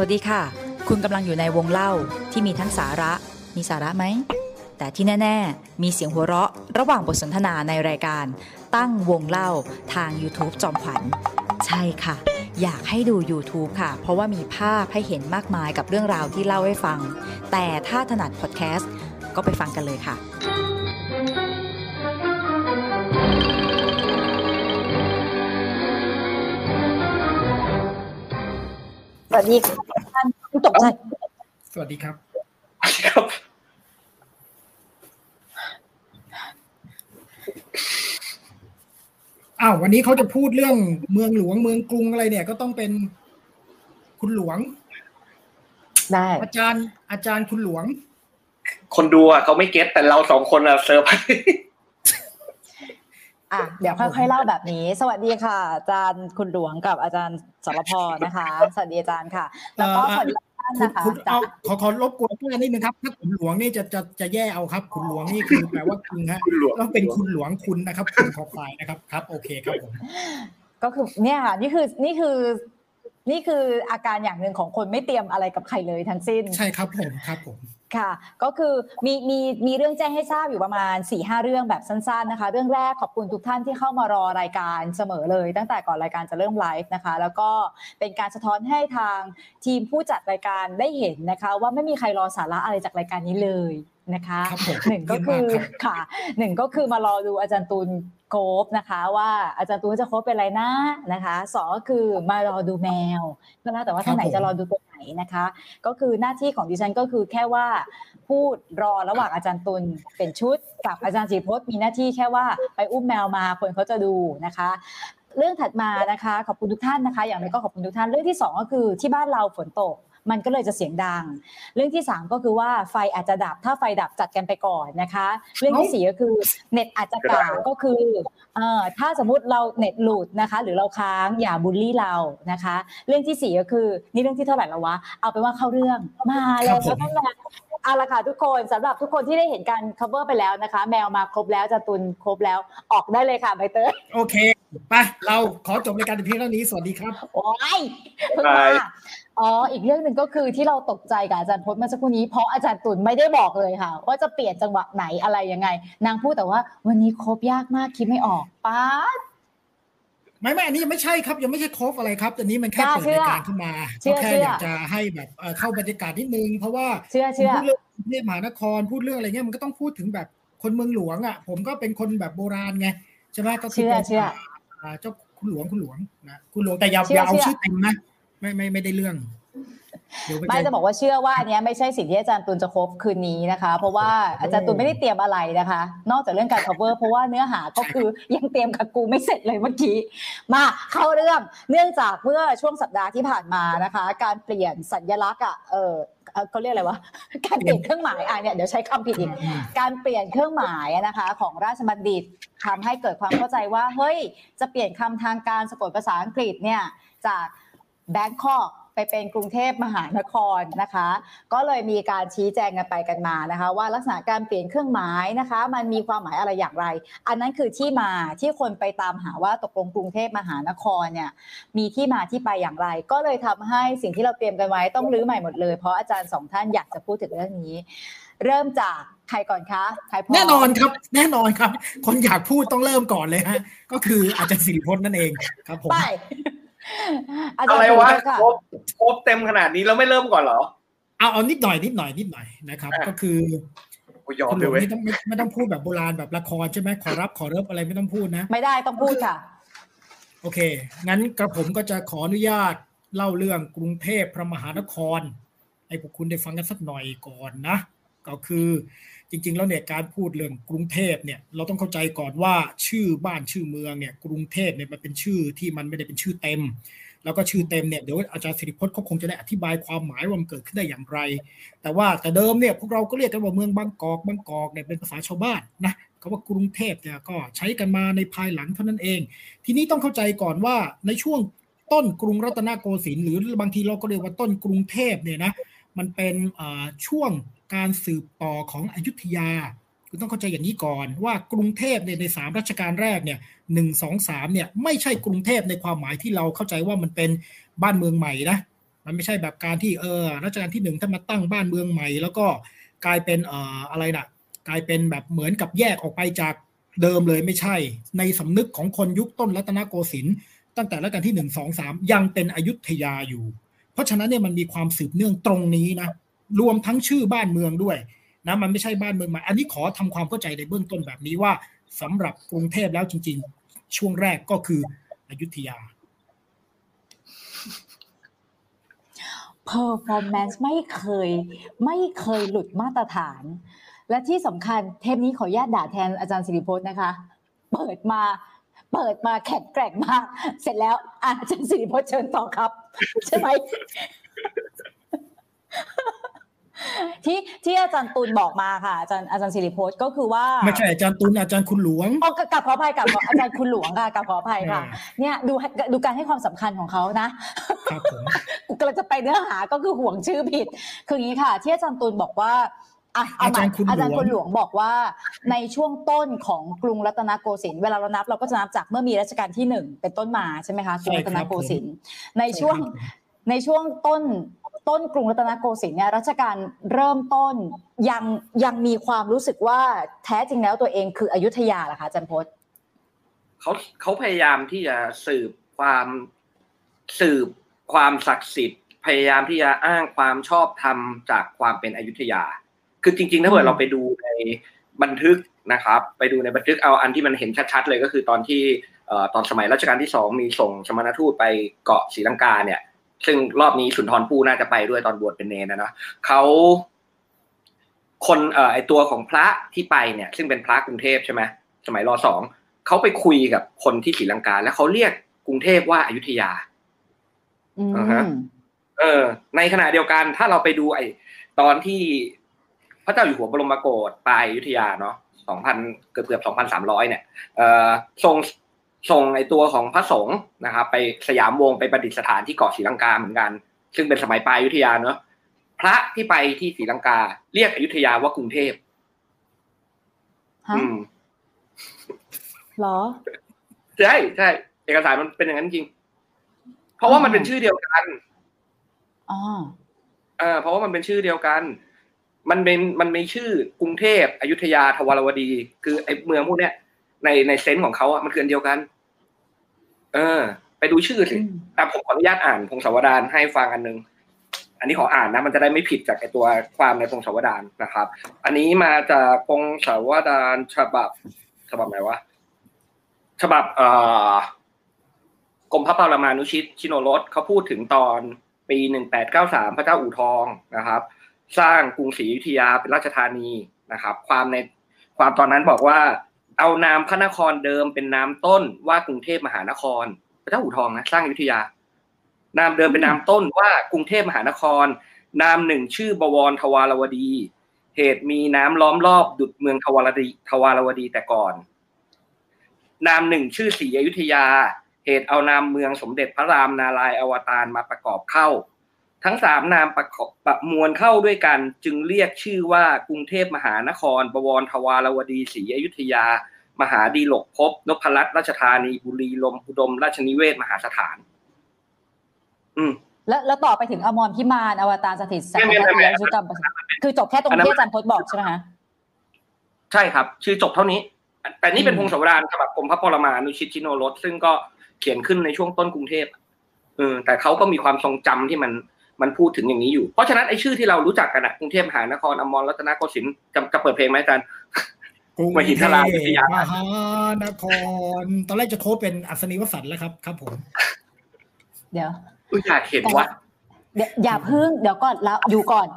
วัสดีค่ะ คุณกำลังอยู่ในวงเล่าที่มีทั้งสาระ มีสาระไหม แต่ที่แน่ ๆ มีเสียงหัวเราะ ระหว่างบทสนทนาในรายการ ตั้งวงเล่าทาง YouTube จอมขวัญ ใช่ค่ะ อยากให้ดู YouTube ค่ะ เพราะว่ามีภาพให้เห็นมากมายกับเรื่องราวที่เล่าให้ฟัง แต่ถ้าถนัดพอดแคสต์ก็ไปฟังกันเลยค่ะ สวัสดีค่ะท่านตกใจสวัสดีครับครับ อ้าววันนี้เขาจะพูดเรื่องเมืองหลวงเมืองกรุงอะไรเนี่ย ก็ต้องเป็นคุณหลวง ได้ อาจารย์อาจารย์คุณหลวง คนดูอะเขาไม่เก็ตแต่เราสองคนอะเซอร์ไพรส์ อะเดี๋ยวค่อยๆเล่าแบบนี้ สวัสดีค่ะ อาจารย์คุณหลวงกับอาจารย์สรพนะคะ สวัสดีอาจารย์ค่ะ แล้วก็เอ่อสวัสดีท่านคุณนะคะคุณจ้ะเอาขอขอรบกวนแก้นิดนึงครับถ้าคุณหลวงนี่จะจะจะแย่เอาครับ คุณหลวงนี่คือแปลว่าคุณฮะคุณหลวงต้องเป็นคุณหลวงคุณนะครับคุณขอควายนะครับครับ โอเคครับผมก็คือเนี่ยค่ะนี่คือนี่คือนี่คืออาการอย่างหนึ่งของคนไม่เตรียมอะไรกับใครเลยทั้งสิ้น ใช่ครับผมครับผม ค่ะ ก็คือมีมีมีเรื่องแจ้งให้ทราบอยู่ประมาณ4ี่ห้าเรื่องแบบสั้นๆนะคะ เรื่องแรกขอบคุณทุกท่านที่เข้ามารอรายการเสมอเลย ตั้งแต่ก่อนรายการจะเริ่มไลฟ์นะคะ แล้วก็เป็นการสะท้อนให้ทางทีมผู้จัดรายการได้เห็นนะคะ ว่าไม่มีใครรอสาระอะไรจากรายการนี้เลย นะคะครับผมหนึ่งก็คือเยี่ยมมากครับค่ะหนึ่งก็คือมารอดูอาจารย์ตูนโคบนะคะว่าอาจารย์ตูนจะโคบเป็นอะไรนะนะคะสองก็คือมารอดูแมวก็แล้วแต่ว่าท่านไหนจะรอดูตัวไหนนะคะ ก็คือหน้าที่ของดิฉันก็คือแค่ว่าพูดรอระหว่างอาจารย์ตุลเป็นชุดกับอาจารย์จีพจน์มีหน้าที่แค่ว่าไปอุ้มแมวมาคนเขาจะดูนะคะเรื่องถัดมานะคะขอบคุณทุกท่านนะคะ อย่างไรก็ขอบคุณทุกท่านเรื่องที่สองก็คือที่บ้านเราฝนตก มันก็เลยจะเสียงดัง เรื่องที่สามก็คือว่าไฟอาจจะดับถ้าไฟดับจัดกันไปก่อนนะคะ เรื่องที่สี่ก็คือเน็ตอาจจะกาดก็คือเอ่อถ้าสมมุติเราเน็ตหลุดนะคะ หรือเราค้างอย่าบูลลี่เรานะคะ เรื่องที่สี่ก็คือนี่เรื่องที่เท่าไหร่แล้ววะเอาเป็นว่าเข้าเรื่องมาแล้วครับผมนั่นแหละเอาละค่ะทุกคนสำหรับทุกคนที่ได้เห็นการ cover ไปแล้วนะคะ แมวมาครบแล้วจะตุนครบแล้วออกได้เลยค่ะใบเตยโอเคไปเราขอจบรายการแต่เพียงเท่านี้สวัสดีครับโอ้ยเพิ่งมา อ๋อ อีกเรื่องหนึ่งก็คือที่เราตกใจกับอาจารย์พจน์เมื่อสักครู่นี้เพราะอาจารย์ตุลไม่ได้บอกเลยค่ะ ว่าจะเปลี่ยนจังหวะไหนอะไรยังไง นางพูดแต่ว่าวันนี้ครบยากมากคิดไม่ออกป้าดไม่ไม่อันนี้ยังไม่ใช่ครับยังไม่ใช่โคฟอะไรครับอันนี้มันแค่จ้าเปิดรายการขึ้นมาเชื่ก็อแค่เชื่อออยากจะให้แบบเอ่อเข้าบรรยากาศนิดนึงเพราะว่าเชื่อเชื่อพูดเรื่องกรุงเทพมหานครพูดเรื่องอะไรเงี้ยมันก็ต้องพูดถึงแบบคนเมืองหลวงอะ ผมก็เป็นคนแบบโบราณไงใช่ไหมก็คืเชื่อเป็นเชื่ออ่าเจ้าคุณหลวงคุณหลวงนะคุณหลวงแต่อย่าเชื่ออย่าเอาเชื่อชื่อเต็มนะ ไม่ไม่ไม่ได้เรื่องเดี๋ยวมันไม่จะจะบอกว่าเชื่อว่าอันเนี้ยไม่ใช่สิ่งที่อาจารย์ตุลจะครบคืนนี้นะคะ เพราะว่าอาจารย์ตุลไม่ได้เตรียมอะไรนะคะ นอกจากเรื่องการ cover เพราะว่าเนื้อหาก็คือยังเตรียมกับกูไม่เสร็จเลยเมื่อกี้มาเข้าเรื่องเนื่องจากเมื่อช่วงสัปดาห์ที่ผ่านมานะคะ การเปลี่ยนสัญลักษณ์อะเออเอ่อเขาเรียกอะไรวะการเปลี่ยนเครื่องหมายอะเนี่ยเดี๋ยวใช้คำผิดอีกอืมการเปลี่ยนเครื่องหมายนะคะ ของราชบัณฑิตทำให้เกิดความเข้าใจว่าเฮ้ยจะเปลี่ยนคำทางการสะกดภาษาอังกฤษเนี่ยจาก แบงคอกไปเป็นกรุงเทพมหานครนะคะ ก็เลยมีการชี้แจงกันไปกันมานะคะ ว่าลักษณะการเปลี่ยนเครื่องหมายนะคะ มันมีความหมายอะไรอย่างไร อันนั้นคือที่มาที่คนไปตามหาว่าตกลงกรุงเทพมหานครเนี่ยมีที่มาที่ไปอย่างไร ก็เลยทำให้สิ่งที่เราเตรียมกันไว้ต้องรื้อใหม่หมดเลยเพราะอาจารย์สองท่านอยากจะพูดถึงเรื่องนี้ เริ่มจากใครก่อนคะใครพร้อมแน่นอนครับ แน่นอนครับ คนอยากพูดต้องเริ่มก่อนเลยฮะก็คืออาจารย์สิริพจน์นั่นเองครับผมไป อาจารอะไรย์วะสิริพจน์ค่ะครบครบเต็มขนาดนี้แล้วไม่เริ่มก่อนเหรอ เอาเอานิดหน่อยนิดหน่อยนิดหน่อยนะครับอะก็คือกูยอมคุณหเลลยวเว้ยงไม่ต้องไม่ไม่ต้องพูดแบบโบราณแบบละครใช่ไหมขอรับขอเริบอะไรไม่ต้องพูดนะ ไม่ได้ต้องพูดค่ะ โอเค งั้นกระผมก็จะขออนุญาตเล่าเรื่องกรุงเทพพระมหานคร ให้พวกคุณได้ฟังกันสักหน่อยก่อนนะ ก็คือ จริง ๆ แล้วเนี่ยการพูดเรื่องกรุงเทพเนี่ยเราต้องเข้าใจก่อนว่าชื่อบ้านชื่อเมืองเนี่ยกรุงเทพเนี่ยมันเป็นชื่อที่มันไม่ได้เป็นชื่อเต็ม แล้วก็ชื่อเต็มเนี่ยเดี๋ยวอาจารย์สิริพจน์เขาคงจะได้อธิบายความหมายว่ามันเกิดขึ้นได้อย่างไร แต่ว่าแต่เดิมเนี่ยพวกเราก็เรียกกันว่าเมืองบางกอกบางกอกเนี่ยเป็นภาษาชาวบ้านนะคำว่ากรุงเทพเนี่ยก็ใช้กันมาในภายหลังเท่านั้นเอง ทีนี้ต้องเข้าใจก่อนว่าในช่วงต้นกรุงรัตนโกสินทร์หรือบางทีเราก็เรียกว่าต้นกรุงเทพเนี่ยนะมันเป็นอ่าช่วง การสืบต่อของอยุธยา คุณต้องเข้าใจอย่างนี้ก่อน ว่ากรุงเทพเนี่ยในสามรัชกาลแรกเนี่ยหนึ่งสองสามเนี่ยไม่ใช่กรุงเทพในความหมายที่เราเข้าใจว่ามันเป็นบ้านเมืองใหม่นะมันไม่ใช่แบบการที่เออรัชกาลที่หนึ่งท่านมาตั้งบ้านเมืองใหม่ แล้วก็กลายเป็นเอ่ออะไรนะกลายเป็นแบบเหมือนกับแยกออกไปจากเดิมเลยไม่ใช่ ในสำนึกของคนยุคต้นรัตนโกสินทร์ตั้งแต่รัชกาลที่หนึ่งสองสามยังเป็นอยุธยาอยู่ เพราะฉะนั้นเนี่ยมันมีความสืบเนื่องตรงนี้นะ รวมทั้งชื่อบ้านเมืองด้วยนะมันไม่ใช่บ้านเมืองใหม่อันนี้ขอทำความเข้าใจในเบื้องต้นแบบนี้ว่าสำหรับกรุงเทพแล้วจริง ๆ ช่วงแรกก็คืออยุธยา performance ไม่เคย ไม่เคยหลุดมาตรฐาน และที่สำคัญเทปนี้ขออนุญาตด่าแทนอาจารย์สิริพจน์นะคะ เปิดมาเปิดมาแข็งแกร่งมาก เสร็จแล้วอาจารย์สิริพจน์เชิญต่อครับ ใช่ไหม ที่ที่อาจารย์ตูนบอกมาค่ะอาจารย์อาจารย์สิริพจน์ก็คือว่าไม่ใช่อาจารย์ตุลอาจารย์คุณหลวงอ๋อกับขออภัยกับขออาจารย์คุณหลวงค่ะกับขออภัยค่ะเออเนี่ยดูดูการให้ความสำคัญของเขานะครับผมกูกำลังจะไปเนื้อหาก็คือห่วงชื่อผิด คืออย่างนี้ค่ะ ที่อาจารย์ตูนบอกว่าอะเใหม่อาจารย์คุณหลวงอาจารย์คุณหลวงบอกว่า ในช่วงต้นของกรุงรัตนโกสินทร์เวลาเรานับเราก็จะนับจากเมื่อมีรัชกาลที่หนึ่งเป็นต้นมาใช่ไหมคะกรุงรัตนโกสินทร์ในช่วงใช่ครับผมในช่วงต้น ต้นกรุงรัตนโกสินทร์เนี่ยรัชกาลเริ่มต้นยังยังมีความรู้สึกว่าแท้จริงแล้วตัวเองคืออยุธยาเหรอคะอาจารย์พจน์เขาเขาพยายามที่จะสืบความสืบความศักดิ์สิทธิ์พยายามที่จะอ้างความชอบธรรมจากความเป็นอยุธยา คือจริง ๆ ถ้าเกิดเราไปดูในบันทึกนะครับ ไปดูในบันทึกเอาอันที่มันเห็นชัดๆเลยก็คือตอนที่ตอนสมัยรัชกาลที่สองมีส่งสมณทูตไปเกาะศรีลังกาเนี่ย ซึ่งรอบนี้สุนทรภู่น่าจะไปด้วยตอนบวชเป็นเนรนะเนาะเขาคนเอ่อไอตัวของพระที่ไปเนี่ย ซึ่งเป็นพระกรุงเทพใช่ไหมสมัยรอสองเขาไปคุยกับคนที่ศรีลังกา แล้วเขาเรียกกรุงเทพว่าอายุทยาอืมอ่าฮะเออ ในขณะเดียวกันถ้าเราไปดูไอ้ตอนที่พระเจ้าอยู่หัวบรมโกศไปอยุธยาเนาะสองพันเกือบเกือบสองพันสามร้อยเนี่ยเอ่อส่ง ส่งไอ้ตัวของพระสงฆ์นะครับ ไปสยามวงศ์ไปประดิษฐานที่เกาะศรีลังกาเหมือนกัน ซึ่งเป็นสมัยปลายอยุธยาเนาะพระที่ไปที่ศรีลังกา เรียกอยุธยาว่ากรุงเทพฮะอืมเหรอใช่ใช่เอกสารมันเป็นอย่างนั้นจริง เพราะว่ามันเป็นชื่อเดียวกันอ๋อเออเพราะว่ามันเป็นชื่อเดียวกัน มันเป็นมันมีชื่อกรุงเทพอยุธยาทวารวดี คือไอ้เมืองพวกเนี้ย ในในเซนส์ของเขาอะมันคืออันเดียวกัน เออ ไปดูชื่อสิอืมแต่ผมขออนุญาตอ่านพงศาวดารให้ฟังอันนึง อันนี้ขออ่านนะ มันจะได้ไม่ผิดจากไอตัวความในพงศาวดารนะครับ อันนี้มาจากพงศาวดารฉบับ ฉบับไหนวะ ฉบับเอ่อกรมพระปรมานุชิตชิโนรสเขาพูดถึงตอนปีหนึ่งแปดเก้าสามพระเจ้าอู่ทองนะครับ สร้างกรุงศรีอยุธยาเป็นราชธานีนะครับ ความในความตอนนั้นบอกว่า เอานามพระนครเดิมเป็นนามต้นว่ากรุงเทพมหานคร พระเจ้าอู่ทองนะสร้างอยุธยา นามเดิมเป็นนามต้นว่ากรุงเทพมหานคร นามหนึ่งชื่อบวรทวารวดี เหตุมีน้ำล้อมรอบดุดเมืองทวารดีทวารวดีแต่ก่อน นามหนึ่งชื่อศรีอยุธยา เหตุเอานามเมืองสมเด็จพระรามนารายอวตารมาประกอบเข้า ทั้งสามนามประกอบประมวลเข้าด้วยกัน จึงเรียกชื่อว่ากรุงเทพมหานคร บวรทวารวดีศรีอยุธยา มหาดีหลกภพนพรัตน์ราชธานีบุรีลมย์อุดม ราชนิเวศมหาสถาน อืมแล้วแล้วต่อไปถึงอมรพิมานอวตารสถิตสัพไม่พะไม่ไม่ยชุกรรมคือจบแค่ตรงอันนั้นที่อาจารย์พจน์บอกใช่ไหมคะใช่ครับ ชื่อจบเท่านี้ แต่นี่เป็นอืมพงศาวดารฉบับกรมพระปรมานุชิตชิโนรสซึ่งก็เขียนขึ้นในช่วงต้นกรุงเทพเออแต่เขาก็มีความทรงจำที่มันมันพูดถึงอย่างนี้อยู่ เพราะฉะนั้นไอ้ชื่อที่เรารู้จักกันอะกรุงเทพมหานครอมรรัตนโกสินทร์จะจะเปิดเพลงไหมอาจารย์ กรุงมหินทราอยุธยามหานคร ตอนแรกจะโค้ดเป็นอัศนีวสันต์แล้วครับ ครับผม เดี๋ยวอุ้ยอยากเห็นว่าเดี๋ยวอย่าพึ่งเดี๋ยวก่อนแล้วอยู่ก่อน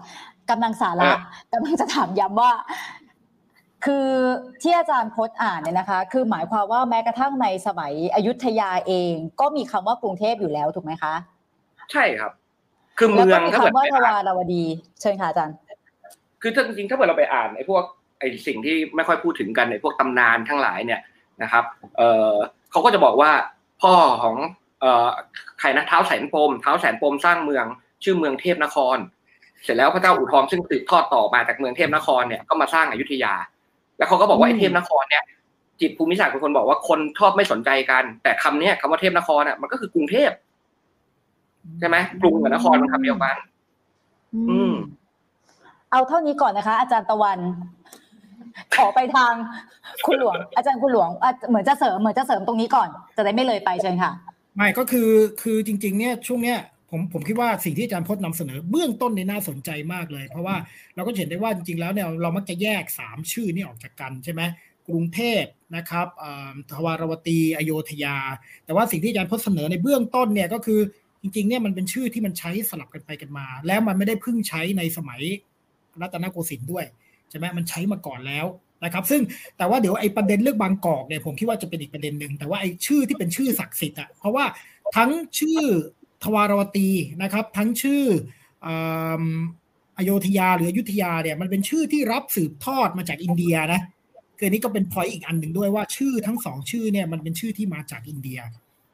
กำลังสาระเออกำลังจะถามย้ำว่า คือที่อาจารย์พจน์อ่านเนี่ยนะคะ คือหมายความว่าแม้กระทั่งในสมัยอยุธยาเอง ก็มีคำว่ากรุงเทพอยู่แล้วถูกไหมคะ ใช่ครับ คือแล้วเมือก็งมีถ้าเกิดคำว่าไปทอ่านวารวดี เชิญค่ะอาจารย์ คือถ้าจริงๆถ้าเกิดเราไปอ่านไอ้พวก ไอ้สิ่งที่ไม่ค่อยพูดถึงกันไอ้พวกตำนานทั้งหลายเนี่ยนะครับเออเขาก็จะบอกว่าพ่อของเอ่อใครนะเท้าวแสนปมเท้าวแสนปมสร้างเมืองชื่อเมืองเทพนคร เสร็จแล้วพระเจ้าอู่ทองซึ่งสืบทอดต่อมาจากเมืองเทพนครเนี่ยก็มาสร้างอยุธยา แล้วเขาก็บอกว่าอืมไอ้เทพนครเนี่ยจิตภูมิศาสตร์เป็นคนบอกว่าคนชอบไม่สนใจกัน แต่คำเนี้ยคำว่าเทพนครอะมันก็คือกรุงเทพใช่ไหมกรุงกับนครมันคำเดียวกัน อืมเอาเท่านี้ก่อนนะคะ อาจารย์ตะวัน ขอไปทางคุณหลวง อาจารย์คุณหลวงเหมือนจะเสริมเหมือนจะเสริมตรงนี้ก่อน จะได้ไม่เลยไปเชิญค่ะ ไม่ก็คือคือจริง ๆ เนี่ยช่วงเนี้ยผมผมคิดว่าสิ่งที่อาจารย์พจน์นำเสนอเบื้องต้นเนี่น่าสนใจมากเลย เพราะว่าเราก็เห็นได้ว่าจริงๆแล้วเนี่ยเรามักจะแยกสามชื่อนี่ออกจากกันใช่ไหมกรุงเทพนะครับอ่าทวารวตีอโยธยา แต่ว่าสิ่งที่อาจารย์พจน์เสนอในเบื้องต้นเนี่ยก็คือจริงๆเนี่ยมันเป็นชื่อที่มันใช้สลับกันไปกันมา แล้วมันไม่ได้เพิ่งใช้ในสมัยรัตนโกสินทร์ด้วย ใช่ไหมมันใช้มาก่อนแล้วนะครับ ซึ่งแต่ว่าเดี๋ยวไอ้ประเด็นเรื่องบางกอกเนี่ยผมคิดว่าจะเป็นอีกประเด็นหนึ่งแต่ว่าไอ้ชื่อที่เป็นชื่อศักดิ์สิทธิ์อะเพราะว่าทั้งชื่อทวารวตีนะครับ ทั้งชื่อออโยธยาหรืออยุธยาเนี่ยมันเป็นชื่อที่รับสืบทอดมาจากอินเดียนะคือนนี้ก็เป็นพอยอีกอันหนึ่งด้วยว่าชื่อทั้งสองชื่อเนี่ยมันเป็นชื่อที่มาจากอินเดีย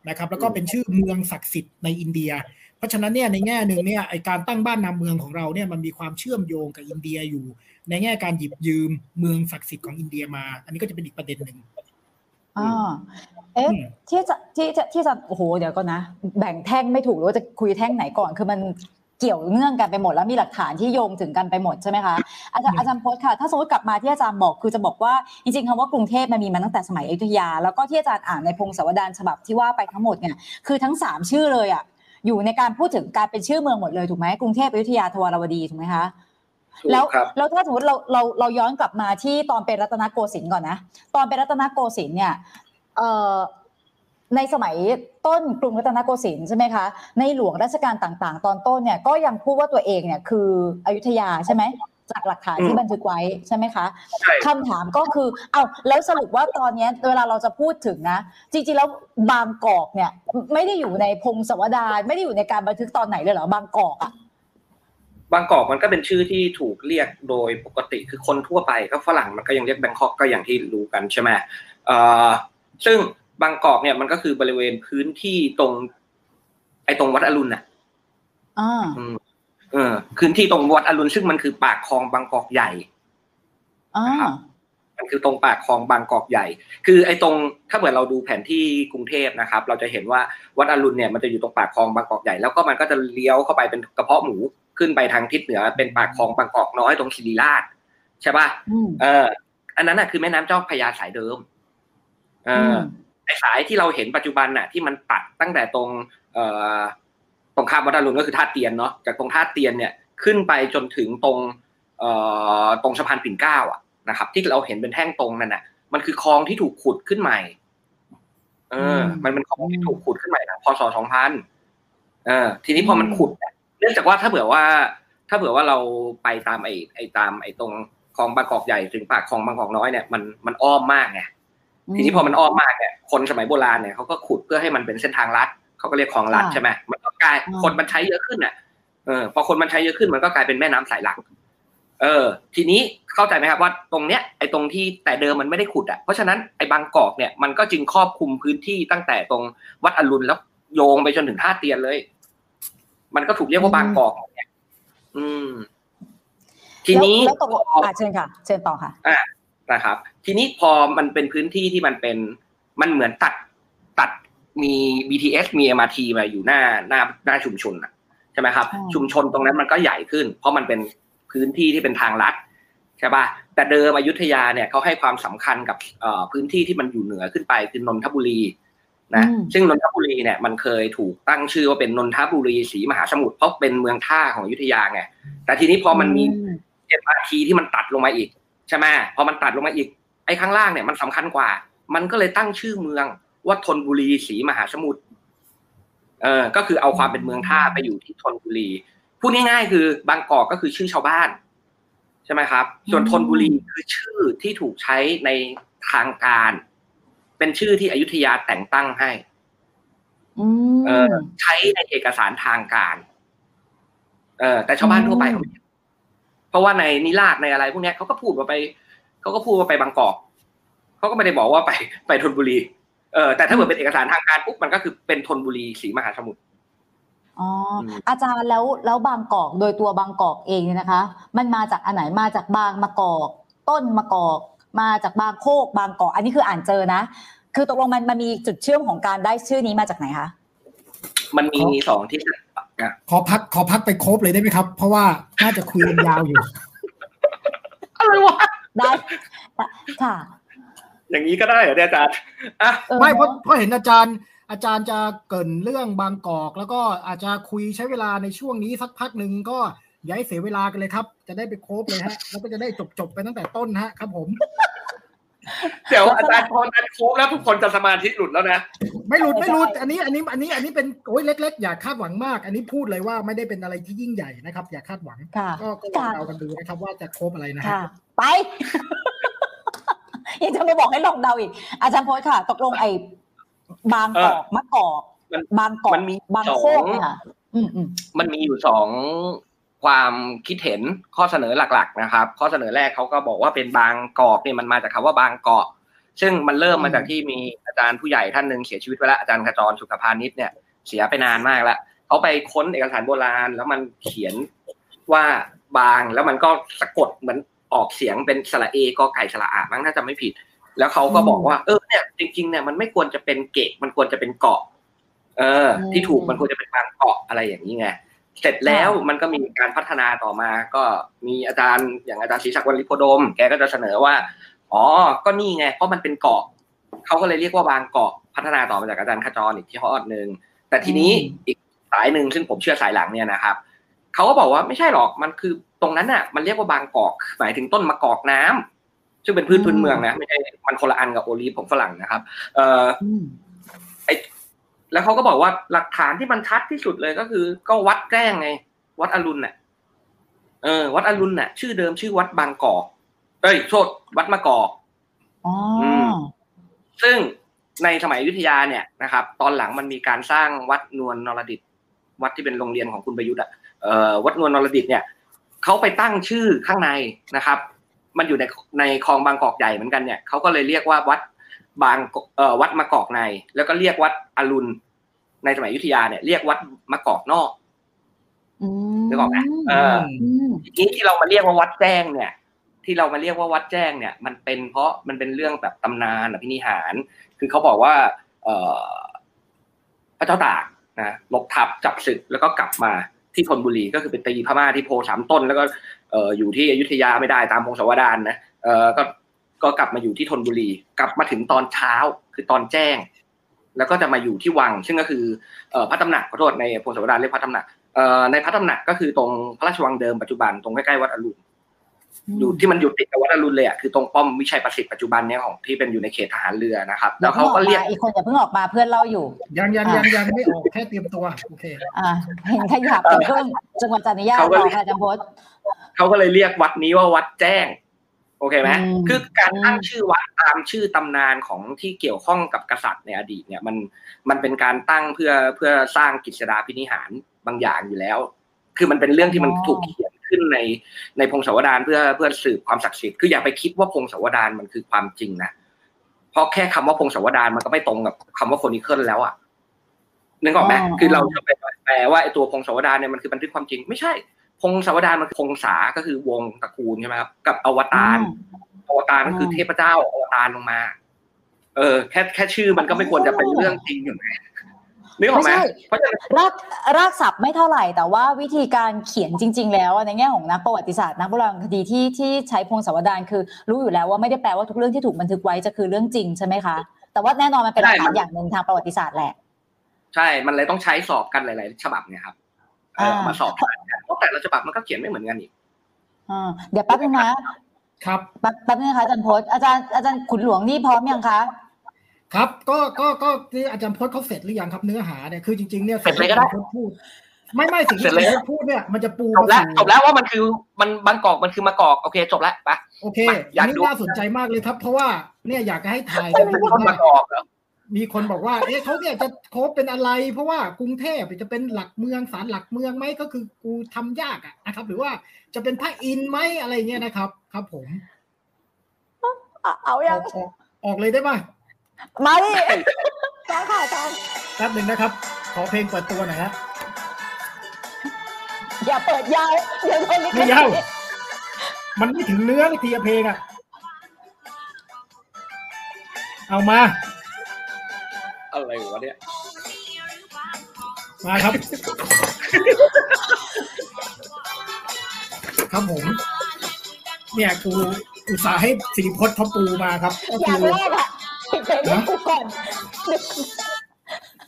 นะครับ แล้วก็เป็นชื่อเมืองศักดิ์สิทธิ์ในอินเดีย เพราะฉะนั้นเนี่ยในแง่หนึ่งเนี่ยไอการตั้งบ้านนามเมืองของเราเนี่ยมันมีความเชื่อมโยงกับอินเดียอยู่ ในแง่การหยิบยืมเมืองศักดิ์สิทธิ์ของอินเดียมา อันนี้ก็จะเป็นอีกประเด็นหนึ่งอ่าเอ๊ะอืมที่จะที่จะที่จะโอ้โหเดี๋ยวก่อนนะ แบ่งแท่งไม่ถูกหรือว่าจะคุยแท่งไหนก่อนคือมันเกี่ยวเนื่องกันไปหมดแล้วมีหลักฐานที่โยงถึงกันไปหมดใช่ไหมคะอาจารย์อาจารย์พจน์ค่ะ ถ้าสมมติกลับมาที่อาจารย์บอกคือจะบอกว่าจริงๆคำว่ากรุงเทพมันมีมาตั้งแต่สมัยอยุธยา แล้วก็ที่อาจารย์อ่านในพงศาวดารฉบับที่ว่าไปทั้งหมดเนี่ยคือทั้งสามชื่อเลยอะ อยู่ในการพูดถึงการเป็นชื่อเมืองหมดเลยถูกไหมกรุงเทพอยุธยาทวารวดีถูกไหมคะถูกแล้วครับแล้วถ้าสมมติเราเราเราย้อนกลับมาที่ตอนเป็นรัตนโกสินทร์ก่อนนะตอนเป็นรัตนโกสินทร์เนี่ยเอ่อในสมัยต้นกรุงรัตนโกสินทร์ใช่ไหมคะในหลวงรัชกาลต่างๆ ตอนต้นเนี่ยก็ยังพูดว่าตัวเองเนี่ยคืออยุธยาใช่ไหม จากหลักฐานที่อืมบันทึกไว้ใช่ไหมคะใช่คำถามก็คือ เอาแล้วสรุปว่าตอนเนี้ยเวลาเราจะพูดถึงนะ จริงๆแล้วบางกอกเนี่ย ไม่ได้อยู่ในพงศาวดารไม่ได้อยู่ในการบันทึกตอนไหนเลยเหรอบางกอกอะบางกอกมันก็เป็นชื่อที่ถูกเรียกโดยปกติคือคนทั่วไปก็ฝรั่งมันก็ยังเรียกแบงคอกก็อย่างที่รู้กันใช่ไหมเอ่อซึ่งบางกอกเนี่ยมันก็คือบริเวณพื้นที่ตรง ไอ้ตรงวัดอรุณน่ะ อ่าอืมเออพื้นที่ตรงวัดอรุณซึ่งมันคือปากคลองบางกอกใหญ่อ่านะครับมันคือตรงปากคลองบางกอกใหญ่ คือไอ้ตรงถ้าเหมือนเราดูแผนที่กรุงเทพนะครับ เราจะเห็นว่าวัดอรุณเนี่ยมันจะอยู่ตรงปากคลองบางกอกใหญ่แล้วก็มันก็จะเลี้ยวเข้าไปเป็นกระเพาะหมูขึ้นไปทางทิศเหนือ เป็นปากคลองบางกอกน้อยตรงศิริราชใช่ป่ะอืมเออ อันนั้นน่ะคือแม่น้ำเจ้าพระยาสายเดิม เอออไอ้สายที่เราเห็นปัจจุบันน่ะ ที่มันตัดตั้งแต่ตรง เอ่อ ตรงข้ามวัดอรุณก็คือท่าเตียนเนาะจากตรงท่าเตียนเนี่ยขึ้นไปจนถึงตรงเอ่อตรงสะพานปิ่นเกล้าอะนะครับ ที่เราเห็นเป็นแท่งตรงนั่นน่ะ มันคือคลองที่ถูกขุดขึ้นใหม่ เออ มันเป็นคลองที่ถูกขุดขึ้นใหม่นะพศสองพันเออ ทีนี้พอมันขุดเนี่ยเนื่องจากว่าถ้าเผื่อว่า ถ้าเผื่อว่าเราไปตามไอ้ไอ้ตามไอ้ตรงคลองบางกอกใหญ่ถึงปากคลองบางกอกน้อยเนี่ยมันมันอ้อมมากไงทีนี้พอมันอ้อมมากเนี่ยคนสมัยโบราณเนี่ยเขาก็ขุดเพื่อให้มันเป็นเส้นทางลัด เขาก็เรียกคลองลัดค่ะใช่ไหมมันก็กลายอ่าคนมันใช้เยอะขึ้นน่ะเออพอคนมันใช้เยอะขึ้นมันก็กลายเป็นแม่น้ำสายหลัก เออ ทีนี้เข้าใจไหมครับว่าตรงเนี้ยไอ้ตรงที่แต่เดิมมันไม่ได้ขุดอะเพราะฉะนั้นไอ้บางกอกเนี่ยมันก็จึงครอบคลุมพื้นที่ตั้งแต่ตรงวัดอรุณแล้วโยงไปจนถึงท่าเตียนเลย มันก็ถูกเรียกว่าบางกอกเนี่ยอืม ทีนี้แล้วแล้วตกลงอะเชิญค่ะ เชิญต่อค่ะนะครับ ทีนี้พอมันเป็นพื้นที่ที่มันเป็น มันเหมือนตัดตัด มี BTS มี MRT มาอยู่หน้าหน้าหน้าชุมชนน่ะใช่ไหมครับอืมชุมชนตรงนั้นมันก็ใหญ่ขึ้น เพราะมันเป็นพื้นที่ที่เป็นทางลัดใช่ป่ะแต่เดิมอยุธยาเนี่ยเขาให้ความสำคัญกับเอ่อพื้นที่ที่มันอยู่เหนือขึ้นไปคือนนทบุรีนะอืมซึ่งนนทบุรีเนี่ยมันเคยถูกตั้งชื่อว่าเป็นนนทบุรีศรีมหาสมุทรเพราะเป็นเมืองท่าของอยุธยาไงแต่ทีนี้พอมันมี MRT ที่มันตัดลงมาอีกใช่ไหมพอมันตัดลงมาอีกไอ้ข้างล่างเนี่ยมันสำคัญกว่า มันก็เลยตั้งชื่อเมือง ว่าธนบุรีศรีมหาสมุทรเออก็คือเอาความเป็นเมืองท่าไปอยู่ที่ธนบุรีพูดง่ายๆคือบางกอกก็คือชื่อชาวบ้าน ใช่ไหมครับ ส่วนธนบุรีคือชื่อที่ถูกใช้ในทางการ เป็นชื่อที่อยุธยาแต่งตั้งให้อืเอมอใช้ในเอกสารทางการ เออแต่ชาวบ้านทั่วไปเขาไม่เพราะว่าในนิราศในอะไรพวกเนี้ยเขาก็พูดว่าไปเขาก็พูดว่าไปบางกอกเขาก็ไม่ได้บอกว่าไปไปธนบุรี เออแต่ถ้าเกิดเป็นเอกสารทางการปุ๊บมันก็คือเป็นธนบุรีศรีมหาสมุทรอ๋ออมอาจารย์แล้วแล้วบางกอกโดยตัวบางกอกเองเนี่ยนะคะ มันมาจากอันไหนมาจากบางมะกอก ต้นมะกอก มาจากบางโคก บางกอก อันนี้คืออ่านเจอนะ คือตกลงมันมันมีจุดเชื่อมของการได้ชื่อนี้มาจากไหนคะมันมีสองที่อะขอพักขอพักไปครบเลยได้ไหมครับ เพราะว่าน่าจะคุยกันยาวอยู่อะไรวะได้ค่ะ อย่างนี้ก็ได้เหรอเนี่ยอาจารย์อะออไม่เพราะเพราะเห็นอาจารย์ อาจารย์จะเกรินเรื่องบางกอก แล้วก็อาจจะคุยใช้เวลาในช่วงนี้สักพักหนึ่งก็อย่าให้เสียเวลากันเลยครับ จะได้ไปครบเลยฮะ แล้วก็จะได้จบจบๆไปตั้งแต่ต้นฮะครับผม เดี๋ยวอาจารย์พออาจารย์โค้งแล้วทุกคนจะสมาธิหลุดแล้วนะไม่หลุดไม่หลุดอันนี้อันนี้อันนี้อันนี้เป็นโอ้ยเล็ก ๆ อย่าคาดหวังมาก อันนี้พูดเลยว่าไม่ได้เป็นอะไรที่ยิ่งใหญ่นะครับ อย่าคาดหวังค่ะก็ก็ลองเดากันดูนะครับว่าจะครบอะไรนะฮะค่ะไป ยังจะมาบอกให้ลองเดาอีก อาจารย์โพสค่ะ ตกลงไอ้บางกอกมะกอกมันบางกอกมันมีบางโคกสองเนี่ยค่ะอืมอืมมันมีอยู่สองความคิดเห็นข้อเสนอหลัก ๆ นะครับ ข้อเสนอแรกเขาก็บอกว่าเป็นบางกอกเนี่ยมันมาจากคำว่าบางเกาะ ซึ่งมันเริ่มมาจากที่มีอาจารย์ผู้ใหญ่ท่านหนึ่งเสียชีวิตไปแล้วอาจารย์ขจรสุขพานิชเนี่ยเสียไปนานมากแล้วเขาไปค้นเอกสารโบราณ แล้วมันเขียนว่าบางแล้วมันก็สะกดเหมือน ออกเสียงเป็นสระเอกอไก่สระอามั้งถ้าจำไม่ผิด แล้วเขาก็บอกว่าเออเนี่ยจริงๆเนี่ยมันไม่ควรจะเป็นเกะมันควรจะเป็นเกาะ เออ ที่ถูกมันควรจะเป็นบางเกาะอะไรอย่างนี้ไงเสร็จแล้วมันก็มีการพัฒนาต่อมา ก็มีอาจารย์อย่างอาจารย์ศรีศักดิ์วันลิโพดม แกก็จะเสนอว่า อ๋อ ก็นี่ไง เพราะมันเป็นเกาะ เขาก็เลยเรียกว่าบางเกาะ พัฒนาต่อมาจากอาจารย์ขจรอีกที่ข้อหนึ่ง แต่ทีนี้อีกสายหนึ่งซึ่งผมเชื่อสายหลังเนี่ยนะครับ เขาก็บอกว่าไม่ใช่หรอกมันคือตรงนั้นน่ะ มันเรียกว่าบางกอกหมายถึงต้นมะกอกน้ำซึ่งเป็นพืชพื้นเมืองนะไม่ใช่มันคนละอันกับโอลีฟของฝรั่งนะครับ เอ่ออืมไอแล้วเขาก็บอกว่าหลักฐานที่มันชัดที่สุดเลยก็คือ ก็วัดแกล้งไง วัดอรุณน่ะ เออ วัดอรุณน่ะ ชื่อเดิมชื่อวัดบางกอกเอ้ยโทษวัดมะกอกอ๋ออมซึ่งในสมัยอยุธยาเนี่ยนะครับ ตอนหลังมันมีการสร้างวัดนวลนรดิตวัดที่เป็นโรงเรียนของคุณประยุทธ์อะเอ่อ วัดนวลนรดิตเนี่ยเขาไปตั้งชื่อข้างในนะครับ มันอยู่ในในคลองบางกอกใหญ่เหมือนกันเนี่ยเขาก็เลยเรียกว่าวัดบางกเอ่อวัดมะกอกใน แล้วก็เรียกวัดอรุณในสมัยอยุธยาเนี่ยเรียกวัดมะกอกนอกอืมนึกออกไหมเอออืมทีนี้ที่เรามาเรียกว่าวัดแจ้งเนี่ย ที่เรามาเรียกว่าวัดแจ้งเนี่ย มันเป็นเพราะมันเป็นเรื่องแบบตำนานอภินิหาร คือเขาบอกว่า เอ่อพระเจ้าตากนะลบทับจับศึกแล้วก็กลับมา ที่ธนบุรีก็คือเป็นตีพม่าที่โพสามต้น แล้วก็เอออยู่ที่อยุธยาไม่ได้ตามพงศาวดารนะเออก็ก็กลับมาอยู่ที่ธนบุรี กลับมาถึงตอนเช้าคือตอนแจ้ง แล้วก็จะมาอยู่ที่วัง ซึ่งก็คือเออพระตำหนักขอโทษในพงศาวดารเรียกพระตำหนักเออในพระตำหนักก็คือตรงพระราชวังเดิมปัจจุบันตรงใกล้ๆวัดอรุณ อยู่ที่มันอยู่ติดกับวัดอรุณเลยอะคือตรงป้อมวิชัยประสิทธิ์ปัจจุบันเนี้ยของที่เป็นอยู่ในเขตทหารเรือนะครับ แล้วเขาก็เรียกอีกคนอย่าเพิ่งออกมาเพื่อนเล่าอยู่ ยังยังยังยังไม่ออกแค่เตรียมตัวโอเคอ่าเห็นขยับเป็นเพิ่งจังหวัดจันทยาเขาก็ต่อเลยค่ะอาจารย์โพสเขาก็เลยเรียกวัดนี้ว่าวัดแจ้ง โอเคไหมอืมคือการตั้งอืมชื่อวัดตามชื่อตำนานของที่เกี่ยวข้องกับกษัตริย์ในอดีตเนี่ยมันมันเป็นการตั้งเพื่อเพื่อสร้างกิจสดาพินิหารบางอย่างอยู่แล้ว คือมันเป็นเรื่องที่มันถูกเขียน ขึ้นในในพงศาวดารเพื่อเพื่อสืบความศักดิ์สิทธิ์คืออย่าไปคิดว่าพงศาวดารมันคือความจริงนะเพราะแค่คำว่าพงศาวดารมันก็ไม่ตรงกับคำว่าโคนิเคิลแล้วอะนึกออกไหมอ๋อคือเราจะไปแปลว่าไอ้ตัวพงศาวดารเนี่ยมันคือบันทึกความจริง ไม่ใช่ พงศาวดารมันคือพงษาก็คือวงตระกูลใช่ไหมครับกับอวตารอวตารก็คืออมเทพเจ้าอวตารลงมา เออ แค่แค่ชื่อมันก็ไม่ควรจะเป็นเรื่องจริงอยู่ไหม นึกออกไหมไม่ใช่เพราะฉะนั้นรากรากศัพท์ไม่เท่าไหร่ แต่ว่าวิธีการเขียนจริง ๆ แล้วในแง่ของนักประวัติศาสตร์นักโบราณคดีที่ที่ใช้พงศาวดารคือ รู้อยู่แล้วว่าไม่ได้แปลว่าทุกเรื่องที่ถูกบันทึกไว้จะคือเรื่องจริงใช่ไหมคะ แต่ว่าแน่นอนมันเป็นหลักฐานอย่างหนึ่งทางประวัติศาสตร์แหละ ใช่ มันเลยต้องใช้สอบกันหลาย ๆ ฉบับเนี่ยครับเอออ่ามมาสอบกันเพราะแต่ละฉบับมันก็เขียนไม่เหมือนกันอีกอ่าเดี๋ยวแป๊บนึงนะครับแป๊บแป๊บนึงนะคะอาจารย์โพสอาจารย์อาจารย์ขุนหลวงนี่พร้อมยังคะ ครับก็ก็ก็ที่อาจารย์พจน์เขาเสร็จหรือยังครับเนื้อหาเนี่ยคือจริงๆเนี่ยเสร็จเลยก็ได้สิ่งที่อาจารย์พจน์พูด ไม่ไม่สิ่งเสร็ที่จอาเลยจารย์พจน์พูดเนี่ยมันจะปูจบแล้วมาสู่จบแล้วว่ามันคือมันบางกอกมันคือมากอกโอเคจบแล้วไปโอเคไปอยาอักนนี้ดูน่าสนใจมากเลยครับ เพราะว่าเนี่ยอยากจะให้ถ่ายมักันนเป็นดูคนมาว่ากอกเหรอมีคนบอกว่า เอ๊ะเขาเนี่ยจะโคบเป็นอะไร เพราะว่ากรุงเทพจะเป็นหลักเมืองสารหลักเมืองไหมก็คือกูทำยากอะนะครับ หรือว่าจะเป็นพระอินทร์ไหมอะไรเงี้ยนะครับ ครับ ผม เอาอยัองกออกออกเลยได้ป่ะ มาดิจ้าค่ะอาจารย์แป๊บหนึ่งนะครับ ขอเพลงเปิดตัวหน่อยฮะอย่าเปิดยาวเดี๋ยวคนนี้ไม่ยาวมันไม่ถึงเนื้อทีเพลงอะเอามา อะไรวะเนี่ย มาครับ ครับผม เนี่ยกูอุตส่าห์ให้สิริพจน์เขาปูมาครับก็อคืย่างอแรกอะปิด เพลงให้กูก่อน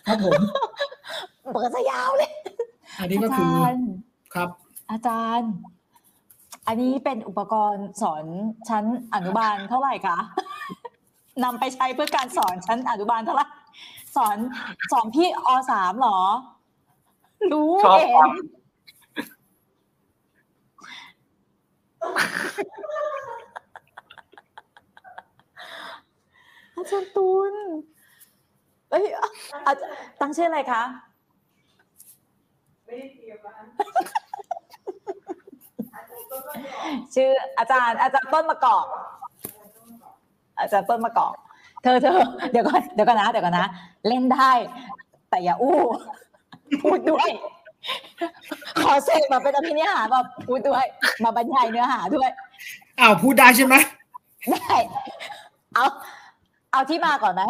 ครับผมเปิดซะยาวเลย อันนี้ก็อาคือจารย์ครับ อาจารย์ อันนี้เป็นอุปกรณ์สอนชั้นอนุบาลเท่าไหร่คะนำไปใช้เพื่อการสอนชั้นอนุบาลเท่าไหร่สอนสอนพี่อสามเหรอ รู้ชอบ เห็ ความ น อาจารย์ตุลเอ้ยอาจารย์ตั้งชื่ออะไรคะชื่ออาจารย์ อาจารย์ต้นมะกอก อาจารย์ต้นมะกอก เธอเธอเดี๋ยวก่อนเดี๋ยวก่อนนะเดี๋ยวก่อนนะ เล่นได้ แต่อย่าอู้พูดด้วย ขอเสกมาเป็นอภินิหารมาพูดด้วย มาบรรยายเนื้อหาด้วยอ้าวพูดได้ใช่ไหมได้ เอา เอาที่มาก่อนไหม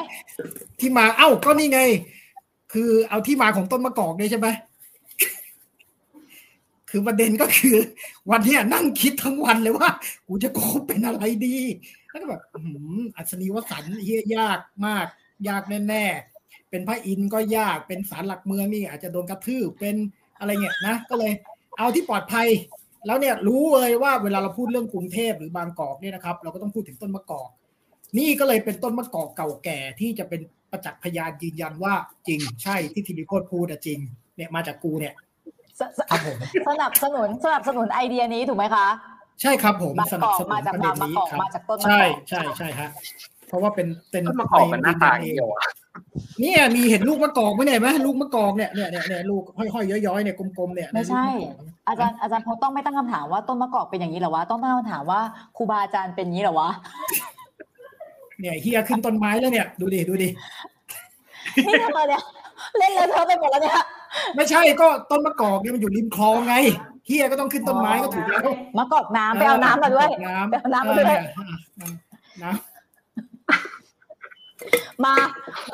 ที่มาเอ้าก็นี่ไง คือเอาที่มาของต้นมะกอกเนี่ยใช่ไหมคือประเด็นก็คือ วันนี้นั่งคิดทั้งวันเลยว่า กูจะโคบเป็นอะไรดีแล้วก็แบบหืมอัศนีวสันต์เฮียยากมาก ยากแน่ๆ เป็นพระอินทร์ก็ยากเป็นสารหลักเมืองนี่ อาจจะโดนกระทืบเป็นอะไรเงี้ยนะ ก็เลย เอาที่ปลอดภัย แล้วเนี่ยรู้เลยว่าเวลาเราพูดเรื่องกรุงเทพหรือบางกอกเนี่ยนะครับ เราก็ต้องพูดถึงต้นมะกอก นี่ก็เลยเป็นต้นมะกอกเก่าแก่ที่จะเป็นประจักษ์พยานยืนยันว่าจริงใช่ที่ธีรพจน์พูดอะจริง เนี่ยมาจากกูเนี่ยสสครับผมสนับสนุนสนับสนุนไอเดียนี้ถูกไหมคะใช่ครับผมบางสกนัอบกสนุมานจากประเด็นบางนี้กอกครับมาจากต้นมะกอกใช่ใช่ใช่ฮะเพราะว่าเป็นเป็นต้นมะกอกมันหน้าตาอย่างเดียวอะเนี่ยมีเห็นลูกมะกอกไหมเนี่ยไหมลูกมะกอกเนี่ยเนี่ยเนี่ยเนี่ยลูกห้อยๆย้อยๆเนี่ยกลมๆเนี่ยไม่ใช่ลูกมะกอกอาจารย์อาจารย์พงษ์ต้องไม่ตั้งคำถามว่าต้นมะกอกเป็นอย่างนี้เหรอวะต้องตั้งคำถามว่าครูบาอาจารย์เป็นอย่างนี้เหรอวะ เนี่ยเฮียขึ้นต้นไม้แล้วเนี่ย ดูดิดูดินี่ทำไมเนี่ยเล่นเลยเธอะไปหมดแล้วเนี่ยไม่ใช่ก็ต้นมะกอกเนี่ยมันอยู่ริมคลองไงเฮียก็ต้องขึ้นต้นไม้ก็ถูกแล้วมะกอกน้ำไปเอาน้ำมาด้วยน้ำไปเอาน้ำมาด้วยเออน้มา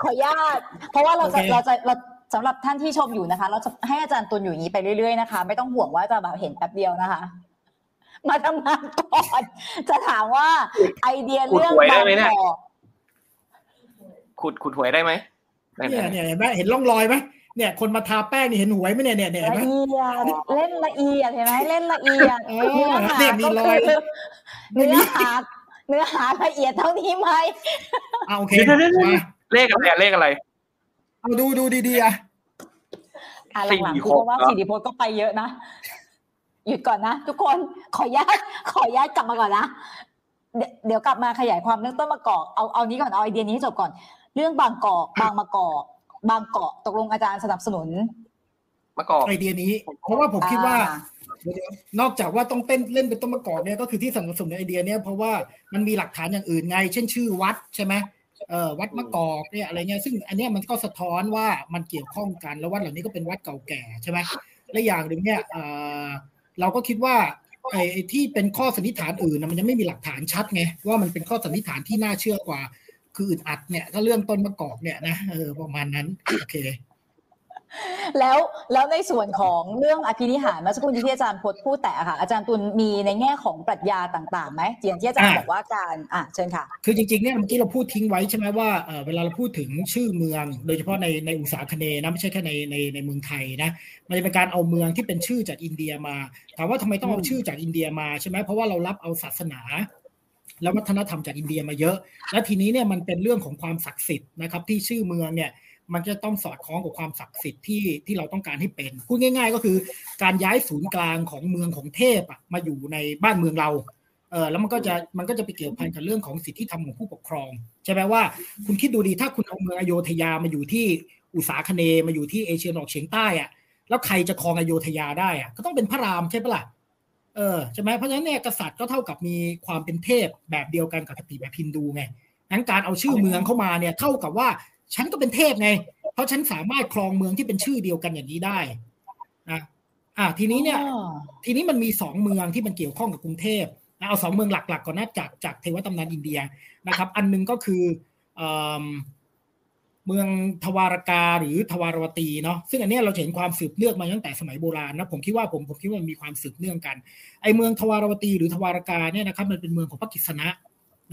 ขออนุญาตเพราะว่าเราจะโอเคเราจะเราสำหรับท่านที่ชมอยู่นะคะ เราจะให้อาจารย์ตุลอยู่อย่างนี้ไปเรื่อยๆนะคะ ไม่ต้องห่วงว่าจะแบบเห็นแป๊บเดียวนะคะ มาทำงานก่อน จะถามว่าไอเดียเรื่องขุดหวยได้บางไหมเนี่ยกอกขุดขุดหวยได้ไหมได้ำไหมเนี่ยเนี่ยเห็นไหมเห็นร่องรอยไหมเนี่ยคนมาทาแป้งนี่เห็นหวยไหมเนี่ยเนี่ยเนี่ยเห็นไหมละเอียดเล่นละเอียดเห็นไหมเล่นละเอียดเออเนื้อหาเนี่ยมีก็รอยคือไม่เนื้มีอหาเนื้อหาละเอียดเท่านี้ไหมเอาโอเคเดี๋ยวเดี๋ยวเดี๋ยวมาเลขอะไรอะเลขอะไรเอาดูดูดีๆอะอะสี่หลังๆหกูกก็ว่าเหรอสิริพจน์ก็ไปเยอะนะ หยุดก่อนนะ ทุกคนขออนุญาตขออนุญาตกลับมาก่อนนะเดี๋ยวเดี๋ยวกลับมาขยายความเรื่องต้นมะกอกเอาเอานี้ก่อนเอาไอเดียนี้ให้จบก่อน เรื่องบางกอกบางมะกอก บางเกาะตกลงอาจารย์สนับสนุนมะกอกไอเดียนี้ เพราะว่าผมคิดว่าอ่เดี๋ยวๆนอกจากว่าต้องเต้นเล่นเป็นต้นมะกอกเนี่ยก็คือที่สนับสนุนไอเดียเนี่ยเพราะว่ามันมีหลักฐานอย่างอื่นไง เช่นชื่อวัดใช่ไหมเออวัดมะกอกเนี่ยอะไรเงี้ยซึ่งอันเนี้ยมันก็สะท้อนว่ามันเกี่ยวข้องกันแล้ววัดเหล่านี้ก็เป็นวัดเก่าแก่ใช่ไหมและอย่างหนึ่งเนี่ยเออ เราก็คิดว่าไอ้ที่เป็นข้อสันนิษฐานอื่นนะมันยังไม่มีหลักฐานชัดไงว่ามันเป็นข้อสันนิษฐานที่น่าเชื่อกว่า คืออึดอัดเนี่ยถ้าเรื่องต้นมะกอกเนี่ยนะเออประมาณนั้นโอเค แล้วแล้วในส่วนของเรื่องอภินิหารเมื่อสักครู่ที่อาจารย์พจน์พูดแต่ค่ะ อาจารย์ตุลมีในแง่ของปรัชญาต่างๆไหมอย่างที่อาจารย์บอกว่าการอะเชิญค่ะ คือจริงๆเนี่ยเมื่อกี้เราพูดทิ้งไว้ใช่ไหมว่าเวลาเราพูดถึงชื่อเมือง โดยเฉพาะในในอุตสาคเนนะไม่ใช่แค่ในในในเมืองไทยนะมันจะเป็นการเอาเมืองที่เป็นชื่อจากอินเดียมาถามว่าทำไมต้องเอาชื่อจากอินเดียมาใช่ไหมเพราะว่าเรารับเอาศาสนาและวัฒนธรรมจากอินเดียมาเยอะ และทีนี้เนี่ยมันเป็นเรื่องของความศักดิ์สิทธิ์นะครับที่ชื่อเมืองเนี่ย มันจะต้องสอดคล้องกับความศักดิ์สิทธิ์ที่ที่เราต้องการให้เป็น พูดง่าย ๆ ก็คือการย้ายศูนย์กลางของเมืองของเทพอะมาอยู่ในบ้านเมืองเราเออแล้วมันก็จะมันก็จะไปเกี่ยวพันกับเรื่องของสิทธิธรรมของผู้ปกครองใช่ไหมว่าคุณคิดดูดีถ้าคุณเอาเมืองอโยธยามาอยู่ที่อุตสาคเนมาอยู่ที่เอเชียตะวันออกเฉียงใต้อะแล้วใครจะครองอโยธยาได้อะก็ต้องเป็นพระรามใช่ปะล่ะเออใช่ไหมเพราะฉะนั้นเนี่ยกษัตริย์ก็เท่ากับมีความเป็นเทพแบบเดียวกันกับคติแบบฮินดูไงงั้นการเอาชื่อเมืองเข้ามาเนี่ยเท่ากับว่า ฉันก็เป็นเทพไง เพราะฉันสามารถครองเมืองที่เป็นชื่อเดียวกันอย่างนี้ได้นะอ่า ทีนี้เนี่ย ทีนี้มันมีสองเมืองที่มันเกี่ยวข้องกับกรุงเทพนะเอาสองเมืองหลักๆก่อนนะจากจากเทวตำนานอินเดียนะครับ อันหนึงก็คือเอิ่มเมืองทวารกาหรือทวารวตีเนาะซึ่งอันเนี้ยเราเห็นความสืบเนื่องมาตั้งแต่สมัยโบราณนะผมคิดว่าผมผมคิดว่ามันมีความสืบเนื่องกันไอเมืองทวารวตีหรือทวารกาเนี่ยนะครับมันเป็นเมืองของพระกิษณะ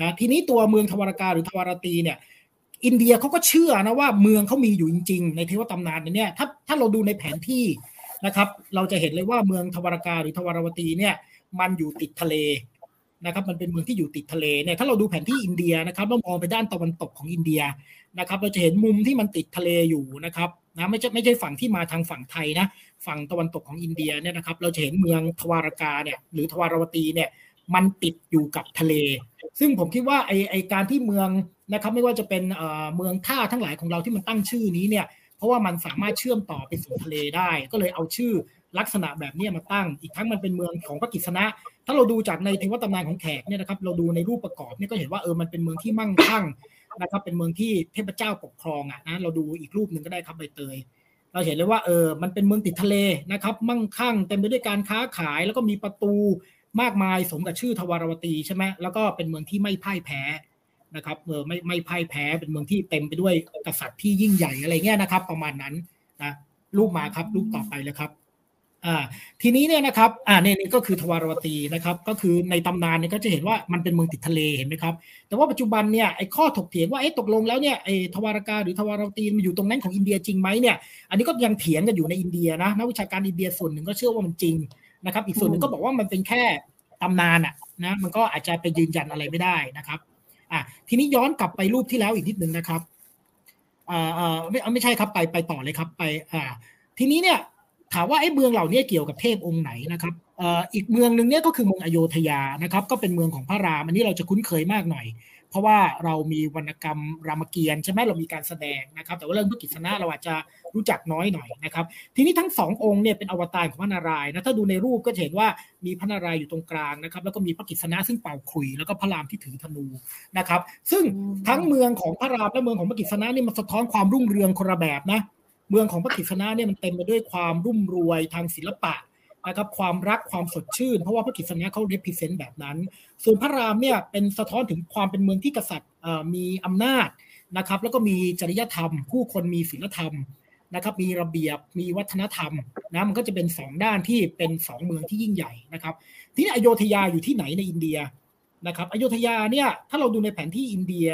นะทีนี้ตัวเมืองทวารกาหรือทวารตีเนี่ย อินเดียเขาก็เชื่อนะว่าเมืองเขามีอยู่จริง ๆ ในเทวตำนานเนี่ยถ้าถ้าเราดูในแผนที่นะครับ เราจะเห็นเลยว่าเมืองทวารกาหรือทวารวตีเนี่ยมันอยู่ติดทะเลนะครับมันเป็นเมืองที่อยู่ติดทะเลเนี่ยถ้าเราดูแผนที่อินเดียนะครับเรามองไปด้านตะวันตกของอินเดียนะครับ เราจะเห็นมุมที่มันติดทะเลอยู่นะครับนะไม่ใช่ไม่ใช่ฝั่งที่มาทางฝั่งไทยนะฝั่งตะวันตกของอินเดียเนี่ยนะครับ เราจะเห็นเมืองทวารกาเนี่ยหรือทวารวตีเนี่ยมันติดอยู่กับทะเล ซึ่งผมคิดว่าไอไอการที่เมืองนะครับไม่ว่าจะเป็นเมืองท่าทั้งหลายของเราที่มันตั้งชื่อนี้เนี่ยเพราะว่ามันสามารถเชื่อมต่อไปสู่ทะเลได้ ก็เลยเอาชื่อลักษณะแบบนี้มาตั้ง อีกทั้งมันเป็นเมืองของพระกิษณะ ถ้าเราดูจากในเทวตำนานของแขกเนี่ยนะครับเราดูในรูปประกอบเนี่ยก็เห็นว่าเออมันเป็นเมืองที่มั่งคั่งนะครับเป็นเมืองที่เทพเจ้าปกครองอะนะเราดูอีกรูปหนึ่งก็ได้ครับใบเตย เราเห็นเลยว่าเออมันเป็นเมืองติดทะเลนะครับมั่งคั่งเต็มไปด้วยการค้าขายแล้วก็มีประตู มากมายสมกับชื่อทวารวตีใช่ไหมแล้วก็เป็นเมืองที่ไม่พ่ายแพ้นะครับเออไม่ไม่พ่ายแพ้เป็นเมืองที่เต็มไปด้วยกษัตริย์ที่ยิ่งใหญ่อะไรเงี้ยนะครับ ประมาณนั้นนะรูปมาครับรูปต่อไปเลยครับอ่าทีนี้เนี่ยนะครับอ่าเนี่ยนี่ก็คือทวารวตีนะครับ ก็คือในตำนานเนี่ยก็จะเห็นว่ามันเป็นเมืองติดทะเลเห็นไหมครับ แต่ว่าปัจจุบันเนี่ยไอ้ข้อถกเถียงว่าเอ๊ะตกลงแล้วเนี่ยไอ้ทวารกาหรือทวารวตีมันอยู่ตรงนั้นของอินเดียจริงไหมเนี่ย อันนี้ก็ยังเถียงกันอยู่ในอินเดียนะนักวิชาการอินเดียส่วนหนึ่งก็เชื่อว่ามันจริง นะครับ อีกส่วนหนึ่งก็บอกว่ามันเป็นแค่ตำนานอะนะมันก็อาจจะไปยืนยันอะไรไม่ได้นะครับอะทีนี้ย้อนกลับไปรูปที่แล้วอีกนิดนึงนะครับอ่าอ่าไม่ไม่ใช่ครับไปไปต่อเลยครับไปอ่าทีนี้เนี่ยถามว่าไอ้เมืองเหล่านี้เกี่ยวกับเทพองค์ไหนนะครับเอ่ออีกเมืองหนึ่งเนี่ยก็คือเมืองอโยธยานะครับ ก็เป็นเมืองของพระรามอันนี้เราจะคุ้นเคยมากหน่อย เพราะว่าเรามีวรรณกรรมรามเกียรติ์ใช่ไหมเรามีการแสดงนะครับ แต่ว่าเรื่องพระกิษณะเราอาจจะรู้จักน้อยหน่อยนะครับ ทีนี้ทั้งสององค์เนี่ยเป็นอวตารของพระนารายณ์นะถ้าดูในรูปก็เห็นว่ามีพระนารายณ์อยู่ตรงกลางนะครับ แล้วก็มีพระกิษณะซึ่งเป่าขลุ่ยแล้วก็พระรามที่ถือธนูนะครับ ซึ่งทั้งเมืองของพระรามและเมืองของพระกิษณะนี่มันสะท้อนความรุ่งเรืองคนละแบบนะเมืองของพระกิษณะเนี่ยมันเต็มไปด้วยความรุ่มรวยทางศิลปะ นะครับความรักความสดชื่น เพราะว่าพระกิษณะเขา represent แบบนั้น ส่วนพระรามเนี่ยเป็นสะท้อนถึงความเป็นเมืองที่กษัตริย์มีอำนาจนะครับ แล้วก็มีจริยธรรม ผู้คนมีศีลธรรมนะครับมีระเบียบมีวัฒนธรรมนะมันก็จะเป็นสองด้านที่เป็นสองเมืองที่ยิ่งใหญ่นะครับทีนี้อโยธยาอยู่ที่ไหนในอินเดียนะครับอโยธยาเนี่ยถ้าเราดูในแผนที่อินเดีย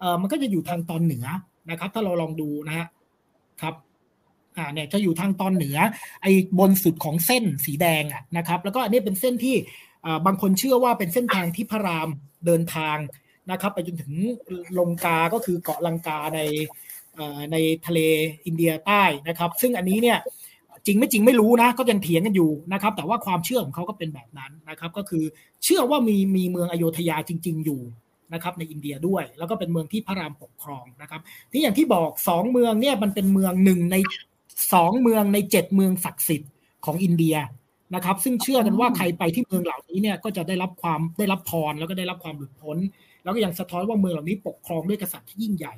เออมันก็จะอยู่ทางตอนเหนือนะครับ ถ้าเราลองดูนะฮะครับ อ่าเนี่ยจะอยู่ทางตอนเหนือ ไอ้บนสุดของเส้นสีแดงอะนะครับ แล้วก็อันนี้เป็นเส้นที่บางคนเชื่อว่าเป็นเส้นทางที่พระรามเดินทางนะครับ ไปจนถึงลงกา ก็คือเกาะลังกาในในทะเลอินเดียใต้นะครับ ซึ่งอันนี้เนี่ยจริงไม่จริงไม่รู้นะ ก็ยังเถียงกันอยู่นะครับ แต่ว่าความเชื่อของเขาก็เป็นแบบนั้นนะครับ ก็คือเชื่อว่ามีมีเมืองอโยธยาจริง ๆ อยู่นะครับในอินเดียด้วย แล้วก็เป็นเมืองที่พระรามปกครองนะครับที่อย่างที่บอกสองเมืองเนี่ยมันเป็นเมืองหนึ่งใน สองเมืองในเจ็ดเมืองศักดิ์สิทธิ์ของอินเดียนะครับ ซึ่งเชื่อกันว่าใครไปที่เมืองเหล่านี้เนี่ยก็จะได้รับความได้รับพรแล้วก็ได้รับความหลุดพ้น แล้วก็ยังสะท้อนว่าเมืองเหล่านี้ปกครองด้วยกษัตริย์ที่ยิ่งใหญ่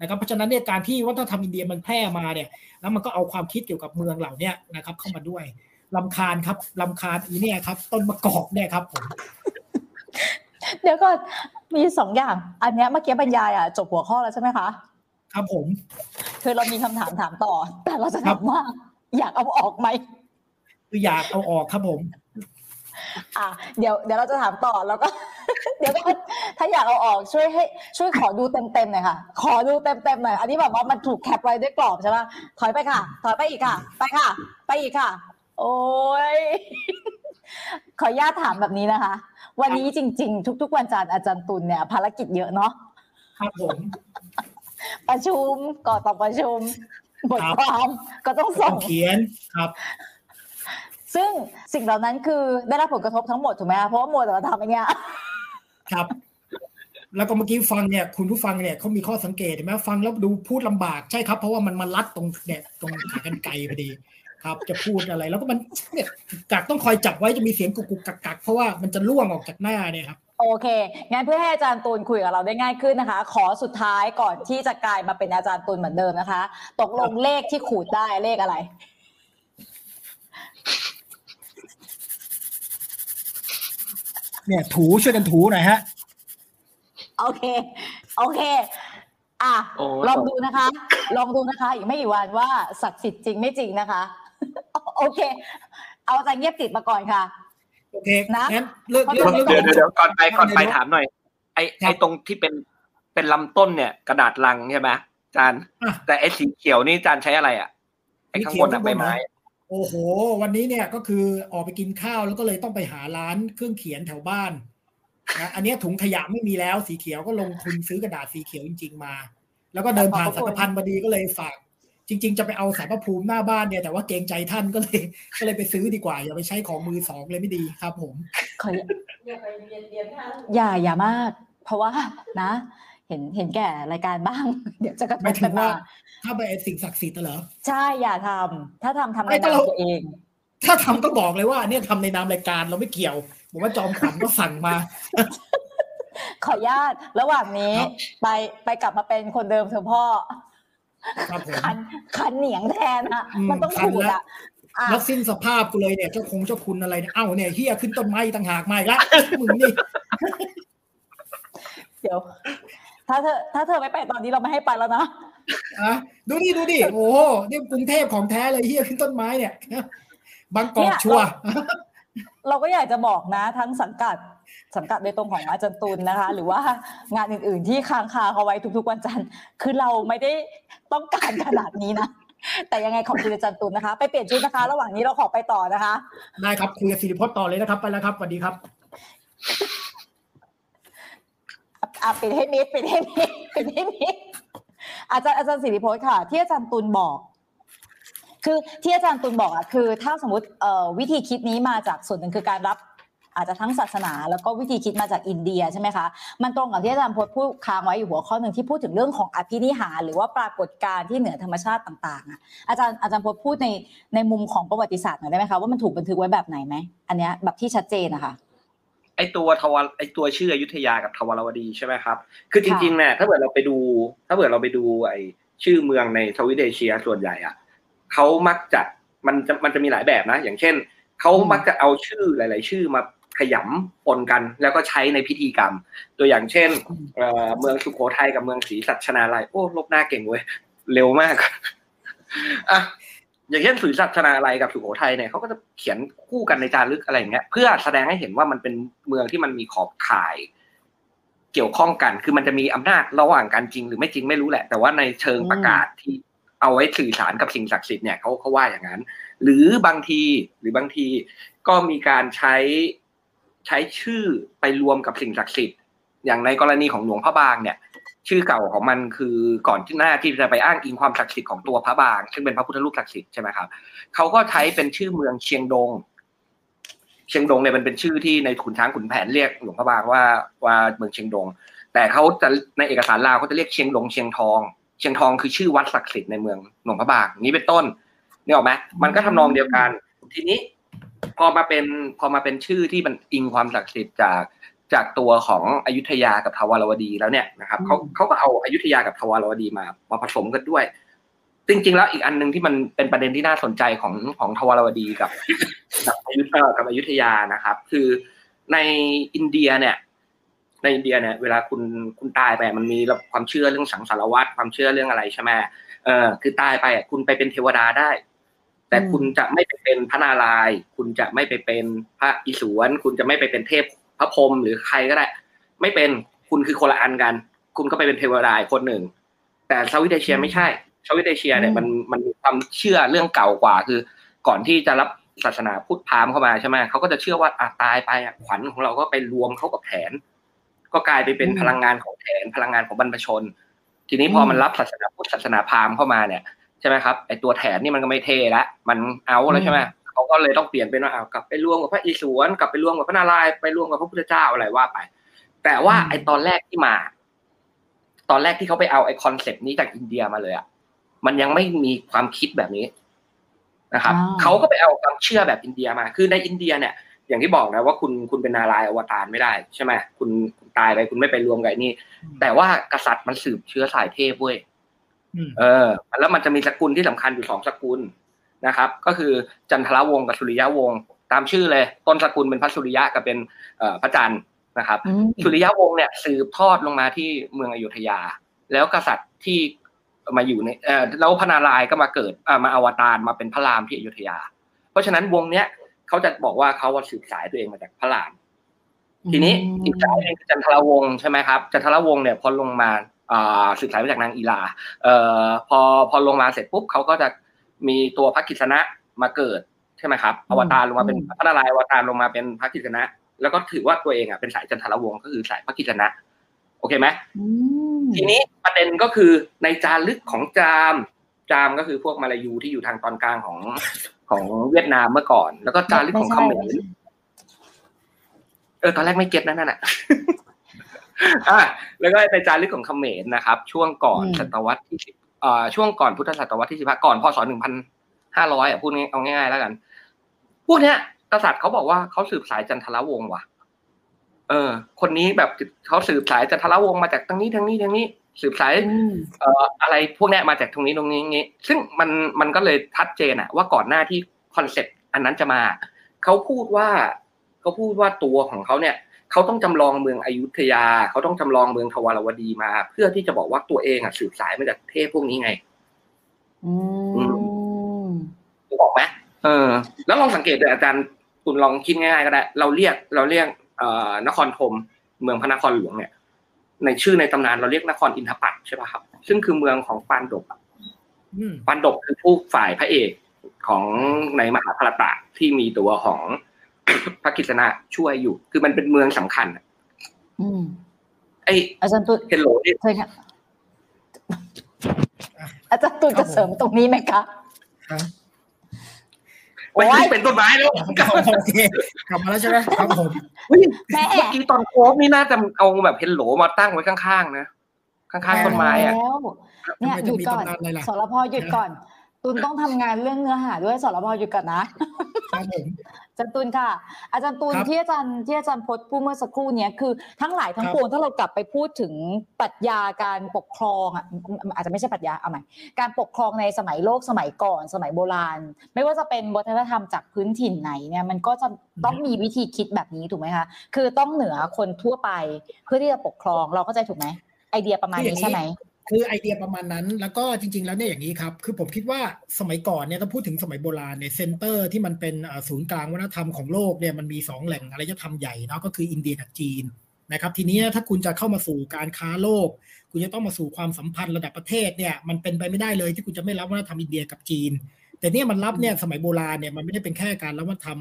นะครับเพราะฉะนั้นเนี่ยการที่วัฒนธรรมอินเดียมันแพร่มาเนี่ยแล้วมันก็เอาความคิดเกี่ยวกับเมืองเหล่านี้นะครับ เข้ามาด้วยลำคาญครับลำคาญอีเนี่ยครับ ต้นมะกอกเนี่ยครับผมเดี๋ยวก็มีสองอย่าง อันนี้เมื่อกี้บรรยายอะจบหัวข้อแล้วใช่ไหมคะ ครับผม คือเรามีคำถามถามต่อ แต่เราจะถามว่า อยากเอาออกไหมคืออยากเอาออกครับผม อะเดี๋ยวเดี๋ยวเราจะถามต่อแล้วก็ เดี๋ยวก็ถ้าอยากเอาออกช่วยให้ ช่วยขอดูเต็มเต็มหน่อยค่ะ ขอดูเต็มเต็มหน่อยอันนี้แบบว่ามันถูกแคปไว้ด้วยกรอบใช่ไหมถอยไปค่ะ ถอยไปอีกค่ะ ไปค่ะ ไปอีกค่ะ โอ้ยขออนุญาตถามแบบนี้นะคะ วันนี้จริง ๆ ทุก ๆ วันจันทร์อาจารย์ตุลเนี่ย ภารกิจเยอะเนาะครับผม ประชุมก่อนต้องประชุม บทความก็ต้องส่งเขียนครับ ซึ่งสิ่งเหล่านั้นคือได้รับผลกระทบทั้งหมดถูกไหมคะเพราะว่ามัวแต่มาทำอย่างเงี้ยครับ แล้วก็เมื่อกี้ฟังเนี่ย คุณผู้ฟังเนี่ยเขามีข้อสังเกตเห็นไหมฟังแล้วดูพูดลำบากใช่ครับ เพราะว่ามันมาลัดตรงเนี่ยตรงขากันไกลพอดีครับ จะพูดอะไร แล้วก็มันเนี่ยกักต้องคอยจับไว้จะมีเสียงกุกกุกกักกักเพราะว่ามันจะล่วงออกจากหน้าเนี่ยครับ โอเค งั้นเพื่อให้อาจารย์ตูนคุยกับเราได้ง่ายขึ้นนะคะ ขอสุดท้ายก่อนที่จะกลายมาเป็นอาจารย์ตูนเหมือนเดิมนะคะ ตกลงเลขที่ขูดได้เลขอะไร เนี่ยถูช่วยกันถูหน่อยฮะ โอเค โอเค อะโอ้ลองดูนะคะ ลองดูนะคะ อีกไม่กี่วันว่าศักดิ์สิทธิ์จริงไม่จริงนะคะ โอเค เอาอาจารย์เงียบติดมาก่อนค่ะ โอเคนะงั้นเลิกเพราะเลิกตอนนี้เลิกเดี๋ยวเดี๋ยวเดี๋ยวก่อนไปก่อนไปเดี๋ยวถามหน่อย ไอครับไอตรงที่เป็นเป็นลำต้นเนี่ย กระดาษลังใช่ไหมอาจารย์อะแต่ไอสีเขียวนี่อาจารย์ใช้อะไรอะไอข้างบนสีอะเขียวใบไม้โอ้โห วันนี้เนี่ยก็คือออกไปกินข้าวแล้วก็เลยต้องไปหาร้านเครื่องเขียนแถวบ้านนะอันเนี้ยถุงขยะไม่มีแล้วสีเขียวก็ลงทุนซื้อกระดาษสีเขียวจริง ๆ มา แล้วก็เดินผ่านขอบสัพงระคุณกพันธ์พอดีก็เลยฝาก จริง ๆ จะไปเอาสารพระภูมิหน้าบ้านเนี่ยแต่ว่าเกรงใจท่านก็เลย ก็เลยไปซื้อดีกว่า อย่าไปใช้ของมือสองเลยไม่ดีครับ ผมขออย่าอย่ามาก เพราะว่านะ เห็นเห็นแก่รายการบ้าง เดี๋ยวจะกระทหมายบถึกังนว่ามาถ้าไปไอ้สิ่งศักดิ์สิทธิ์น่ะเหรอใช่อย่าทำถ้าทำทำในไม่แต่นามเราตัวเอง ถ้าทำก็บอกเลยว่า เนี่ยทำในนามรายการเราไม่เกี่ยวผมว่าจอมขวัญก็สั่งมาขออนุญาตระหว่างนี้ครับไปไปกลับมาเป็นคนเดิมเถอะพ่อ ครับผมคันคันเหนียงแทนอะอืมมันต้องคันถูกแล้วอะอะแล้วสิ้นสภาพกูเลยเนี่ยเจ้าคงเจ้าคุณอะไรเนี่ยเอ้าเนี่ยเฮียขึ้นต้นไม้ต่างหากมาอีกละมึงนี่เดี๋ยว ถ้าเธอ ถ้าเธอไม่ไปตอนนี้เราไม่ให้ไปแล้วนะอะดูดิดูดิโอ้โหนี่กรุงเทพของแท้เลยเฮียขึ้นต้นไม้เนี่ยบางกอกเนี่ยชัวร์เราก็อยากจะบอกนะ ทั้งสังกัด สังกัดโดยตรงของอาจารย์ตุลนะคะ หรือว่างานอื่น ๆ ที่ค้างคาเขาไว้ทุก ๆ วันจันทร์คือเราไม่ได้ต้องการขนาดนี้นะแต่ยังไงขอบคุณอาจารย์ตุลนะคะ ไปเปลี่ยนชุดนะคะ ระหว่างนี้เราขอไปต่อนะคะ ได้ครับคุยกับสิริพจน์ต่อเลยนะครับ ไปแล้วครับสวัสดีครับอะปิดให้มิดปิดให้มิดปิดให้มิดอาจารย์อาจารย์สิริพจน์ค่ะ ที่อาจารย์ตุลบอก คือที่อาจารย์ตุลบอกอะคือ ถ้าสมมติเอ่อวิธีคิดนี้มาจากส่วนหนึ่งคือการรับ อาจจะทั้งศาสนาแล้วก็วิธีคิดมาจากอินเดียใช่ไหมคะ มันตรงกับที่อาจารย์พจน์พูดค้างไว้อยู่หัวข้อหนึ่งที่พูดถึงเรื่องของอภินิหารหรือว่าปรากฏการณ์ที่เหนือธรรมชาติต่างๆอะอาจารย์อาจารย์พจน์พูดในในมุมของประวัติศาสตร์หน่อยได้ไหมคะว่ามันถูกบันทึกไว้แบบไหนไหมอันเนี้ยแบบที่ชัดเจนนะคะไอตัวทวารไอตัวชื่ออยุธยากับทวารวดีใช่ไหมครับ คือจริงๆเนี่ยถ้าเกิดเราไปดู ถ้าเกิดเราไปดูไอชื่อเมืองในทวีปเอเชียส่วนใหญ่อะเขามักจะมันจะมันจะมีหลายแบบนะ อย่างเช่นเขามักจะเอาชื่อหลาย ๆ ชื่อมา ขยำปนกัน แล้วก็ใช้ในพิธีกรรม ตัวอย่างเช่นเมืองสุโขทัยกับเมืองศรีสัชนาลัยโอ้ลบหน้าเก่งเว้ยเร็วมากอะอย่างเช่นศรีสัชนาลัยกับสุโขทัยเนี่ยเขาก็จะเขียนคู่กันในจารึกอะไรอย่างเงี้ยเพื่อแสดงให้เห็นว่ามันเป็นเมืองที่มันมีขอบข่าย เกี่ยวข้องกัน คือมันจะมีอำนาจระหว่างกันจริง หรือไม่จริงไม่รู้แหละ แต่ว่าในเชิงประกาศที่เอาไว้สื่อสารกับสิ่งศักดิ์สิทธิ์เนี่ยเขาเขาว่าอย่างนั้น หรือบางทีหรือบางทีก็มีการใช้ ใช้ชื่อไปรวมกับสิ่งศักดิ์สิทธิ์อย่างในกรณีของหลวงพระบางเนี่ย ชื่อเก่าของมันคือก่อนที่หน้าที่จะไปอ้างอิงความศักดิ์สิทธิ์ของตัวพระบาง ซึ่งเป็นพระพุทธรูปศักดิ์สิทธิ์ใช่ไหมครับเขาก็ใช้เป็นชื่อเมืองเชียงดง เชียงดงเนี่ยมันเป็นชื่อที่ในขุนช้างขุนแผนเรียกหลวงพระบางว่าว่าเมืองเชียงดง แต่เขาจะในเอกสารลาวเขาจะเรียกเชียงดงเชียงทอง เชียงทองคือชื่อวัดศักดิ์สิทธิ์ในเมืองหลวงพระบางนี้เป็นต้นนี่ออกไหมมันก็ทำนองเดียวกัน ทีนี้ พอมาเป็นพอมาเป็นชื่อที่มันอิงความศักดิ์สิทธิ์จากจากตัวของอยุธยากับทวารวดีแล้วเนี่ยนะครับเขาเขาก็เอาอยุธยากับทวารวดีมามาผสมกันด้วย จริง ๆ แล้วอีกอันหนึ่งที่มันเป็นประเด็นที่น่าสนใจของของทวารวดีกับกับอยุธเอ่อกับอยุธยานะครับ คือในอินเดียเนี่ย ในอินเดียเนี่ย เวลาคุณคุณตายไปมันมีความเชื่อเรื่องสังสารวัฏความเชื่อเรื่องอะไรใช่ไหมเออคือตายไปอะคุณไปเป็นเทวดาได้ แต่อืมคุณจะไม่ไปเป็นพระนารายณ์คุณจะไม่ไปเป็นพระอิศวร คุณจะไม่ไปเป็นเทพพระพรหมหรือใครก็ได้ ไม่เป็นคุณคือคนละอันกัน คุณก็ไปเป็นเทวดาอีกคนหนึ่ง แต่เซาท์อีสเอเชียไม่ใช่เซาท์อีสเอเชียเนี่ยมันมันมีความเชื่อเรื่องเก่ากว่าคือ ก่อนที่จะรับศาสนาพุทธพราหมณ์เข้ามาใช่ไหมเขาก็จะเชื่อว่าอะตายไปอะขวัญของเราก็ไปรวมเข้ากับแขนก็กลายไปเป็นอืมพลังงานของแขนพลังงานของบรรพชน ทีนี้พอมันรับศาสนาพุทธศาสนาพราหมณ์เข้ามาเนี่ย ใช่ไหมครับไอตัวแถนนี่มันก็ไม่เท่ละมันเอาแล้วใช่ไหมเขาก็เลยต้องเปลี่ยนเป็นว่าเอากลับไปรวมกับพระอิศวรกลับไปรวมกับพระนารายณ์ไปรวมกับพระพุทธเจ้าอะไรว่าไป แต่ว่าอืมไอตอนแรกที่มา ตอนแรกที่เขาไปเอาไอ concept นี้จากอินเดียมาเลยอะมันยังไม่มีความคิดแบบนี้นะครับอ่าเขาก็ไปเอาความเชื่อแบบอินเดียมา คือในอินเดียเนี่ย อย่างที่บอกนะว่าคุณคุณเป็นนารายณ์อวตารไม่ได้ใช่ไหมคุณคุณตายไปคุณไม่ไปรวมกับไอ้นี่ แต่ว่ากษัตริย์มันสืบเชื้อสายเทพเว้ยอืม เออ แล้วมันจะมีสกุลที่สำคัญอยู่สองสกุลนะครับ ก็คือจันทรวงศ์กับสุริยะวงศ์ตามชื่อเลย ต้นสกุลเป็นพระสุริยะกับเป็นเอ่อพระจันทร์นะครับอืมสุริยะวงศ์เนี่ยสืบทอดลงมาที่เมืองอยุธยา แล้วกษัตริย์ที่มาอยู่ในเอ่อแล้วพระนารายณ์ก็มาเกิดอ่ามาอวตารมาเป็นพระรามที่อยุธยา เพราะฉะนั้นวงเนี้ยเขาจะบอกว่าเขาว่าสืบสายตัวเองมาจากพระรามทีนี้อีกสายหนึงคือจันทรวงศ์ใช่ไหมครับจันทรวงศ์เนี่ยพอลงมาอ่า สืบสายมาจากนางอีลาเอ่อพอพอลงมาเสร็จปุ๊บเขาก็จะมีตัวพระกิษณะมาเกิดใช่ไหมครับอวตารลงมาเป็นพระนารายณ์อวตารลงมาเป็นพระกิษณะ แล้วก็ถือว่าตัวเองอะเป็นสายจันทรวงศ์ก็คือสายพระกิษณะโอเคไหมอืมทีนี้ประเด็นก็คือในจารึกของจามจามก็คือพวกมาลายูที่อยู่ทางตอนกลางของของเวียดนามเมื่อก่อน แล้วก็จารึกของเขมรเออตอนแรกไม่เก็ตนั่นน่ะ อะแล้วก็ในจารึกของเขมรนะครับ ช่วงก่อนศตวรรษที่สิบเอ่อช่วงก่อนพุทธศตวรรษที่สิบห้าก่อนพศหนึ่งพันห้าร้อยอะพูดง่ายเอาง่ายๆแล้วกัน พวกเนี้ยกษัตริย์เขาบอกว่าเขาสืบสายจันทรวงศ์ว่ะ เออ คนนี้แบบเขาสืบสายจันทรวงศ์มาจากทางนี้ทางนี้ทางนี้ สืบสายอืมเอ่ออะไรพวกเนี้ยมาจากตรงนี้ตรงนี้งี้ ซึ่งมันมันก็เลยชัดเจนอะว่าก่อนหน้าที่ concept อันนั้นจะมาเขาพูดว่าเขาพูดว่าตัวของเขาเนี่ย เขาต้องจำลองเมืองอยุธยา เขาต้องจำลองเมืองทวารวดีมา เพื่อที่จะบอกว่าตัวเองอะสืบสายมาจากเทพพวกนี้ไง อืมบอกไหมเออ แล้วลองสังเกตดูอาจารย์คุณลองคิดง่ายๆก็ได้ เราเรียกเราเรียกเอ่อนครธมเมืองพระนครหลวงเนี่ย ในชื่อในตำนานเราเรียกนครอินทปัตใช่ป่ะครับ ซึ่งคือเมืองของปานดกอะอืมปันดกคือผู้ฝ่ายพระเอกของในมหาภารตะที่มีตัวของ พระกฤษณะช่วยอยู่ คือมันเป็นเมืองสำคัญอะอืมไอ้อาจารย์ตุลเฮลโลนี่ใช่ค่ะอาจารย์ตุลจะเสริมตรงนี้ไหมคะครับโอ๊ยไม่ใช่เป็นต้นไม้แล้วโอเคกลับมาแล้วใช่ไหมครับผมเฮ้ยแม่เมื่อกี้ตอนโคฟนี่น่าจะเอาแบบเฮลโลมาตั้งไว้ข้างๆนะข้างๆต้นไม้อะแล้วเนี่ยทำไมหยุดจะมีก่อนตำนานอะไรล่ะสรพหยุดก่อน ตุลต้องทำงานเรื่องเนื้อหาด้วยสรพหยุดก่อนนะครับผมอาจารย์ตุลค่ะ อาจารย์ตุลครับที่อาจารย์ที่อาจารย์พจน์พูดเมื่อสักครู่เนี้ยคือทั้งหลายทั้งครับปวงถ้าเรากลับไปพูดถึงปรัชญาการปกครองอะอาจจะไม่ใช่ปรัชญาเอาใหม่การปกครองในสมัยโลกสมัยก่อนสมัยโบราณ ไม่ว่าจะเป็นวัฒนธรรมจากพื้นถิ่นไหนเนี่ยมันก็จะต้องมีวิธีคิดแบบนี้ถูกไหมคะคือต้องเหนือคนทั่วไปเพื่อที่จะปกครองเราเข้าใจถูกไหมไอเดียประมาณนี้ใช่ไหม คือไอเดียประมาณนั้น แล้วก็จริง ๆ แล้วเนี่ยอย่างนี้ครับ คือผมคิดว่าสมัยก่อนเนี่ยถ้าพูดถึงสมัยโบราณเนี่ย center ที่มันเป็นศูนย์กลางวัฒนธรรมของโลกเนี่ยมันมีสองแหล่งอารยธรรมใหญ่เนาะก็คืออินเดียกับจีนนะครับทีนี้ถ้าคุณจะเข้ามาสู่การค้าโลก คุณจะต้องมาสู่ความสัมพันธ์ระดับประเทศเนี่ยมันเป็นไปไม่ได้เลยที่คุณจะไม่รับวัฒนธรรมอินเดียกับจีน แต่เนี่ยมันรับเนี่ยสมัยโบราณเนี่ยมันไม่ได้เป็นแค่การรับวัฒนธรรม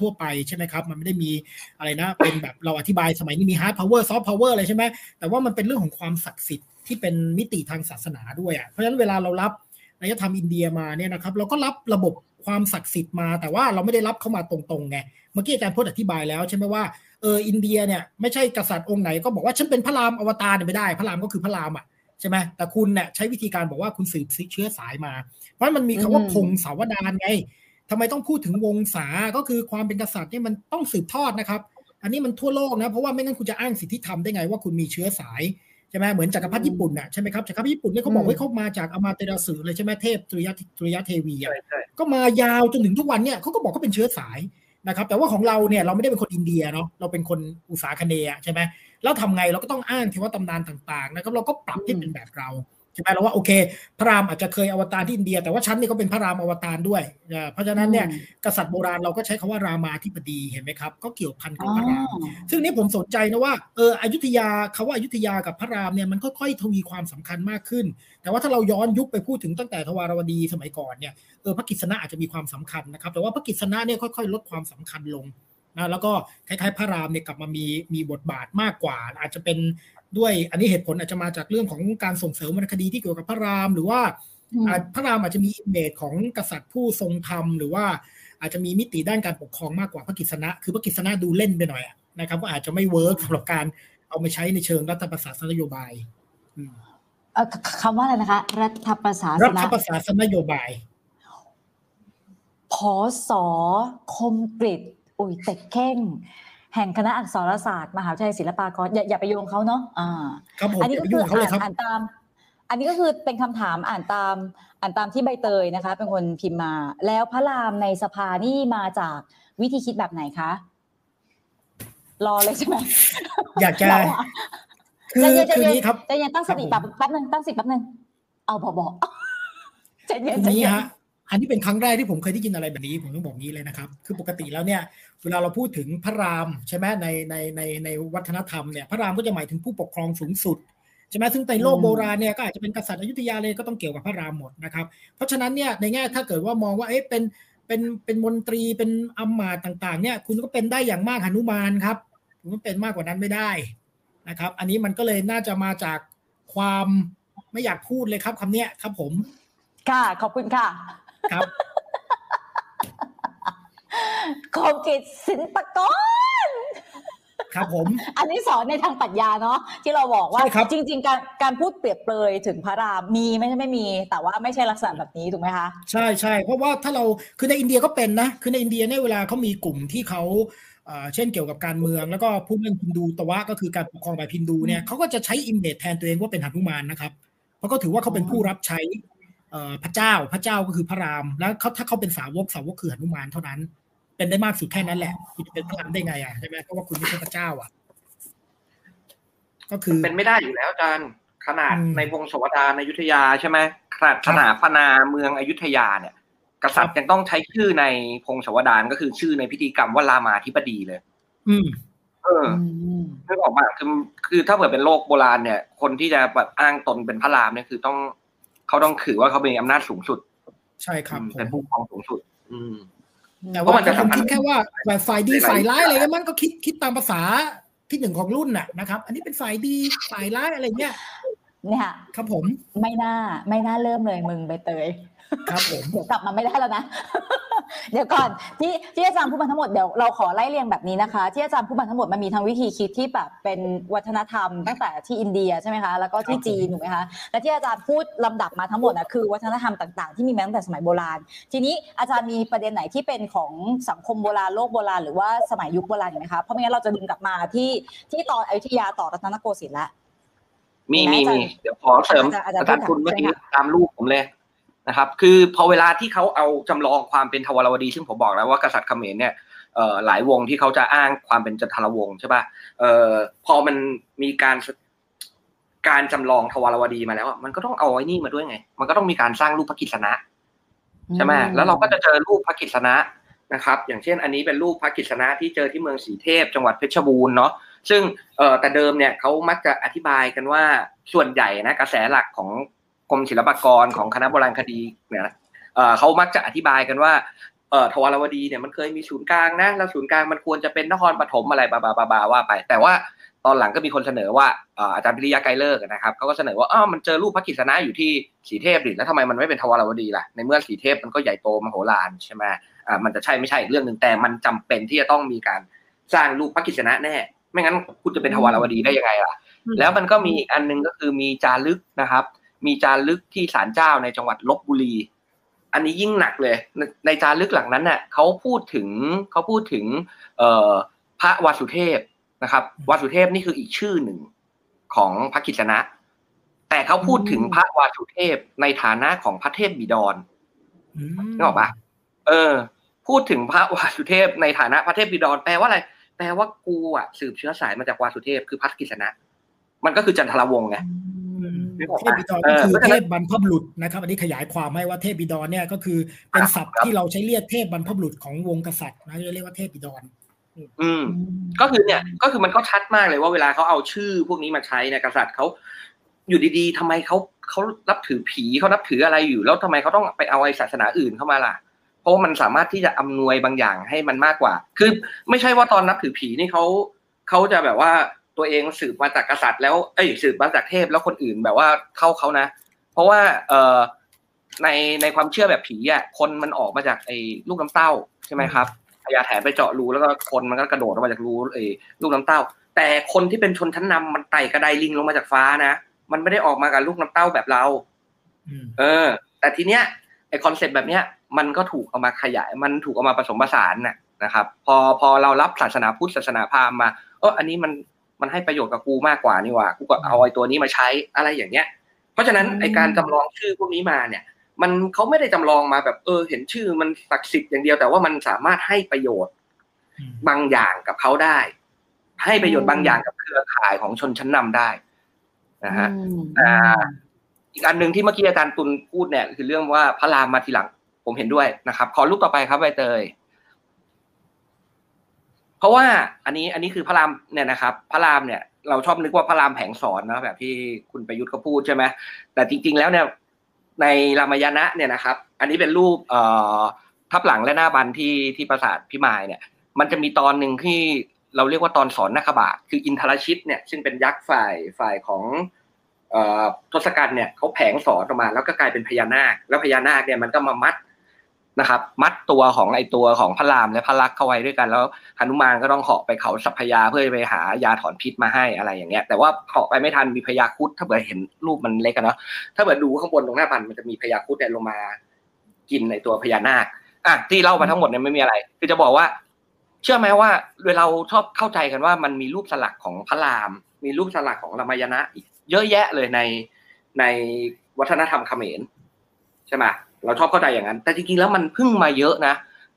ทั่วๆไปใช่ไหมครับ มันไม่ได้มีอะไรนะ เป็นแบบเราอธิบายสมัยนี้มี hard power soft power อะไรใช่ไหมแต่ว่ามันเป็นเรื่องของความศักดิ์สิทธิ์ที่เป็นมิติทางศาสนาด้วยอะเพราะฉะนั้นเวลาเรารับอารยธรรมอินเดียมาเนี่ยนะครับเราก็รับระบบความศักดิ์สิทธิ์มา แต่ว่าเราไม่ได้รับเข้ามาตรงๆไงเมื่อกี้อาจารย์พจน์อธิบายแล้วใช่ไหมว่าเอออินเดียเนี่ยไม่ใช่กษัตริย์องค์ไหนก็บอกว่าฉันเป็นพระรามอวตารเนี่ยไม่ได้ พระรามก็คือพระรามอะ ใช่ไหมแต่คุณเนี่ยใช้วิธีการบอกว่าคุณสืบเชื้อสายมา เพราะมันมีคำว่าอืมพงศาวดารไงทำไมต้องพูดถึงวงศาก็คือความเป็นกษัตริย์เนี่ยมันต้องสืบทอดนะครับ อันนี้มันทั่วโลกนะ เพราะว่าไม่งั้นคุณจะอ้างสิทธิธรรมได้ไงว่าคุณมีเชื้อสายใช่ไหมเหมือนจักรพรรดิญี่ปุ่นน่ะใช่ไหมครับจักรพรรดิญี่ปุ่นเนี่ยเขาบอกว่าเขามาจากอมาเตราสึเลยใช่ไหมเทพสุริยะสุริยะเทวีอะใช่ใช่ก็มายาวจนถึงทุกวันเนี่ยเขาก็บอกเขาเป็นเชื้อสายนะครับ แต่ว่าของเราเนี่ยเราไม่ได้เป็นคนอินเดียเนาะเราเป็นคนอุษาคเนย์อะใช่ไหม แล้วทำไงเราก็ต้องอ้างเทวตำนานต่างๆนะครับเราก็ปรับให้เป็นแบบเราใช่ไหมเราว่าโอเค พระรามอาจจะเคยอวตารที่อินเดีย แต่ว่าฉันนี่ก็เป็นพระรามอวตารด้วยเอ่อเพราะฉะนั้นเนี่ยกษัตริย์โบราณเราก็ใช้คำว่ารามาธิบดีเห็นไหมครับ ก็เกี่ยวพันกับพระราม ซึ่งนี่ผมสนใจนะว่าเอออยุธยาคาว่าอายุธยากับพระรามเนี่ยมันค่อยๆทวีความสำคัญมากขึ้น แต่ว่าถ้าเราย้อนยุคไปพูดถึงตั้งแต่ทวารวดีสมัยก่อนเนี่ยเออพระกิษณะอาจจะมีความสำคัญนะครับแต่ว่าพระกิษณะเนี่ยค่อยๆ ลดความสำคัญลง นะแล้วก็คล้ายๆพระรามเนี่ยกลับมามีมีบทบาทมากกว่า อาจจะเป็นด้วยอันนี้เหตุผลอาจจะมาจากเรื่องของการส่งเสริมวรรณคดีที่เกี่ยวกับพระรามหรือว่าอืมอ่าพระรามอาจจะมี image ของกษัตริย์ผู้ทรงธรรมหรือว่าอาจจะมีมิติด้านการปกครองมากกว่าพระกฤษณะคือพระกฤษณะดูเล่นไปหน่อยอะนะครับก็อาจจะไม่ work สำหรับการเอามาใช้ในเชิงรัฐประศาสนนโยบายอืมเอ่อคำว่าอะไรนะคะ รัฐประศาสรันฐประศาสนนโยบายพอสอคมกริต อุ้ยเต็กเข่ง แห่งคณะอักษรศาสตร์มหาวิทยาลัยศิลปากร อย่าอย่าไปโยงเขาเนาะอ่าครับผมอันนี้อย่าก็ไปคืยุ่องกับเขาเลยครับอ่านตาม อันนี้ก็คือเป็นคำถามอ่านตามอ่านตามที่ใบเตยนะคะ เป็นคนพิมพ์มา แล้วพระรามในสภานี่มาจากวิธีคิดแบบไหนคะรอเลยใช่ไหมอยากจะเราอะคือใจเย็นใจคือเย็นนี้ครับใจเย็นตั้งสติครับแป๊บแป๊บนึงตั้งสติแป๊บนึงเอาพอบอกใจเย็นคือใจนี้เย็นฮะ อันนี้เป็นครั้งแรกที่ผมเคยได้ยินอะไรแบบนี้ ผมต้องบอกงี้เลยนะครับ คือปกติแล้วเนี่ย เวลาเราพูดถึงพระรามใช่ไหมในในในในวัฒนธรรมเนี่ย พระรามก็จะหมายถึงผู้ปกครองสูงสุดใช่ไหมซึ่งในโลกโบราณเนี่ยก็อาจจะเป็นกษัตริย์อยุธยาเลยก็ต้องเกี่ยวกับพระรามหมดนะครับ เพราะฉะนั้นเนี่ยในแง่ถ้าเกิดว่ามองว่าเอ๊ะเป็นเป็นเป็นมนตรีเป็นอำมาตย์ต่าง ๆ เนี่ย คุณก็เป็นได้อย่างมากหนุมานครับคุณก็เป็นมากกว่านั้นไม่ได้นะครับ อันนี้มันก็เลยน่าจะมาจากความไม่อยากพูดเลยครับคำเนี้ยครับผม ค่ะขอบคุณค่ะ ครับคมกฤชศิลปากรครับผม อันนี้สอนในทางปรัชญาเนาะที่เราบอกว่าใช่ครับจริง ๆ การการพูดเปรียบเปรยถึงพระรามมีไม่ใช่ไม่มี แต่ว่าไม่ใช่ลักษณะแบบนี้ถูกไหมคะใช่ใช่เพราะว่าถ้าเราคือในอินเดียก็เป็นนะคือในอินเดียเนี่ยเวลาเขามีกลุ่มที่เขาเอ่อเช่นเกี่ยวกับการเมืองแล้วก็พูดเรื่องฮินดูตวะก็คือการปกครองแบบฮินดูเนี่ยเขาก็จะใช้ image แทนตัวเองว่าเป็นหนุมานนะครับเพราะก็ถือว่าเขาเป็นผู้รับใช้เอ่อ พระเจ้าพระเจ้าก็คือพระราม แล้วเขาถ้าเขาเป็นสาวกสาวกคือหนุมานเท่านั้น เป็นได้มากสุดแค่นั้นแหละคุณจะเป็นพระรามได้ไงอะใช่ไหมเพราะว่าคุณไม่ใช่พระเจ้าอะ ก็คือเป็นไม่ได้อยู่แล้วอาจารย์ขนาดอืมในพงศาวดารในอยุธยาใช่ไหมขนาดครัสบถาปนาเมืองอยุธยาเนี่ย กษัตริย์ยังต้องใช้ชื่อในพงศาวดารก็คือชื่อในพิธีกรรมว่ารามาธิบดีเลย อืมเอออืมนึกออกมาคือคือถ้าเกิดเป็นโลกโบราณเนี่ย คนที่จะแบบอ้างตนเป็นพระรามเนี่ยคือต้อง เขาต้องถือว่าเขามีอำนาจสูงสุด ใช่ครับอืมผมเป็นผู้ปกครองสูงสุด อืมแต่เพราะว่ามันจะผมสำคัญคิดแค่ว่าแบบฝ่ายดีหลายๆฝ่ายร้ายอะไรกันมันก็คิดคิดตามภาษาที่หนึ่งของรุ่นน่ะนะครับ อันนี้เป็นฝ่ายดีฝ่ายร้ายอะไรเงี้ย เนี่ยครับผมไม่น่าไม่น่าเริ่มเลยมึงใบเตย ครับผมเดี๋ยวกลับมาไม่ได้แล้วนะ เดี๋ยวก่อนที่ที่อาจารย์พูดมาทั้งหมดเดี๋ยวเราขอไล่เรียงแบบนี้นะคะ ที่อาจารย์พูดมาทั้งหมดมันมีทั้งวิธีคิดที่แบบเป็นวัฒนธรรมตั้งแต่ที่อินเดียใช่ไหมคะแล้วก็ที่จีนถูกไหมคะและที่อาจารย์พูดลำดับมาทั้งหมดนะคือวัฒนธรรมต่างๆ ที่มีมาตั้งแต่สมัยโบราณ ทีนี้อาจารย์มีประเด็นไหนที่เป็นของสังคมโบราณโลกโบราณหรือว่าสมัยยุคโบราณอีกไหมคะเพราะไม่งั้นเราจะดึงกลับมาที่ที่ตอนอยุธยาต่อรัตนโกสินทร์ละ มีมีมีไหมมีอาจารย์เดี๋ยวขอเสริมอาจารย์อาจารย์อาจารย์คุณพูดเมื่อกี้ใช่ไหมคะตามรูปผมเลยนะครับ คือพอเวลาที่เขาเอาจำลองความเป็นทวารวดี ซึ่งผมบอกแล้วว่ากษัตริย์เขมรเนี่ยเอ่อหลายวงที่เขาจะอ้างความเป็นจันทรวงศ์ใช่ป่ะเอ่อพอมันมีการการจำลองทวารวดีมาแล้วอะมันก็ต้องเอาไอ้นี่มาด้วยไง มันก็ต้องมีการสร้างรูปพระกิษณะใช่ไหมแล้วเราก็จะเจอรูปพระกิษณะนะครับ อย่างเช่น อันนี้เป็นรูปพระกิษณะที่เจอที่เมืองสีเทพ จังหวัดเพชรบูรณ์เนาะ ซึ่งแต่เดิมเนี่ยเขามักจะอธิบายกันว่าส่วนใหญ่นะกระแสหลักของกรมศิลปากรของคณะโบราณคดีเนี่ยเขามักจะอธิบายกันว่าเอ่อทวารวดีเนี่ยมันเคยมีศูนย์กลางนะแล้วศูนย์กลางมันควรจะเป็นนครปฐมอะไรบาบาบาบาว่าไป แต่ว่าตอนหลังก็มีคนเสนอว่าอาจารย์พิริยะไกรเลิกนะครับเขาก็เสนอว่าอ้าวมันเจอรูปพระกิษณะอยู่ที่สีเทพดิแล้วทำไมมันไม่เป็นทวารวดีล่ะในเมื่อสีเทพมันก็ใหญ่โตมโหฬารใช่ไหมอ่ามันจะใช่ไม่ใช่อีกเรื่องหนึ่งแต่มันจำเป็นที่จะต้องมีการสร้างรูปพระกิษณะแน่ ไม่งั้นคุณจะเป็นทวารวดีได้ยังไงล่ะ แล้วมันก็มีอีกอันหนึงก็คือมีจารึกนะครับ มีจารึกที่ศาลเจ้าในจังหวัดลบบุรี อันนี้ยิ่งหนักเลย ในในจารึกหลังนั้นน่ะเขาพูดถึงเขาพูดถึงเอ่อพระวาสุเทพนะครับวาสุเทพนี่คืออีกชื่อหนึ่งของพระกิษณะแต่เขาพูดถึงพระวาสุเทพในฐานะของพระเทพบิดรอืมนึกออกปะเออ พูดถึงพระวาสุเทพในฐานะพระเทพบิดรแปลว่าอะไร แปลว่ากูอะสืบเชื้อสายมาจากวาสุเทพคือพระกิษณะ มันก็คือจันทรวงศ์ไงนึกออกเทปะพบิดรเอก็อคือเพราะฉะเทนั้นพบรรพบุรุษนะครับ อันนี้ขยายความให้ว่าเทพบิดรเนี่ยก็คือเป็นศัพท์ที่เราใช้เรียกเทพบรรพบุรุษของวงกษัตริย์นะจะเรียกว่าเทพบิดรอืม ก็คือเนี่ย ก็คือมันก็ชัดมากเลยว่าเวลาเขาเอาชื่อพวกนี้มาใช้เนี่ยกษัตริย์เขาอยู่ดีๆทำไมเขาเขานับถือผีเขานับถืออะไรอยู่ แล้วทำไมเขาต้องไปเอาไอ้ศาสนาอื่นเข้ามาล่ะ เพราะว่ามันสามารถที่จะอำนวยบางอย่างให้มันมากกว่า คือไม่ใช่ว่าตอนนับถือผีนี่เขาเขาจะแบบว่าตัวเองสืบมาจากกษัตริย์แล้วเอ้ยสืบมาจากเทพแล้วคนอื่นแบบว่าเข้าเขานะ เพราะว่าเอ่อในในความเชื่อแบบผีอะคนมันออกมาจากไอ้ลูกน้ำเต้าใช่ไหมครับพญาแถนไปเจาะรูแล้วก็คนมันก็กระโดดออกมาจากรูเออลูกน้ำเต้า แต่คนที่เป็นชนชั้นนำมันไต่กระไดลิงลงมาจากฟ้านะมันไม่ได้ออกมากับลูกน้ำเต้าแบบเราอืมเออ แต่ทีเนี้ยไอ concept แบบเนี้ย มันก็ถูกเอามาขยาย มันถูกเอามาผสมผสานน่ะนะครับ พอพอเรารับศาสนาพุทธศาสนาพราหมณ์มาเอออันนี้มันมันให้ประโยชน์กับกูมากกว่านี่หว่ากูก็เอาไอ้ตัวนี้มาใช้อะไรอย่างเงี้ย เพราะฉะนั้นไอการจำลองชื่อพวกนี้มาเนี่ย มันเขาไม่ได้จำลองมาแบบเออ เห็นชื่อมันศักดิ์สิทธิ์อย่างเดียวแต่ว่ามันสามารถให้ประโยชน์อืมบางอย่างกับเขาได้ ให้ประโยชน์บางอย่างกับเครือข่ายของชนชั้นนำได้นะฮะอืมอ่าอีกอันหนึ่งที่เมื่อกี้อาจารย์ตุลพูดเนี่ย คือเรื่องว่าพระรามมาทีหลัง ผมเห็นด้วยนะครับ ขอรูปต่อไปครับใบเตย เพราะว่าอันนี้อันนี้คือพระรามเนี่ยนะครับพระรามเนี่ย เราชอบนึกว่าพระรามแผงสอนนะแบบที่คุณประยุทธ์เขาพูดใช่ไหมแต่จริง ๆ แล้วเนี่ย ในรามยายณะเนี่ยนะครับ อันนี้เป็นรูปเอ่อทับหลังและหน้าบันที่ที่ปราสาทพิมายเนี่ย มันจะมีตอนหนึ่งที่เราเรียกว่าตอนสอนนาคบาทคืออินทรชิตเนี่ยซึ่งเป็นยักษ์ฝ่ายฝ่ายของเอ่อทศกัณฐ์เนี่ยเขาแผงสอนออกมา แล้วก็กลายเป็นพญานาค แล้วพญานาคเนี่ยมันก็มามัด นะครับ มัดตัวของไอตัวของพระรามและพระลักษ์เข้าไว้ด้วยกันแล้วหนุมานก็ต้องเหาะไปเขาสัพพยาเพื่อไปหายาถอนพิษมาให้อะไรอย่างเงี้ย แต่ว่าเหาะไปไม่ทันมีพญาคุดถ้าเกิดเห็นรูปมันเล็กกันเนาะถ้าเกิดดูข้างบนตรงหน้าบันมันจะมีพญาคุดเนี่ยลงมา กินในตัวพญานาคอะที่เล่ามาทั้งหมดเนี่ยไม่มีอะไร คือจะบอกว่า เชื่อไหมว่าเวลาเราชอบเข้าใจกันว่ามันมีรูปสลักของพระราม มีรูปสลักของรามายณะเยอะแยะเลยในในวัฒนธรรมเขมรใช่ไหม เราชอบเข้าใจอย่างนั้น แต่จริงๆแล้วมันพิ่งมาเยอะนะ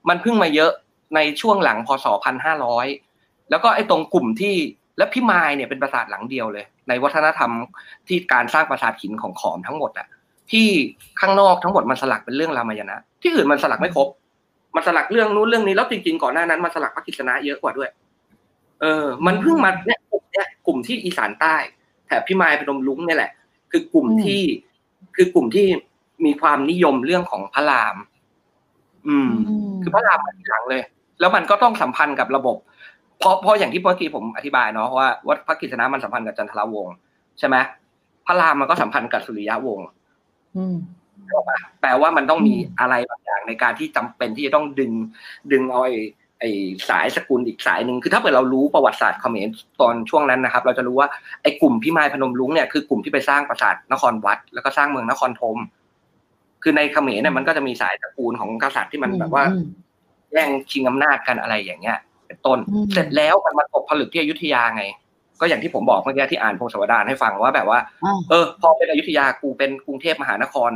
มันพิ่งมาเยอะในช่วงหลังพศพันห้าร้อยแล้วก็ไอ้ตรงกลุ่มที่และพิมายเนี่ยเป็นปราสาทหลังเดียวเลย ในวัฒนธรรมที่การสร้างปราสาทหินของขอมทั้งหมดอะที่ข้างนอกทั้งหมดมันสลักเป็นเรื่องรามายณะที่อื่นมันสลักไม่ครบ มันสลักเรื่องนู้นเรื่องนี้แล้วจริงๆก่อนหน้านั้นมันสลักพระกิษณะเยอะกว่าด้วย เออ มันเพิ่งมาเนี่ยกลุ่มเนี่ยกลุ่มที่อีสานใต้แถบพิมายพนมลุงเนี่ยแหละ คือกลุ่มที่คือกลุ่มที่ มีความนิยมเรื่องของพระราม อืม คือพระรามมาทีหลังเลย แล้วมันก็ต้องสัมพันธ์กับระบบ เพราะเพราะอย่างที่เมื่อกี้ผมอธิบายเนาะว่าว่าพระกิษณะมันสัมพันธ์กับจันทรวงศ์ใช่ไหมพระรามมันก็สัมพันธ์กับสุริยะวงศ์อืมแปลว่ามันต้องมีอืมอะไรบางอย่างในการที่จำเป็นที่จะต้องดึง ดึงเอาไอ้ไอ้สายสกุลอีกสายหนึ่งคือถ้าเกิดเรารู้ประวัติศาสตร์เขมรตอนช่วงนั้นนะครับ เราจะรู้ว่าไอ้กลุ่มพิมายพนมรุ้งเนี่ยคือกลุ่มที่ไปสร้างปราสาทนครวัด แล้วก็สร้างเมืองนครธม คือในเขมรเนี่ยมันก็จะมีสายตระกูลของกษัตริย์ที่มันแบบว่าอืมแย่งชิงอำนาจกันอะไรอย่างเงี้ย เป็นต้นอืมเสร็จแล้วมันมาตกผลึกที่อยุธยาไง ก็อย่างที่ผมบอกเมื่อกี้ที่อ่านพงศาวดารให้ฟังว่าแบบว่าอ่าเออ พอเป็นอยุธยากูเป็นกรุงเทพมหานคร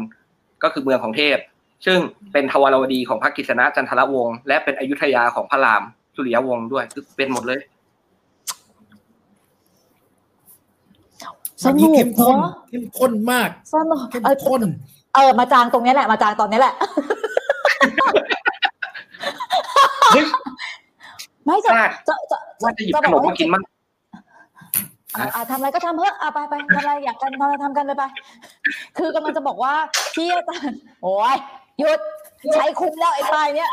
ก็คือเมืองของเทพ ซึ่งเป็นทวารวดีของพระกฤษณะจันทรวงศ์และเป็นอยุธยาของพระรามสุริยวงศ์ด้วยคือเป็นหมดเลยสวันนุนี้กเข้มข้นเนาะเข้มข้นมากสนุกเข้มเออข้นเออมาจางตรงนี้แหละมาจางตอนนี้แหละเฮ้ยไม่จะพลาดจะจะว่าจะหยิบขนมมากินมั้งอะอะทำอะไรก็ทำเถอะอะไปไปทำอะไรอยากกันทำอะไรทำกันเลยไป คือกำลังจะบอกว่าที่อาจารย์โอ้ยหยุดใช้คุ้มแล้วไอ้ปลายเนี้ย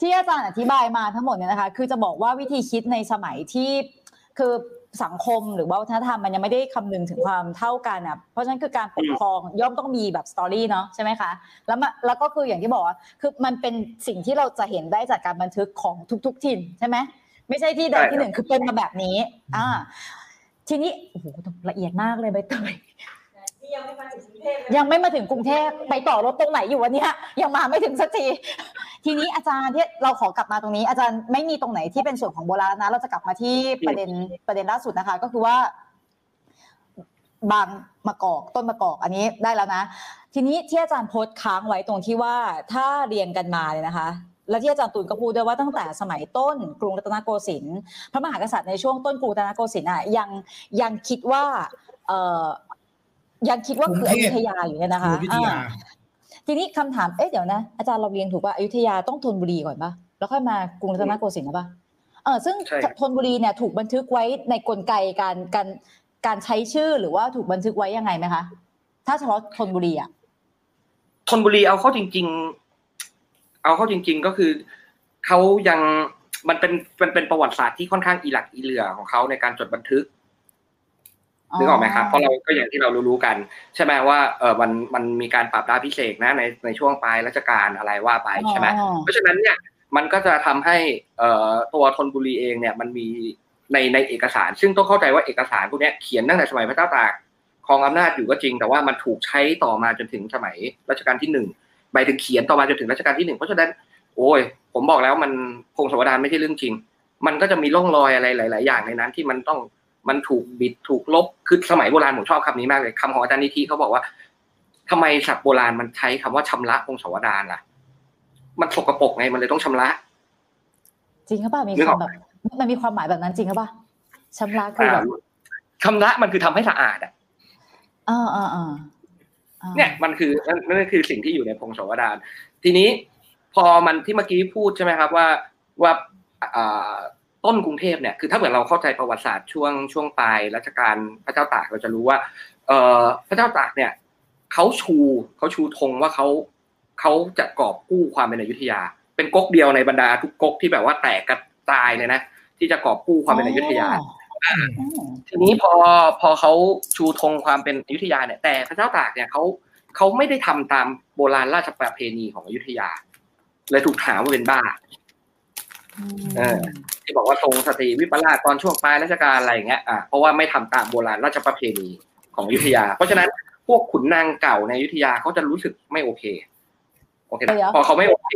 ที่อาจารย์อธิบายมาทั้งหมดเนี่ยนะคะ คือจะบอกว่าวิธีคิดในสมัยที่คือ สังคมหรือว่าวัฒนธรรมมันยังไม่ได้คำนึงถึงความเท่ากันอะเพราะฉะนั้นคือการปกครองย่อมต้องมีแบบสตอรี่เนาะใช่ไหมคะแล้วมาแล้วก็คืออย่างที่บอกว่าคือมันเป็นสิ่งที่เราจะเห็นได้จากการบันทึกของทุก ๆ ถิ่นใช่ไหมไม่ใช่ที่ใดที่หนึ่งคือเป็นมาแบบนี้ อ่า ทีนี้โอ้โหละเอียดมากเลยใบเตย ยังไม่มาถึงกรุงเทพไปต่อรถตรงไหนอยู่วะเนี่ยยังมาไม่ถึงสักทีทีนี้อาจารย์ที่เราขอกลับมาตรงนี้อาจารย์ไม่มีตรงไหนที่เป็นส่วนของโบราณนะ เราจะกลับมาที่ประเด็นประเด็นล่าสุดนะคะ ก็คือว่า บางมะกอกต้นมะกอกอันนี้ได้แล้วนะ ทีนี้ที่อาจารย์โพสต์ค้างไว้ตรงที่ว่าถ้าเรียงกันมาเนี่ยนะคะแล้วที่อาจารย์ตูนก็พูดด้วยว่าตั้งแต่สมัยต้นกรุงรัตนโกสินทร์พระมหากษัตริย์ในช่วงต้นกรุงรัตนโกสินทร์อะยังยังคิดว่า ยังคิดว่าคืออยุธยาอยู่เนี่ยนะคะอยุธยาอ่าทีนี้คำถามเอ๊ะเดี๋ยวนะอาจารย์เราเรียงถูกป่ะอยุธยาต้องธนบุรีก่อนป่ะแล้วค่อยมากรุงรัตนโกสินทร์นะป่ะเออซึ่งใช่ครับธนบุรีเนี่ยถูกบันทึกไว้ในกลไกการการการใช้ชื่อหรือว่าถูกบันทึกไว้ยังไงไหมคะ ถ้าเฉพาะธนบุรีอะธนบุรีเอาเข้าจริง ๆ เอาเข้าจริง ๆก็คือเขายังมันเป็นมันเป็นประวัติศาสตร์ที่ค่อนข้างอีหลักอีเหลือของเขาในการจดบันทึก นึกออกไหมครับเพราะเราก็อย่างที่เรารู้ๆกัน ใช่ไหมว่าเออมันมันมีการปรับดาพิเศษกนะในในช่วงปลายรัชกาลอะไรว่าไปใช่ไหมอ๋อเพราะฉะนั้นเนี่ยมันก็จะทำให้เอ่อตัวธนบุรีเองเนี่ยมันมีในในเอกสาร ซึ่งต้องเข้าใจว่าเอกสารพวกเนี้ยเขียนตั้งแต่สมัยพระเจ้าตากครองอำนาจอยู่ก็จริง แต่ว่ามันถูกใช้ต่อมาจนถึงสมัยรัชกาลที่หนึ่งหมายถึงเขียนต่อมาจนถึงรัชกาลที่หนึ่งเพราะฉะนั้นโอ้ย ผมบอกแล้วมันพงศาวดารไม่ใช่เรื่องจริง มันก็จะมีร่องรอยอะไรหลาย ๆ อย่างในนั้นที่มันต้อง มันถูกบิดถูกลบคือสมัยโบราณผมชอบคำนี้มากเลยคำของอาจารย์นิธิเขาบอกว่าทำไมศัพท์โบราณมันใช้คำว่าชำระพงศาวดารล่ะ มันสกปรกไงมันเลยต้องชำระ จริงหรือเปล่ามีนึกออกคำแบบมันมีความหมายแบบนั้นจริงหรือเปล่าชำระคือแบบชำระมันคือทำให้สะอาดอะอ่าอ่าอ่าอ่าเนี่ยมันคือนั่นนั่นคือสิ่งที่อยู่ในพงศาวดารทีนี้พอมันที่เมื่อกี้พูดใช่ไหมครับว่าว่าอ่า ต้นกรุงเทพเนี่ยคือถ้าเกิดเราเข้าใจประวัติศาสตร์ช่วงช่วงปลายรัชกาลพระเจ้าตากเราจะรู้ว่า เอ่อพระเจ้าตากเนี่ยเขาชูเขาชูธงว่าเขาเขาจะกอบกู้ความเป็นอยุธยา เป็นก๊กเดียวในบรรดาทุกก๊กที่แบบว่าแตกกระจายเลยนะที่จะกอบกู้ความเป็นอยุธยาอืมทีนี้พอพอเขาชูธงความเป็นอยุธยาเนี่ย แต่พระเจ้าตากเนี่ยเขาเขาไม่ได้ทำตามโบราณราชประเพณีของอยุธยาเลยถูกถามว่าเป็นบ้าเออ ที่บอกว่าทรงสตรีวิปลาสตอนช่วงปลายรัชกาลอะไรอย่างเงี้ยอะเพราะว่าไม่ทำตามโบราณราชประเพณีของอยุธยา เพราะฉะนั้นพวกขุนนางเก่าในอยุธยาเขาจะรู้สึกไม่โอเคโอเคนะพอเขาไม่โอเค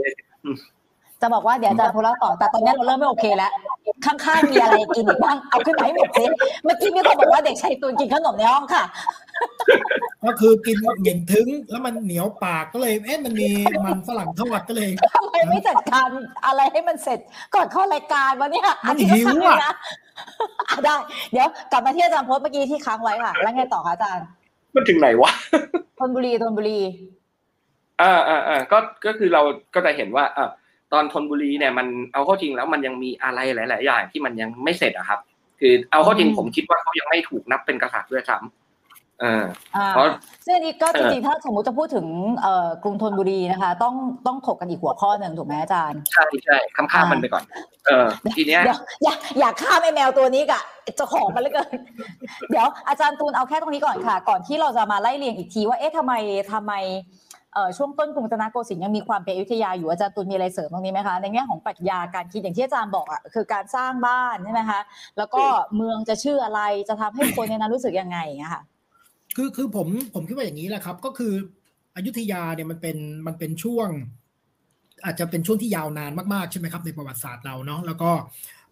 จะบอกว่าเดี๋ยวอาจารย์พูดแล้วต่อแต่ตอนนี้เราเริ่มไม่โอเคแล้ว ข้างๆมีอะไรกินอีกบ้างเอาขึ้นมาให้หมดสิเมื่อกี้มีคนบอกว่าเด็กชายตูนกินขนมในห้องค่ะ ก็คือกินเหม็นถึงแล้วมันเหนียวปากก็เลยเอ๊ะมันมีมันฝรั่งทอดก็เลยทำไมไม่จัดการอะไรให้มันเสร็จก่อนเข้ารายการวะเนี่ยมันอาทิตย์หิวละครั้งอะเลยนะอะได้ เดี๋ยวกลับมาที่อาจารย์โพสต์เมื่อกี้ที่ค้างไว้ค่ะ แล้วไงต่อคะอาจารย์ มันถึงไหนวะธนบุรีธนบุรีอ่าอ่าอ่าก็ก็คือเราก็จะเห็นว่าอ่า ตอนธนบุรีเนี่ยมันเอาเข้าจริงแล้วมันยังมีอะไรหลาย ๆ อย่างที่มันยังไม่เสร็จอะครับ คือเอาเข้าจริงอืมผมคิดว่าเขายังไม่ถูกนับเป็นกษัตริย์ด้วยซ้ำเอออ่าเพราะซึ่งอันนี้ก็เอจอริงๆถ้าสมมุติจะพูดถึงเอ่อกรุงธนบุรีนะคะ ต้องต้องถกกันอีกหัวข้อหนึ่งถูกไหมอาจารย์ ใช่ใช่ข้ามข้ามมันไปก่อน เออทีเนี้ยเดี๋ยวอย่าอย่าข้ามไอ้แมวตัวนี้กะเจ้าของมันเหลยเกิน เดี๋ยวอาจารย์ตูนเอาแค่ตรงนี้ก่อนค่ะ ก่อนที่เราจะมาไล่เรียงอีกทีว่าเอ๊ะทำไมทำไมเอ่อ ช่วงต้นกรุงรัตนโกสินทร์ยังมีความเป็นอยุธยาอยู่อาจารย์ตูนมีอะไรเสริมตรงนี้ไหมคะในแง่ของปรัชญาการคิดอย่างที่อาจารย์บอกอะคือการสร้างบ้านใช่ไหมคะแล้วก็เมืองจะชื่ออะไรจะทำให้คนในนั้นรู้สึกยังไงอย่างเงี้ยค่ะคือคือผมผมคิดว่าอย่างนี้แหละครับ ก็คืออยุธยาเนี่ยมันเป็นมันเป็นช่วง อาจจะเป็นช่วงที่ยาวนานมากๆใช่ไหมครับ ในประวัติศาสตร์เราเนาะแล้วก็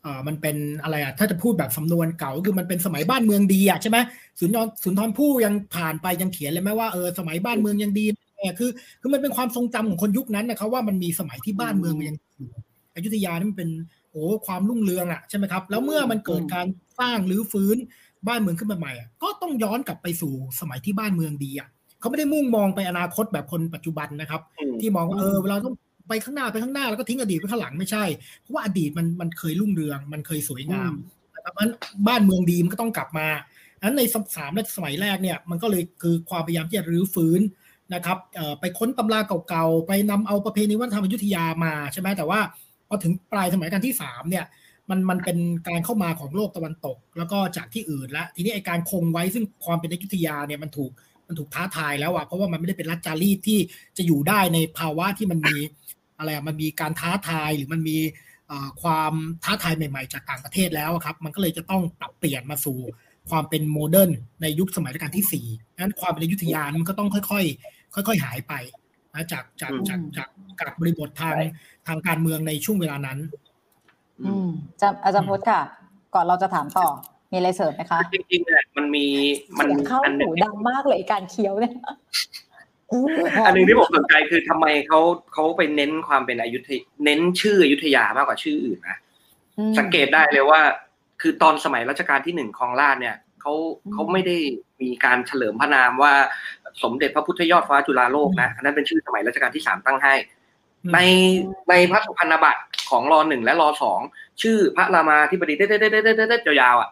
เอ่อมันเป็นอะไรอะถ้าจะพูดแบบสำนวนเก่าคือมันเป็นสมัยบ้านเมืองดีอะใช่ไหมสุนทรสุนทรภู่ยังผ่านไปยังเขียนเลยไหมว่าเออสมัยบ้านเมืองยังดี เนี่ยคือคือมันเป็นความทรงจำของคนยุคนั้นนะครับว่ามันมีสมัยที่บ้านเมืองมันยังอยู่อยุธยานี่มันเป็นโอ้ความรุ่งเรืองอะใช่ไหมครับ แล้วเมื่อมันเกิดการสร้างหรือฟื้นบ้านเมืองขึ้นมาใหม่อะก็ต้องย้อนกลับไปสู่สมัยที่บ้านเมืองดีอะเขาไม่ได้มุ่งมองไปอนาคตแบบคนปัจจุบันนะครับอืมที่มองว่าเออเราต้องไปข้างหน้าไปข้างหน้าแล้วก็ทิ้งอดีตไว้ข้างหลังไม่ใช่เพราะว่าอดีตมันมันเคยรุ่งเรือง มันเคยสวยงามนะครับเพราะฉะนั้นบ้านเมืองดีมันก็ต้องกลับมานั้นในสามและสมัยแรกเนี่ยมันก็เลยคือความพยายามที่จะรื้อฟื้น นะครับไปค้นตำราเก่าๆ ไปนำเอาประเพณีวัฒนธรรมอยุธยามาใช่ไหมแต่ว่าพอถึงปลายสมัยการที่สามเนี่ยมันมันเป็นการเข้ามาของโลกตะวันตก แล้วก็จากที่อื่นแล้วทีนี้ไอการคงไว้ซึ่งความเป็นอยุธยาเนี่ยมันถูกมันถูกท้าทายแล้วอะเพราะว่ามันไม่ได้เป็นรัฐจารีตที่จะอยู่ได้ในภาวะที่มันมีอะไรอะมันมีการท้าทายหรือมันมีความท้าทายใหม่ ๆ จากต่างประเทศแล้วครับ มันก็เลยจะต้องปรับเปลี่ยนมาสู่ ความเป็นโมเดิร์นในยุคสมัยรัชกาลที่สี่นั้นความเป็นอยุธยามันก็ต้องค่อยๆ ค่อย ๆ หายไปนะจากจากอืมจากจากจากบริบททางทางการเมืองในช่วงเวลานั้น อืมจะอาจารย์พจน์ค่ะ ก่อนเราจะถามต่อ มีอะไรเสริมไหมคะ จริงๆเนี่ยมันมีมันเสียงเข้าอันหนึ่หูงดังมากเลยการเคี้ยวเนี่ยอันหนึ่งที่ผมสนใจคือทำไมเขาเขาไปเน้นความเป็นอยุธยเน้นชื่ออยุธยามากกว่าชื่ออื่นนะอืมสังเกตได้เลยว่า คือตอนสมัยรัชกาลที่หนึ่งครองราชเนี่ยเขาอืมเขาไม่ได้มีการเฉลิมพระนามว่าสมเด็จพระพุทธยอดฟ้าจุฬาโลกนะอันนั้นเป็นชื่อสมัยรัชกาลที่สามตั้งให้อืมในในพระสุพรรณบัตรของรอหนึ่งและรอสองชื่อพระรามาธิบดีเด็ดเด็ดเด็ดเด็ดเด็ดยาวๆอะ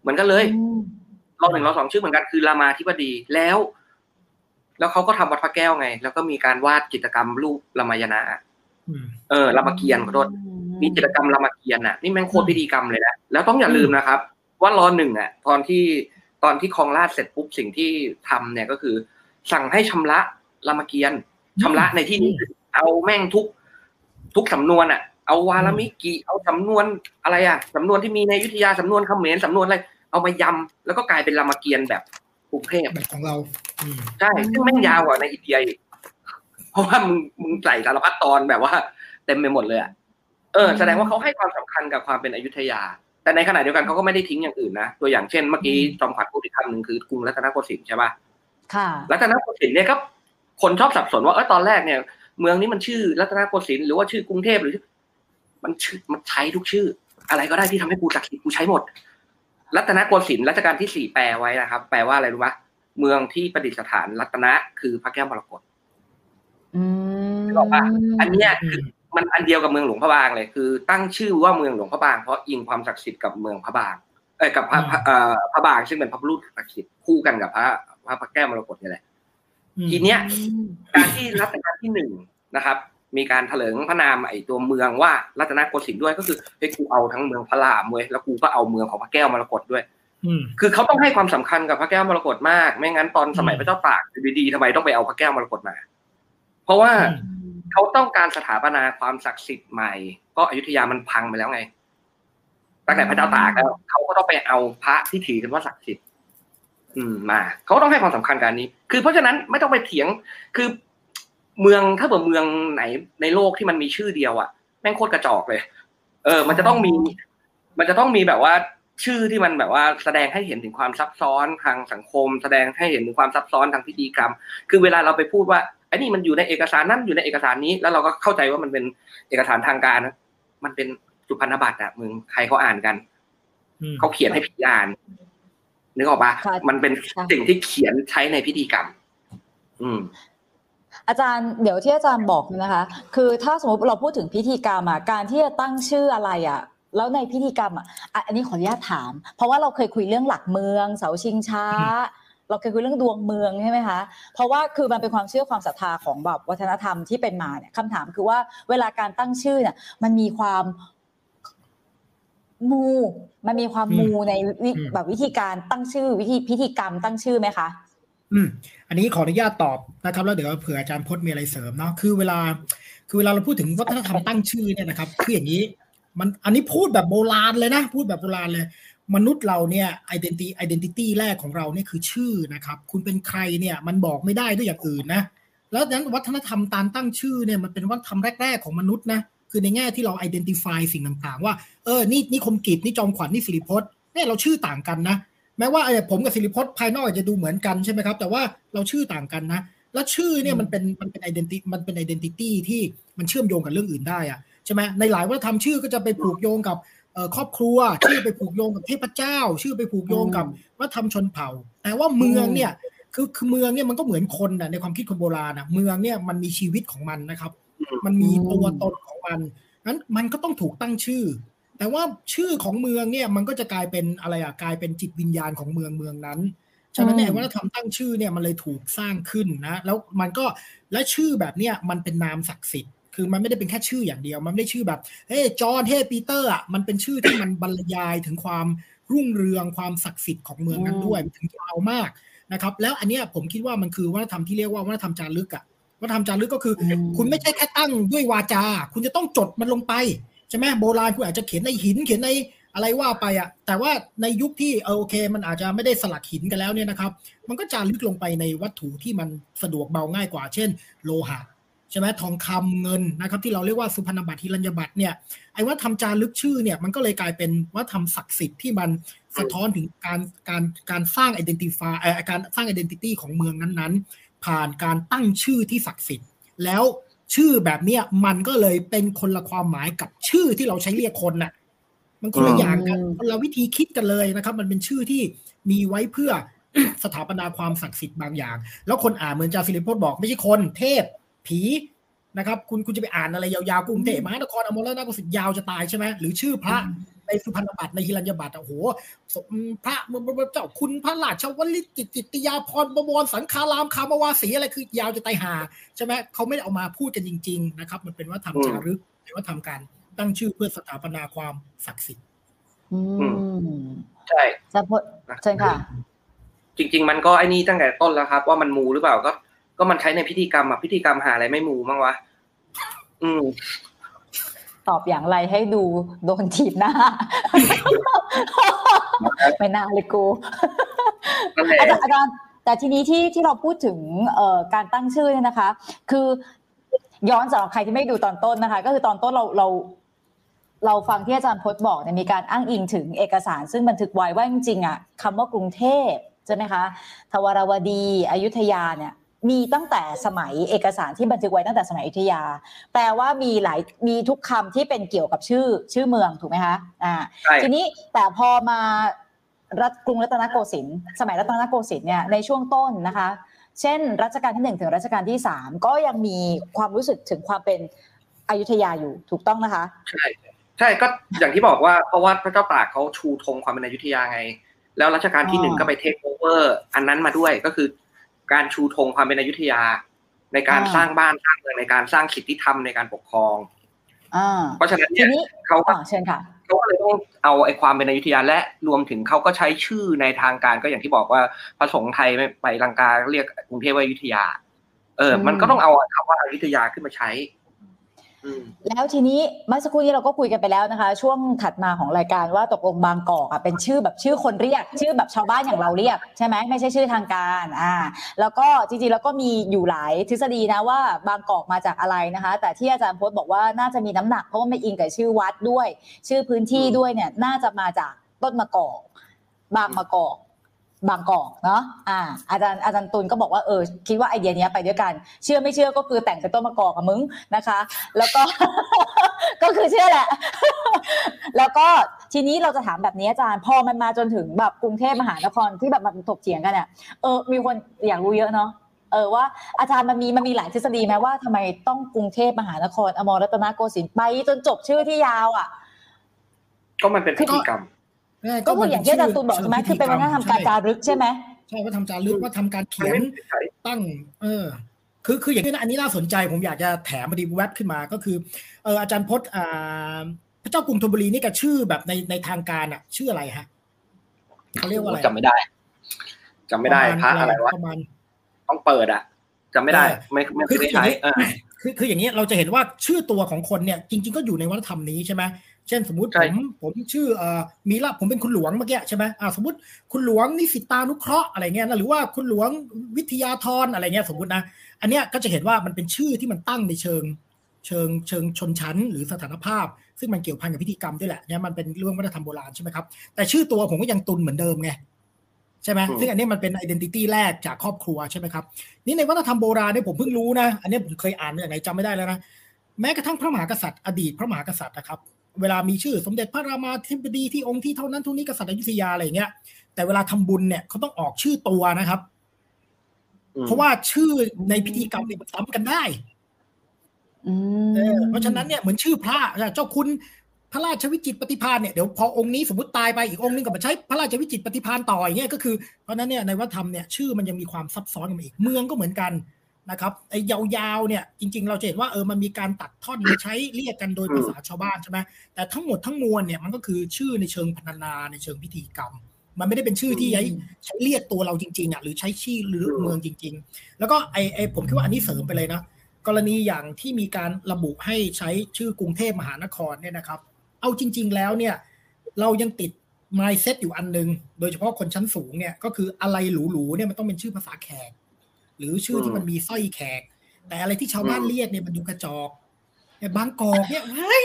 เหมือนกันเลยอืมรอหนึ่งรอสองชื่อเหมือนกันคือรามาธิบดีแล้ว แล้วเขาก็ทำวัดพระแก้วไง แล้วก็มีการวาดจิตรกรรมรูปรามายณะอืมเออรามเกียรติ์ขอโทษมีจิตรกรรมรามเกียรติ์น่ะนี่แม่งโคตรพิธีกรรมเลยนะ แล้วต้องอย่าลืมนะครับ ว่ารอหนึ่งอะตอนที่ตอนที่ครองราชย์เสร็จปุ๊บสิ่งที่ทำเนี่ยก็คือ สั่งให้ชำระรามเกียรติ์ชำระในที่นี้คือเอาแม่งทุก ทุกสำนวนอะ เอาวาลมิกิเอาสำนวนอะไรอะสำนวนที่มีในอยุธยาสำนวนเขมรสำนวนอะไรเอามายำแล้วก็กลายเป็นรามเกียรติ์แบบกรุงเทพแบบของเราอืมใช่ซึ่งแม่งยาวกว่าในอินเดียอีกเพราะว่ามึงมึงใส่สารพัดตอนแบบว่า เต็มไปหมดเลยอะเออ แสดงว่าเขาให้ความสำคัญกับความเป็นอยุธยา แต่ในขณะเดียวกันเขาก็ไม่ได้ทิ้งอย่างอื่นนะ ตัวอย่างเช่นเมื่อกี้จอมขวัญพูดอีกคำหนึ่งคือกรุงรัตนโกสินทร์ใช่ปะค่ะ รัตนโกสินทร์เนี่ยก็คนชอบสับสนว่าเออตอนแรกเนี่ย เมืองนี้มันชื่อรัตนโกสินทร์หรือว่าชื่อกรุงเทพหรือมันชื่อมันใช้ทุกชื่อ อะไรก็ได้ที่ทำให้กูศักดิ์สิทธิ์กูใช้หมด รัตนโกสินทร์รัชกาลที่สี่แปลไว้นะครับ แปลว่าอะไรรู้ไหมเมืองที่ประดิษฐานรัตนะคือพระแก้วมรกตอืมบอกว่าอันเนี้ยอื มมันอันเดียวกับเมืองหลวงพระบางเลยคือ ตั้งชื่อว่าเมืองหลวงพระบางเพราะอิงความศักดิ์สิทธิ์กับเมืองพระบางเอ้ยกับพระพระเอ่อพระบางซึ่งเป็นพระพุทธศักดิ์สิทธิ์คู่กันกับพระพระพระแก้วมรกตนี่แหละอืมทีเนี้ยการที่รัชกาลที่หนึ่งนะครับ มีการเถลิงพระนามไอ้ตัวเมืองว่ารัตนโกสินทร์ด้วยก็คือเฮ้ยกูเอาทั้งเมืองพระรามเว้ยแล้วกูก็เอาเมืองของพระแก้วมรกตด้วยอืมคือเขาต้องให้ความสำคัญกับพระแก้วมรกตมาก ไม่งั้นตอนสมัยอืมพระเจ้าตากอยู่ดีๆทำไมต้องไปเอาพระแก้วมรกตมา เพราะว่าอืม เขาต้องการสถาปนาความศักดิ์สิทธิ์ใหม่ ก็อยุธยามันพังไปแล้วไง ตั้งแต่พระเจ้าตากแล้วเขาก็ต้องไปเอาพระที่ถือกันว่าศักดิ์สิทธิ์อืมมาเขาต้องให้ความสำคัญกับอันนี้ คือเพราะฉะนั้นไม่ต้องไปเถียง คือเมืองถ้าเกิดเมืองไหนในโลกที่มันมีชื่อเดียวอะแม่งโคตรกระจอกเลย เออ มันจะต้องมี มันจะต้องมีแบบว่าชื่อที่มันแบบว่าแสดงให้เห็นถึงความซับซ้อนทางสังคม แสดงให้เห็นถึงความซับซ้อนทางพิธีกรรม คือเวลาเราไปพูดว่า อ้นี่มันอยู่ในเอกสารนั่นอยู่ในเอกสารนี้ แล้วเราก็เข้าใจว่ามันเป็นเอกสารทางการนะมันเป็นสุพรรณบัตรอะมึงใครเขาอ่านกันอืมเขาเขียนให้พี่อ่านนึกออกปะค่ะมันเป็นค่ะสิ่งที่เขียนใช้ในพิธีกรรม อืมอาจารย์เดี๋ยวที่อาจารย์บอกนะคะ คือถ้าสมมติเราพูดถึงพิธีกรรมอะการที่จะตั้งชื่ออะไรอะ แล้วในพิธีกรรมอะอะอันนี้ขออนุญาตถาม เพราะว่าเราเคยคุยเรื่องหลักเมือง เสาชิงช้า เราเคยคุยเรื่องดวงเมืองใช่ไหมคะ เพราะว่าคือมันเป็นความเชื่อความศรัทธาของแบบวัฒนธรรมที่เป็นมาเนี่ยคำถามคือว่าเวลาการตั้งชื่อเนี่ยมันมีความมู มันมีความมูในวิอืมแบบวิธีการตั้งชื่อวิธีพิธีกรรมตั้งชื่อไหมคะอืมอันนี้ขออนุญาตตอบนะครับแล้วเดี๋ยวเผื่ออาจารย์พจน์มีอะไรเสริมเนาะคือเวลา คือเวลาเราพูดถึงวัฒนธรรมตั้งชื่อเนี่ยนะครับ คืออย่างนี้ มันอันนี้พูดแบบโบราณเลยนะ พูดแบบโบราณเลย มนุษย์เราเนี่ย identity identity แรกของเราเนี่ยคือชื่อนะครับ คุณเป็นใครเนี่ยมันบอกไม่ได้ด้วยอย่างอื่นนะแล้วนั้นวัฒนธรรมการตั้งชื่อเนี่ยมันเป็นวัฒนธรรมแรก ๆ ของมนุษย์นะคือในแง่ที่เรา identify สิ่งต่างๆ ว่าเออนี่นี่คมกิจนี่จอมขวัญนี่สิริพจน์เนี่ยเราชื่อต่างกันนะแม้ว่าเอผมกับสิริพจน์ภายนอกอาจจะดูเหมือนกันใช่ไหมครับ แต่ว่าเราชื่อต่างกันนะ แล้วชื่อเนี่ยมันเป็นมันเป็น identity มันเป็น identity ที่มันเชื่อมโยงกับเรื่องอื่นได้อะใช่ไหมในหลายวัฒนธรรมชื่อก็จะไปผูกโยงกับ ครอบครัว ชื่อไปผูกโยงกับเทพเจ้า ชื่อไปผูกโยงกับวัฒนธรรมชนเผ่า แต่ว่าเมืองเนี่ยคือคือเมืองเนี่ยมันก็เหมือนคนนะในความคิดคนโบราณนะเมืองเนี่ยมันมีชีวิตของมันนะครับ มันมีตัวตนของมันนั้นมันก็ต้องถูกตั้งชื่อ แต่ว่าชื่อของเมืองเนี่ยมันก็จะกลายเป็นอะไรอะกลายเป็นจิตวิญญาณของเมืองเมืองนั้นฉะนั้นเนี่ยอืมวัฒนธรรมตั้งชื่อเนี่ยมันเลยถูกสร้างขึ้นนะ แล้วมันก็และชื่อแบบเนี้ยมันเป็นนามศักดิ์สิทธิ์ คือมันไม่ได้เป็นแค่ชื่ออย่างเดียว มันไม่ได้ชื่อแบบเฮ้จอห์นเฮ้ปีเตอร์อะมันเป็นชื่อที่มันบรรยายถึงความรุ่งเรืองความศักดิ์สิทธิ์ของเมืองนั้นด้วยมันถึงยาวมากนะครับ แล้วอันเนี้ยผมคิดว่ามันคือวัฒนธรรมที่เรียกว่าวัฒนธรรมจารึกอะวัฒนธรรมจารึกก็คืออืมคุณไม่ใช่แค่ตั้งด้วยวาจา คุณจะต้องจดมันลงไปใช่ไหมโบราณคุณอาจจะเขียนในหินเขียนในอะไรว่าไปอะแต่ว่าในยุคที่เออโอเค มันอาจจะไม่ได้สลักหินกันแล้วเนี่ยนะครับ มันก็จารึกลงไปในวัตถุที่มันสะดวกเบาง่ายกว่า เช่น โลหะ ใช่ไหมทองคำเงินนะครับ ที่เราเรียกว่าสุพรรณบัตรฮิรัญญบัตรเนี่ยไอ้ว่าทำจารึกชื่อเนี่ยมันก็เลยกลายเป็นว่าทำศักดิ์สิทธิ์ที่มันสะท้อนถึงการการการสร้าง identify เอ่อการสร้าง identity ของเมืองนั้นๆ ผ่านการตั้งชื่อที่ศักดิ์สิทธิ์ แล้วชื่อแบบเนี้ยมันก็เลยเป็นคนละความหมายกับชื่อที่เราใช้เรียกคนน่ะมันคนละอย่างกันอืมคนละวิธีคิดกันเลยนะครับ มันเป็นชื่อที่มีไว้เพื่อสถาปนาความศักดิ์สิทธิ์บางอย่าง แล้วคนอ่านเหมือนจาสิริพจน์บอกไม่ใช่คนเทพ ผีนะครับ คุณคุณจะไปอ่านอะไรยาวๆกรุงเทพมหานครอมรนาถสิทธิ์ยาวจะตายใช่ไหมหรือชื่อพระในสุพรรณบัตรในฮิรัญญบัตรอะโอ้โหสมพระเจ้าคุณพระราชวลิตจิตจิตติยาพรบวรสังฆารามคามวาสีอะไรคือยาวจะตายหาใช่ไหมเขาไม่ได้เอามาพูดกันจริง ๆ นะครับ มันเป็นว่าทำจารึกหรือว่าทำการตั้งชื่อเพื่อสถาปนาความศักดิ์สิทธิ์อืมใช่จะพดเชิญค่ะจริง ๆ มันก็ไอ้นี่ตั้งแต่ต้นแล้วครับ ว่ามันมูหรือเปล่าก็ ก็มันใช้ในพิธีกรรมอะพิธีกรรมหาอะไรไม่มูมั้งวะอืมตอบอย่างไรให้ดูโดนถีบหน้า ไม่น่าเลยกูนั่นแหละอาจารย์อาจารย์แต่ทีนี้ที่ที่เราพูดถึงเอ่อการตั้งชื่อเนี่ยนะคะ คือย้อนสำหรับใครที่ไม่ดูตอนต้นนะคะ ก็คือตอนต้นเราเรา เราฟังที่อาจารย์พจน์บอกเนี่ยมีการอ้างอิงถึงเอกสารซึ่งบันทึกไว้ว่าจริงๆอะคำว่ากรุงเทพใช่ไหมคะทวารวดี อยุธยาเนี่ย มีตั้งแต่สมัยเอกสารที่บันทึกไว้ตั้งแต่สมัยอยุธยา แปลว่ามีหลายมีทุกคำที่เป็นเกี่ยวกับชื่อชื่อเมืองถูกไหมคะอ่าใช่ทีนี้แต่พอมารัฐกรุงรัตนโกสินทร์สมัยรัตนโกสินทร์เนี่ยในช่วงต้นนะคะ เช่น รัชกาลที่หนึ่งถึงรัชกาลที่สามก็ยังมีความรู้สึกถึงความเป็นอยุธยาอยู่ถูกต้องนะคะใช่ใช่ก็อย่างที่บอกว่าเพราะว่าพระเจ้าตากเขาชูธงความเป็นอยุธยาไง แล้วรัชกาลที่หนึ่งอ๋อก็ไปเทคโอเวอร์อันนั้นมาด้วยก็คือ การชูธงความเป็นอยุธยา ในการอ่าสร้างบ้านสร้างเมืองในการสร้างสิทธิธรรมในการปกครองอ่าเพราะฉะนั้นทีเนี่ยนี้เขาก็อ่าเชิญค่ะเขาก็เลยต้องเอาไอ้ความเป็นอยุธยาและรวมถึงเขาก็ใช้ชื่อในทางการก็อย่างที่บอกว่าพระสงฆ์ไทยไม่ไปลังกาเรียกกรุงเทพว่าอยุธยา เออ มันก็ต้องเอาคำว่าอยุธยาขึ้นมาใช้อืม แล้วทีนี้เมื่อสักครู่นี้เราก็คุยกันไปแล้วนะคะ ช่วงถัดมาของรายการว่าตกลงบางกอกอะเป็นชื่อแบบชื่อคนเรียก ชื่อแบบชาวบ้านอย่างเราเรียกใช่ไหมไม่ใช่ชื่อทางการอ่าแล้วก็จริงๆแล้วก็มีอยู่หลายทฤษฎีนะว่าบางกอกมาจากอะไรนะคะ แต่ที่อาจารย์พจน์บอกว่าน่าจะมีน้ำหนักเพราะว่าไม่อิงกับชื่อวัดด้วย ชื่อพื้นที่ด้วยเนี่ยน่าจะมาจากต้นมะกอก บางมะกอก บางกอกเนาะอ่าอาจารย์อาจารย์ตุลก็บอกว่าเออคิดว่าไอเดียนี้ไปด้วยกัน เชื่อไม่เชื่อก็คือแต่งเป็นต้นมะกอกกับมึงนะคะ แล้วก็ก็คือเชื่อแหละ แล้วก็ทีนี้เราจะถามแบบนี้อาจารย์ พอมันมาจนถึงแบบกรุงเทพมหานครที่แบบมันถกเถียงกันเนี่ยเออมีคนอยากรู้เยอะเนาะเออว่าอาจารย์มันมีมันมีหลายทฤษฎีไหมว่าทำไมต้องกรุงเทพมหานครอมรรัตนโกสินทร์ไปจนจบชื่อที่ยาวอะ ก็มันเป็นพิธีกรรม ก็คืออย่างที่อาจารย์ตูนบอกใช่ไหมคือเป็นวัฒนธรรมการจารึกใช่ไหมใช่ว่าทำจารึกว่าทำการเขียนมันไม่ใช่ตั้ง เออ คือคืออย่างนี้นะอันนี้น่าสนใจผมอยากจะแถมพอดีแวบขึ้นมาก็คือเอออาจารย์พจน์อ่าพระเจ้ากรุงธนบุรีนี่กับชื่อแบบในในทางการอะ ชื่ออะไรฮะเขาเรียกว่าอะไรจำไม่ได้จำไม่ได้พระอะไรวะประมาณต้องเปิดอะจำไม่ได้เออไม่ไม่คือไม่คืออย่าใช้งนี้เออคือคืออย่างนี้เราจะเห็นว่าชื่อตัวของคนเนี่ย จริง ๆ ก็อยู่ในวัฒนธรรมนี้ใช่ไหม เช่นสมมติใช่ผมผมชื่อเอ่อมีลาภผมเป็นคุณหลวงเมื่อกี้ใช่ไหมอ่าสมมติคุณหลวงนิสิตานุเคราะห์อะไรเงี้ยนะหรือว่าคุณหลวงวิทยาธรอะไรเงี้ยสมมตินะ อันเนี้ยก็จะเห็นว่ามันเป็นชื่อที่มันตั้งในเชิงเชิงเชิงชนชั้น หรือสถานภาพ ซึ่งมันเกี่ยวพันกับพิธีกรรมด้วยแหละเนี่ยมันเป็นเรื่องวัฒนธรรมโบราณใช่ไหมครับแต่ชื่อตัวผมก็ยังตุนเหมือนเดิมไงใช่ไหมอืมซึ่งอันนี้มันเป็นไอดีนิตี้แรกจากครอบครัวใช่ไหมครับนี่ในวัฒนธรรมโบราณเนี่ยผมเพิ่งรู้นะ อันนี้ผมเคยอ่านมาจากไหนจำไม่ได้แล้วนะแม้กระทั่งพระมหากษัตริย์อดีตพระมหากษัตริย์นะครับ เวลามีชื่อสมเด็จพระรามาธิบดีที่องค์ที่เท่านั้นเท่านี้กษัตริย์อยุธยาอะไรอย่างเงี้ย แต่เวลาทำบุญเนี่ยเขาต้องออกชื่อตัวนะครับอืมเพราะว่าชื่อในพิธีกรรมเนี่ยมันซ้ำกันได้อืมเออเพราะฉะนั้นเนี่ยเหมือนชื่อพระเจ้าคุณพระราชวิจิตรปฏิภาณเนี่ยเดี๋ยวพอองค์นี้สมมติตายไปอีกองค์นึงก็มาใช้พระราชวิจิตรปฏิภาณต่ออย่างเงี้ยก็คือเพราะฉะนั้นเนี่ยในวัฒนธรรมเนี่ยชื่อมันยังมีความซับซ้อนกันมาอีกเมืองก็เหมือนกัน นะครับไอ้ยาวๆเนี่ยจริง ๆ เราจะเห็นว่าเออมันมีการตัดท่อนมาใช้เรียกกันโดยภาษาชาวบ้านใช่ไหมแต่ทั้งหมดทั้งมวลเนี่ยมันก็คือชื่อในเชิงพรรณนาในเชิงพิธีกรรม มันไม่ได้เป็นชื่อที่ใช้ใช้เรียกตัวเราจริงๆอะหรือใช้ชื่อหรือเมืองจริง ๆ แล้วก็ไอไอผมคิดว่าอันนี้เสริมไปเลยนะกรณีอย่างที่มีการระบุให้ใช้ชื่อกรุงเทพมหานครเนี่ยนะครับ เอาจริง ๆ แล้วเนี่ยเรายังติด mindset อยู่อันหนึง โดยเฉพาะคนชั้นสูงเนี่ยก็คืออะไรหรูๆเนี่ยมันต้องเป็นชื่อภาษาแขก หรือชื่อที่มันมีสร้อยแขก แต่อะไรที่ชาวบ้านเรียกเนี่ยมันดูกระจอกแต่บางกอกเนี่ยเฮ้ย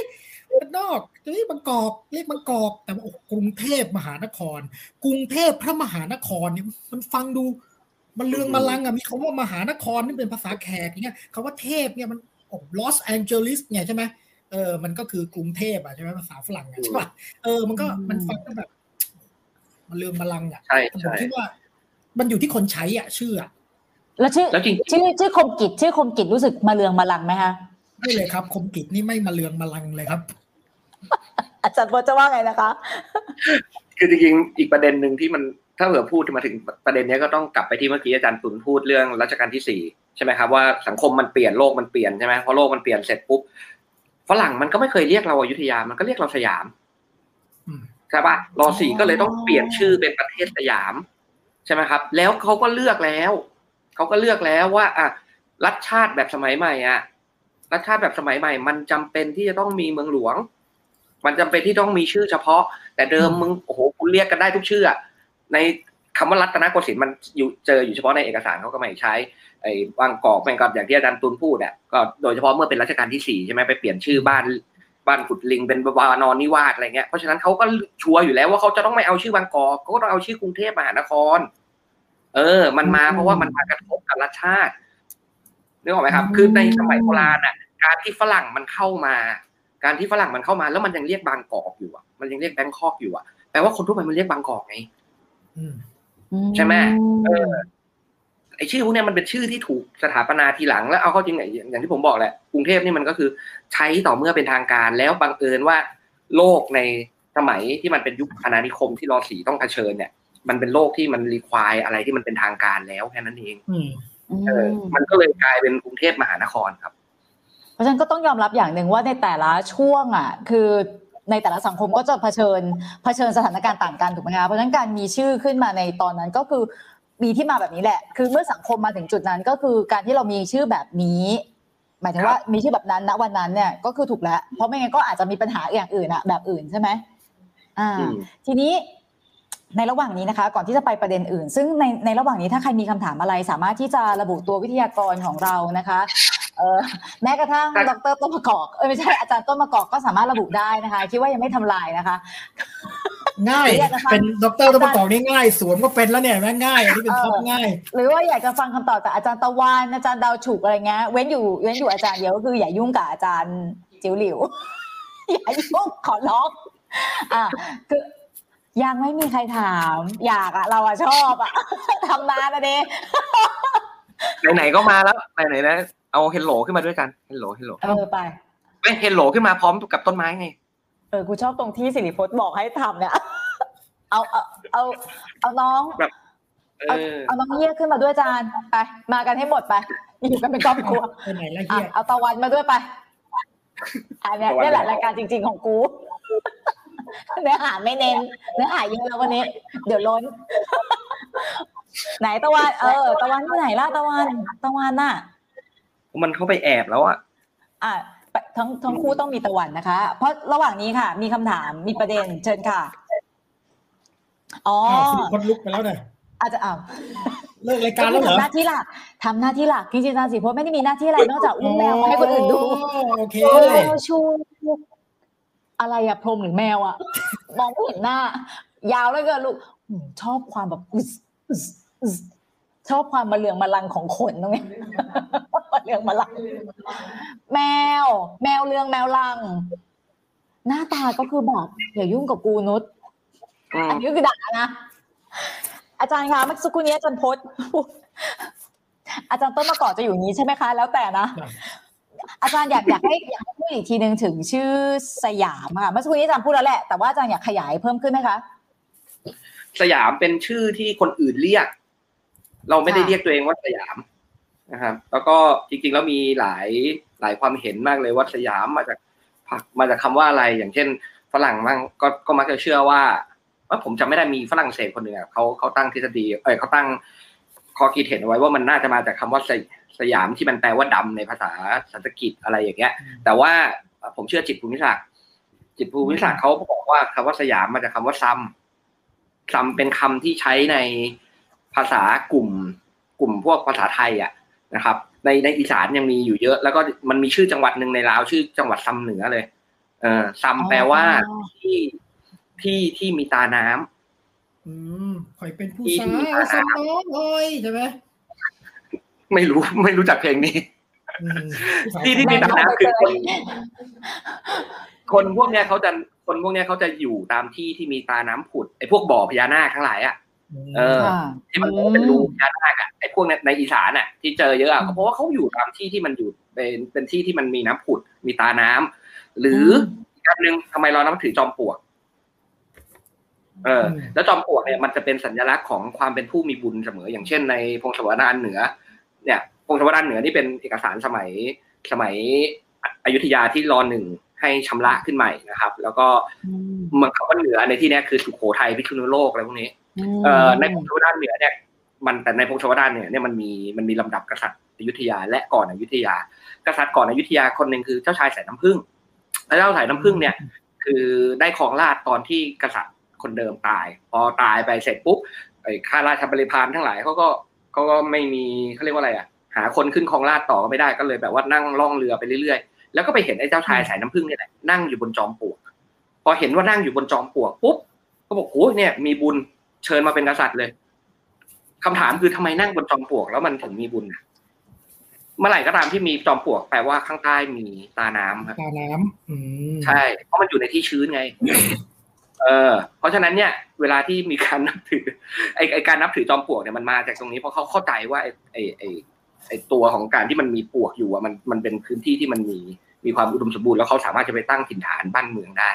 มันนอกเฮ้ยบางกอกเรียกบางกอก แต่ว่าโอ้กรุงเทพมหานคร กรุงเทพพระมหานครเนี่ยมันฟังดู มันเรืองมาลังอะมีคำว่ามหานครนี่เป็นภาษาแขกอย่างเงี้ยคำว่าเทพเนี่ยมันโอ้ลอสแองเจลิสไงใช่ไหมเออ มันก็คือกรุงเทพอะใช่ไหมภาษาฝรั่งอะใช่ป่ะเออ มันก็มันฟังก็แบบ มันเรืองมาลังอะใช่ผมใช่คิดว่า มันอยู่ที่คนใช้อะ ชื่ออะ แล้วชื่อแล้วจริงชื่อชื่อคมกิจชื่อคมกิจรู้สึกมาเรืองมาลังไหมคะไม่เลยครับ คมกิจนี่ไม่มาเรืองมาลังเลยครับ อาจารย์พจน์จะว่าไงนะคะ คือจริงๆอีกประเด็นหนึ่งที่มันถ้าเผื่อพูดมาถึงประเด็นเนี้ยก็ต้องกลับไปที่เมื่อกี้อาจารย์ตุลพูดเรื่องรัชกาลที่สี่ใช่ไหมครับว่าสังคมมันเปลี่ยนโลกมันเปลี่ยนใช่ไหมพอโลกมันเปลี่ยนเสร็จปุ๊บฝรั่งมันก็ไม่เคยเรียกเราอยุธยา มันก็เรียกเราสยามอืมใช่ปะรอสี่ก็เลยต้องเปลี่ยนชื่อเป็นประเทศสยาม ใช่ไหมครับ แล้วเขาก็เลือกแล้ว เขาก็เลือกแล้วว่าอะรัฐชาติแบบสมัยใหม่อะรัฐชาติแบบสมัยใหม่ มันจำเป็นที่จะต้องมีเมืองหลวง มันจำเป็นที่ต้องมีชื่อเฉพาะ แต่เดิมมึงโอ้โหคุณเรียกกันได้ทุกชื่ออะในคำว่ารัตนโกสินทร์มันอยู่เจออยู่เฉพาะในเอกสารเขาก็ไม่ใช้ไอ้บางกอกแม่งก็อย่างที่อาจารย์ตุลพูดอะก็โดยเฉพาะเมื่อเป็นรัชกาลที่สี่ใช่ไหมไปเปลี่ยนชื่อบ้านบ้านขุดลิงเป็นวานอนนิวาสอะไรเงี้ยเพราะฉะนั้นเขาก็ชัวร์อยู่แล้วว่าเขาจะต้องไม่เอาชื่อบางกอกเขาก็ต้องเอาชื่อกรุงเทพมหานคร เออ มันมาอืมเพราะว่ามันมากระทบกับรัฐชาตินึกออกไหมครับ คือในสมัยโบราณอะ การที่ฝรั่งมันเข้ามา การที่ฝรั่งมันเข้ามา แล้วมันยังเรียกบางกอกอยู่อะ มันยังเรียกแบงคอกอยู่อะ แปลว่าคนทั่วไปมันเรียกบางกอกไงอืมใช่ไหมเออไอชื่อพวกเนี้ยมันเป็นชื่อที่ถูกสถาปนาทีหลังแล้วเอาเข้าจริงไงอย่างที่ผมบอกแหละกรุงเทพนี่มันก็คือใช้ต่อเมื่อเป็นทางการแล้วบังเอิญว่า โลกในสมัยที่มันเป็นยุคอาณานิคมที่รอสีต้องเผชิญเนี่ย มันเป็นโลกที่มันรีควายอะไรที่มันเป็นทางการแล้วแค่นั้นเองอืมเออ มันก็เลยกลายเป็นกรุงเทพมหานครครับ เพราะฉะนั้นก็ต้องยอมรับอย่างหนึ่งว่าในแต่ละช่วงอะ คือในแต่ละสังคมก็จะเผชิญเผชิญสถานการณ์ต่างกันถูกไหมคะเพราะฉะนั้นการมีชื่อขึ้นมาในตอนนั้นก็คือมีที่มาแบบนี้แหละ คือเมื่อสังคมมาถึงจุดนั้นก็คือการที่เรามีชื่อแบบนี้ หมายถึงว่ามีชื่อแบบนั้นณวันนั้นเนี่ยก็คือถูกแล้ว เพราะไม่งั้นก็อาจจะมีปัญหาอย่างอื่นอะแบบอื่นใช่ไหมอ่าอืมทีนี้ ในระหว่างนี้นะคะ ก่อนที่จะไปประเด็นอื่น ซึ่งในในระหว่างนี้ถ้าใครมีคำถามอะไร สามารถที่จะระบุตัววิทยากรของเรานะคะเออแม้กระทั่งดรต้นมะกอกเออไม่ใช่อาจารย์ต้นมะกอกก็สามารถระบุได้นะคะ คิดว่ายังไม่ทำลายนะคะ ง่ายอยากจะฟังเป็นด็อกเตอร์ต้องประกอบนี่ง่ายสวมก็เป็นแล้วเนี่ยแม่งง่ายอันนี้เป็น top เออง่าย หรือว่าอยากจะฟังคำตอบจากอาจารย์ตะวันอาจารย์ดาวฉุกอะไรเงี้ยเว้นอยู่เว้นอยู่อาจารย์เดียวก็คืออย่ายุ่งกับอาจารย์จิ๋วหลิวอย่ายุ่งขอร้องอะคือ ยังไม่มีใครถาม อยากอะเราอะชอบอะทำนานนะเด้ไหนๆก็มาแล้วไหนๆนะเอา hello ขึ้นมาด้วยกัน hello hello เออไปไม่ hello ขึ้นมาพร้อมกับต้นไม้ไงเออกูชอบตรงที่สิริพจน์บอกให้ทำเนี่ยเอาเอาเอาเอาน้องแบบเอเอาอเอาน้องเยี่ยขึ้นมาด้วยอาจารย์ไป มากันให้หมดไปอยู่กันเป็นครอบครัวไปไหนละอะเฮียเอาตะวันมาด้วยไปอันเนี้ยตะวันนี่แหละรายการจริง ๆของกู เนื้อหาไม่เน้น เนื้อหาเยอะแล้ววันนี้ เดี๋ยวล้น ไหนตะวัน เออ ตะวันที่ไหนล่ะตะวัน ตะวันน่ะ มันเข้าไปแอบแล้วอะ อะไปทั้งทั้งคู่ต้องมีตะวันนะคะ เพราะระหว่างนี้ค่ะ มีคำถามมีประเด็นเชิญค่ะ อ๋ออ้าวสิคนลุกไปแล้วเนี่ยอาจจะอ้าวเลิกรายการแล้วเหรอทำหน้าที่หลักทำหน้าที่หลักจริงๆอาจารย์สิพจน์ไม่ได้มีหน้าที่อะไรนอกจากอุ้มแมวมาให้คนอื่นดูโอเคโอ้ชู อะไรอะพรหมหรือแมวอะมองไม่เห็นหน้า ยาวแล้วก็ลูกอืมชอบความแบบอึสอึสอึสชอบความมาเรืองมาลังของขนตรงนี้มาเรืองมาลัง แมว แมวเรืองแมวลัง หน้าตาก็คือแบบอย่ายุ่งกับกูนุชอืมอันนี้คือด่านะอาจารย์คะเมื่อสักครู่นี้อาจารย์พจน์อาจารย์ต้นมะกอกจะอยู่อย่างนี้ใช่ไหมคะ แล้วแต่นะ อาจารย์อยากอยากให้อยากให้พู ดอีกทีหนึ่งถึงชื่อสยามอะเมื่อสักครู่นี้อาจารย์พูดแล้วแหละแต่ว่าอาจารย์อยากขยายเพิ่มขึ้นไหมคะสยามเป็นชื่อที่คนอื่นเรียก เราไม่ได้เรียกตัวเองว่าสยามนะครับ แล้วก็จริงๆแล้วมีหลายหลายความเห็นมากเลยว่าสยามมาจากผักมาจากคำว่าอะไร อย่างเช่น ฝรั่งมั่งก็ก็มักจะเชื่อว่าว่าผมจำไม่ได้มีฝรั่งเศสคนหนึ่งอะเขาเขาตั้งทฤษฎีเออเขาตั้งข้อคิดเห็นเอาไว้ว่ามันน่าจะมาจากคำว่า สยสยามที่มันแปลว่าดำในภาษาสันสกฤตอะไรอย่างเงี้ย แต่ว่าผมเชื่อจิตร ภูมิศักดิ์จิตร ภูมิศักดิ์เขาบอกว่าคำว่าสยามมาจากคำว่าซัมซัมเป็นคำที่ใช้ในภาษากลุ่ม กลุ่มพวกภาษาไทยอะนะครับ ในในอีสานยังมีอยู่เยอะ แล้วก็มันมีชื่อจังหวัดหนึ่งในลาวชื่อจังหวัดซำเหนือเลย เออซำแปลว่าที่ที่ที่มีตาน้ำอืมข่อยเป็นผู้สาวสมองโอ้ยใช่ไหม ไม่รู้ไม่รู้จักเพลงนี้อืมผู้สาวที่ที่สมีองตาน้ำคือคนคนพวกเนี้ยเขาจะคนพวกเนี้ยเขาจะอยู่ตามที่ที่มีตาน้ำผุดไอ้พวกบ่อพญานาคทั้งหลายอะเออค่ะที่มันเป็นรูพญานาคอะไอ้พวกเนี้ยในอีสานอะ ที่เจอเยอะอะก็เพราะว่าเขาอยู่ตามที่ที่มันอยู่เป็นเป็นที่ที่มันมีน้ำผุด มีตาน้ำหรืออีกอันหนึ่งทำไมเรานับถือจอมปลวกเออแล้วจอมปลวกเนี่ยมันจะเป็นสัญลักษณ์ของความเป็นผู้มีบุญเสมอ อย่างเช่นในพงศาวดารเหนือ เนี่ยพงศาวดารเหนือนี่เป็นเอกสารสมัยสมัยอยุธยาที่รอหนึ่งให้ชำระขึ้นใหม่นะครับ แล้วก็เมืองคำว่าเหนือในที่เนี้ยคือสุโขทัยพิษณุโลกอะไรพวกนี้เอ่อในพงศาวดารเหนือเนี่ยมันแต่ในพงศาวดารเนี่ยเนี่ยมันมีมันมีลำดับกษัตริย์อยุธยา และก่อนอยุธยา กษัตริย์ก่อนอยุธยาคนหนึ่งคือเจ้าชายสายน้ำผึ้งแล้วเจ้าสายน้ำผึ้งเนี่ย คือได้ครองราชย์ตอนที่กษัตริย์คนเดิมตาย พอตายไปเสร็จปุ๊บไอ้ข้าราชบริพารทั้งหลายเขาก็ เขาก็ไม่มีเขาเรียกว่าอะไรอะ หาคนขึ้นครองราชย์ต่อก็ไม่ได้ก็เลยแบบว่านั่งล่องเรือไปเรื่อยๆ แล้วก็ไปเห็นไอ้เจ้าชายสายน้ำผึ้งเนี่ยแหละนั่งอยู่บนจอมปลวก พอเห็นว่านั่งอยู่บนจอมปลวกปุ๊บก็บอกโอ้ยเนี่ยมีบุญเชิญมาเป็นกษัตริย์เลยคำถามคือทำไมนั่งบนจอมปลวกแล้วมันถึงมีบุญอะเมื่อไหร่ก็ตามที่มีจอมปลวกแปลว่าข้างใต้มีตาน้ำครับตาน้ำอืมใช่ เพราะมันอยู่ในที่ชื้นไง เออเพราะฉะนั้นเนี่ยเวลาที่มีการนับถือไอไอการนับถือจอมปลวกเนี่ยมันมาจากตรงนี้เพราะเขาเข้าใจว่าไอไอไอไอตัวของการที่มันมีปลวกอยู่อะมันมันเป็นพื้นที่ที่มันมีมีความอุดมสมบูรณ์แล้วเขาสามารถจะไปตั้งถิ่นฐานบ้านเมืองได้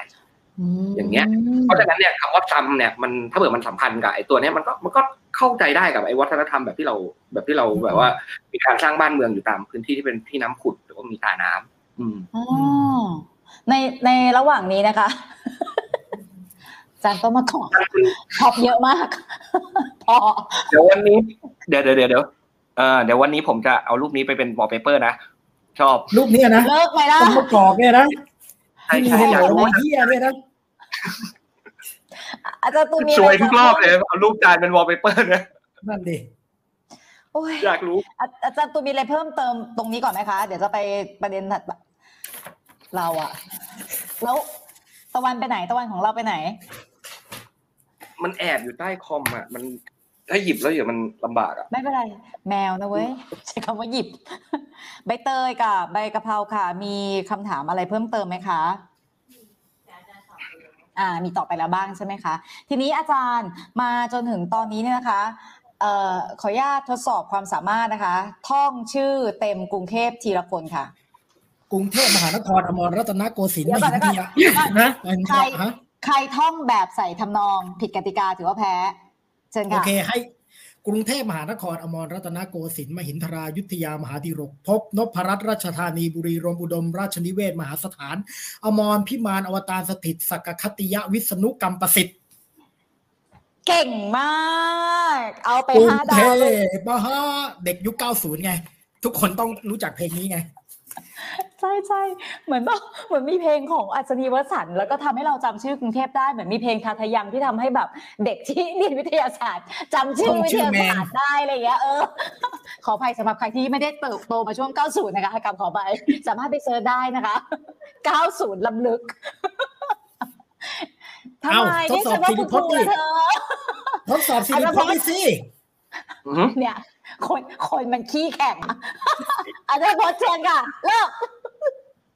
อย่างเงี้ย เพราะฉะนั้นเนี่ยคำว่าซำเนี่ยมันถ้าเกิดมันสัมพันธ์กับไอ้ตัวเนี้ยมันก็มันก็เข้าใจได้กับไอ้วัฒนธรรมแบบที่เราแบบที่เราแบบว่า มีการสร้างบ้านเมืองอยู่ตามพื้นที่ที่เป็นที่น้ำขุดหรือว่ามีตาน้ำอืมอ๋อในในระหว่างนี้นะคะอา จารย์ก็มาขอ top เยอะมากพอเดี๋ยววันนี้เดี๋ยวเดี๋ยวเดี๋ยวเดี๋ยวเออเดี๋ยววันนี้ผมจะเอารูปนี้ไปเป็นวอลเปเปอร์นะ ชอบรูปเนี้ยนะเลิกไหมล่ะต้นมะกอกเนี่ยนะใช่ที่มีใช่ให้อเหยากลารู้ว่าเฮียเนี่ยนะอาจารย์ตูนมีสอะไรวยทุกรอบเลยเอารูปจานเป็นวอลเปเปอร์นะนั่นดิโอ้ยอยากรู้ อาอาจารย์ตูนมีอะไรเพิ่มเติมตรงนี้ก่อนไหมคะ เดี๋ยวจะไปประเด็นถัดไปเราอะแล้วตะวันไปไหนตะวันของเราไปไหน มันแอบอยู่ใต้คอมอะ มันถ้าหยิบแล้วเดี๋ยวมันลำบากอะ ไม่เป็นไร แมวนะเว้ย ใช้คำว่าหยิบ ใบเตยกับใบกะเพราค่ะ มีคำถามอะไรเพิ่มเติมไหมคะอ่า มีตอบไปแล้วบ้างใช่ไหมคะ ทีนี้อาจารย์มาจนถึงตอนนี้เนี่ยนะคะเอ่อขออนุญาตทดสอบความสามารถนะคะ ท่องชื่อเต็มกรุงเทพทีละคนค่ะ กรุงเทพมหานครอมรรัตนโกสินทร์เดี๋มยวก่หิอนนเดี๋ยวก่ทอนยานะใครฮะ ใครท่องแบบใส่ทำนองผิดกติกาถือว่าแพ้เชิญค่ะเคให้กรุงเทพมหานครอมรรัตนโกสินทร์มหินทรายุทธยามหาดิรกภพนพรัตน์ราชธานีบุรีรมย์อุดม ราชนิเวศมหาสถาน อมรพิมานอวตารสถิตสักกคติยะวิษณุกรรมประสิทธิ์เก่งมาก เอาไปห้าดาวเลยพมหาเด็กยุค90ไง ทุกคนต้องรู้จักเพลงนี้ไง ใช่ใช่เหมือนแบบเหมือนมีเพลงของอัศนีวสันต์แล้วก็ทำให้เราจำชื่อกรุงเทพได้เหมือนมีเพลงทาทะยังที่ทำให้แบบเด็กที่เรียนวิทยาศาสตร์จำชื่อท่องวิชื่ทอยาแมนศาสตร์ได้อะไรอย่างเงี้ยเออขออภัยสำหรับใครที่ไม่ได้เติบโตมาช่วง 90 นะคะกับขอไปสามารถไปเซิร์ชได้นะคะ 90ลำลึกทำเอ้าไมทดเรียกสอฉับนว่าสิริคุณพคจน์รูดินะเธอทดสอบสิริพจน์ไปสิอือหือเนี่ย คนคนมันขี้แข็งอะอาจารย์พจน์เชิญค่ะเลิก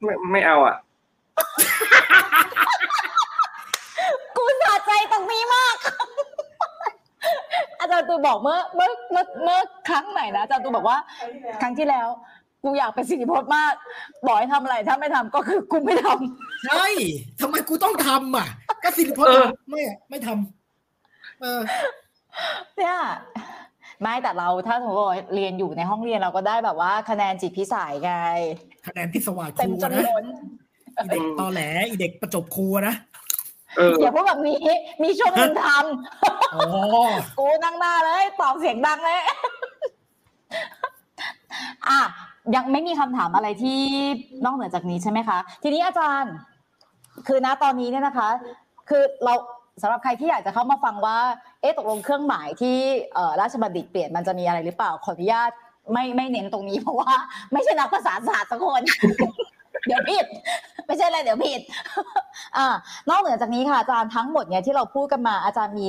ไม่ไม่เอาอะ กูสะใจตรงนี้มาก อาจารย์ตูบอกเมื่อเมื่อเมื่อเมื่อครั้งไหนนะอาจารย์ตูบอกว่า ครั้งที่แล้ว กูอยากเป็นสิริพจน์มาก บอกให้ทำอะไรถ้าไม่ทำก็คือกูไม่ทำใช่ทำไมกูต้องทำอะ ก็สิริพจเอน์อไม่ไม่ทำเออเนี่ย ไม่แต่เราถ้าสมมติว่าเรียนอยู่ในห้องเรียนเราก็ได้แบบว่าคะแนนจิตพิสัยไงคะแนนพิศวาสคเต็มรูจำนะนวนอีเด็กตอแหลอีเด็กประจบครูนะเอออย่าพูดแบบนี้มีช่วงหนึงทอ๋อำกูนั่งหน้าเลยตอบเสียงดังเลย อะยังไม่มีคำถามอะไรที่นอกเหนือจากนี้ใช่ไหมคะ ทีนี้อาจารย์ คือณตอนนี้เนี่ยนะคะ คือเรา สำหรับใครที่อยากจะเข้ามาฟังว่า เอ๊ะตกลงเครื่องหมายที่เอ่อราชบัณฑิตเปลี่ยนมันจะมีอะไรหรือเปล่าขออนุญาตไม่ไม่เน้นตรงนี้เพราะว่าไม่ใช่นักภาษาศาสตร์สักคน เดี๋ยวผิด ไม่ใช่เลยเดี๋ยวผิดอ่านอกเหนือจากนี้ค่ะอาจารย์ทั้งหมดเนี่ยที่เราพูดกันมาอาจารย์มี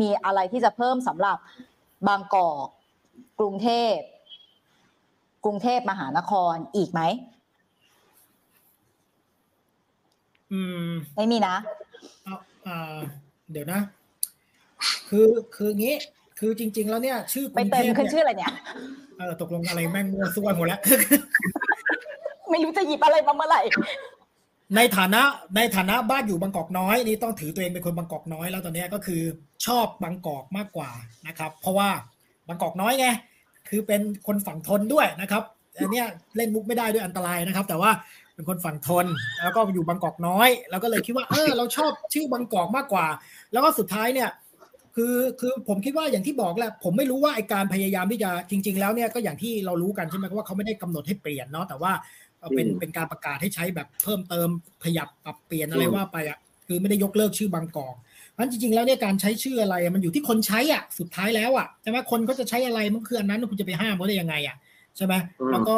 มีอะไรที่จะเพิ่มสำหรับบางกอกกรุงเทพ กรุงเทพมหานครอีกไหมอืม ไม่มีนะเอาอ่า เดี๋ยวนะ คือคืองี้ คือจริง ๆ แล้วเนี่ย ชื่อกไปรุงเติเทมพขึ้นชื่เนี่ยออะไรเนี่ยเออตกลงอะไรแม่งมั่วซั่วหมดแล้วไม่รู้จะหยิบอะไรมาเมื่อไหร่ในฐานะในฐานะบ้านอยู่บางกอกน้อยนี่ต้องถือตัวเองเป็นคนบางกอกน้อยแล้วตอนเนี้ยก็คือชอบบางกอกมากกว่านะครับ เพราะว่าบางกอกน้อยไงคือเป็นคนฝั่งทนด้วยนะครับอันเนี้ยเล่นมุกไม่ได้ด้วยอันตรายนะครับ แต่ว่า เป็นคนฝั่งทน แล้วก็อยู่บางกอกน้อย แล้วก็เลยคิดว่าเออเราชอบชื่อบางกอกมากกว่า แล้วก็สุดท้ายเนี่ยคือคือผมคิดว่าอย่างที่บอกแหละผมไม่รู้ว่าไอการพยายามที่จะจริง ๆ แล้วเนี่ยก็อย่างที่เรารู้กันใช่ไหมว่าเขาไม่ได้กำหนดให้เปลี่ยนเนาะแต่ว่าเอ่อเป็นอืมเป็นการประกาศให้ใช้แบบเพิ่มเติมขยับปรับเปลี่ยนอะไรอืมว่าไปอะคือไม่ได้ยกเลิกชื่อบางกอกเพราะฉะนั้นจริงๆแล้วเนี่ยการใช้ชื่ออะไรอะมันอยู่ที่คนใช้อะสุดท้ายแล้วอะใช่ไหมคนเขาจะใช้อะไรมันคืออันนั้นคุณจะไปห้ามเขาได้ยังไงอะใช่ไหมอืมแล้วก็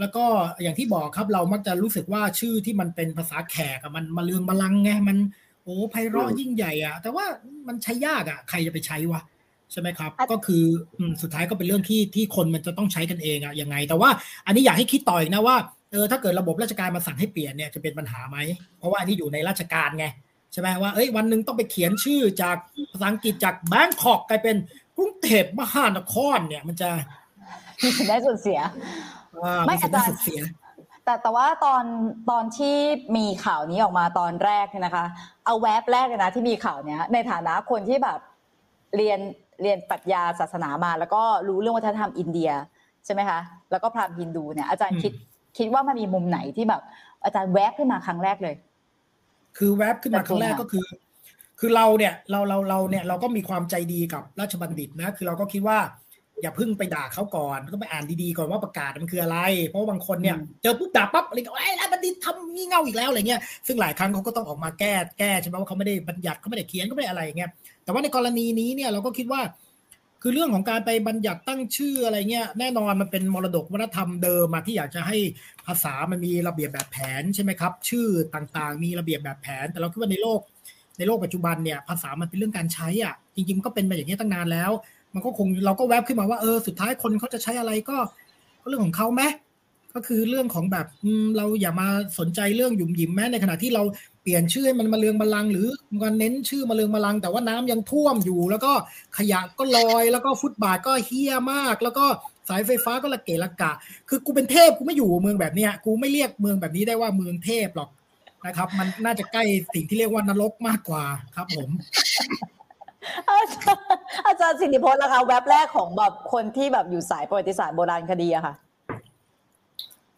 แล้วก็อย่างที่บอกครับเรามักจะรู้สึกว่าชื่อที่มันเป็นภาษาแขกอะมันมาเลืองบาลังก์ไงมันโอ้ไพเราะยิ่งใหญ่อะแต่ว่ามันใช้ยากอะใครจะไปใช้วะใช่ไหมครับอะก็คืออืมสุดท้ายก็เป็นเรื่องที่ที่คนมันจะต้องใช้กันเองอะยังไง แต่ว่าอันนี้อยากให้คิดต่ออีกนะว่าเออถ้าเกิดระบบราชการมาสั่งให้เปลี่ยนเนี่ยจะเป็นปัญหาไหมเพราะว่าอันนี้อยู่ในราชการไงใช่ไหมว่าเอ้ยวันหนึ่งต้องไปเขียนชื่อจากภาษาอังกฤษจากแบงคอกกลายเป็นกรุงเทพมหานครเนี่ยมันจะได้ส่วนเสียอ่า ไม่นจะอาจารย์สุดเสียแต่แต่ว่าตอนตอนที่มีข่าวนี้ออกมาตอนแรกเนี่ยนะคะ เอาแวบแรกเลยนะที่มีข่าวเนี้ยในฐานะคนที่แบบเรียนเรียนปรัชญาศาสนามา แล้วก็รู้เรื่องวัฒนธรรมอินเดียใช่ไหมคะแล้วก็พราหมณ์ฮินดูเนี่ยอาจารย์อืมคิดคิดว่ามันมีมุมไหนที่แบบ อาจารย์แวบขึ้นมาครั้งแรกเลย คือแวบขึ้นมาครั้งแรกก็คือ คือเราเนี่ยเราเราเราเนี่ยเราก็มีความใจดีกับราชบัณฑิตนะ คือเราก็คิดว่า อย่าเพิ่งไปด่าเขาก่อนก็ไปอ่านดีๆก่อนว่าประกาศมันคืออะไร เพราะว่าบางคนเนี่ยอืมเจอปุ๊บด่าปั๊บอะไรก็ไอ้ยราชบัณฑิตทำงี่เง่าอีกแล้วอะไรเงี้ยซึ่งหลายครั้งเขาก็ต้องออกมาแก้แก้ใช่ไหมว่าเขาไม่ได้บัญญัติเขาไม่ได้เขียนเขาไม่ได้อะไรอย่างเงี้ยแต่ว่าในกรณีนี้เนี่ยเราก็คิดว่า คือเรื่องของการไปบัญญัติตั้งชื่ออะไรเงี้ยแน่นอนมันเป็นมรดกวัฒนธรรมเดิมมาที่อยากจะให้ภาษามันมีระเบียบแบบแผนใช่ไหมครับ ชื่อต่างๆ มีระเบียบแบบแผน แต่เราคิดว่าในโลกในโลกปัจจุบันเนี่ยภาษามันเป็นเรื่องการใช้อะจริงๆมันก็เป็นมาอย่างนี้ยตั้งนานแล้ว มันก็คงเราก็แวบขึ้นมาว่าเออสุดท้ายคนเขาจะใช้อะไรก็ก็เรื่องของเขาไหมก็คือเรื่องของแบบเราอย่ามาสนใจเรื่องหยุ่มหยิมแม้ในขณะที่เราเปลี่ยนชื่อให้มันมาเรืองมาลัง หรือมันเน้นชื่อมาเรืองมาลัง แต่ว่าน้ำยังท่วมอยู่ แล้วก็ขยะก็ลอย แล้วก็ฟุตบาทก็เฮี้ยมาก แล้วก็สายไฟฟ้าก็ระเกะระกะ คือกูเป็นเทพกูไม่อยู่เมืองแบบเนี้ยกูไม่เรียกเมืองแบบนี้ได้ว่าเมืองเทพหรอกนะครับ มันน่าจะใกล้สิ่งที่เรียกว่านรกมากกว่าครับผม อาจารย์สิริพจน์ล่ะคะแวบแรกของแบบคนที่แบบอยู่สายประวัติศาสตร์โบราณคดีอะค่ะ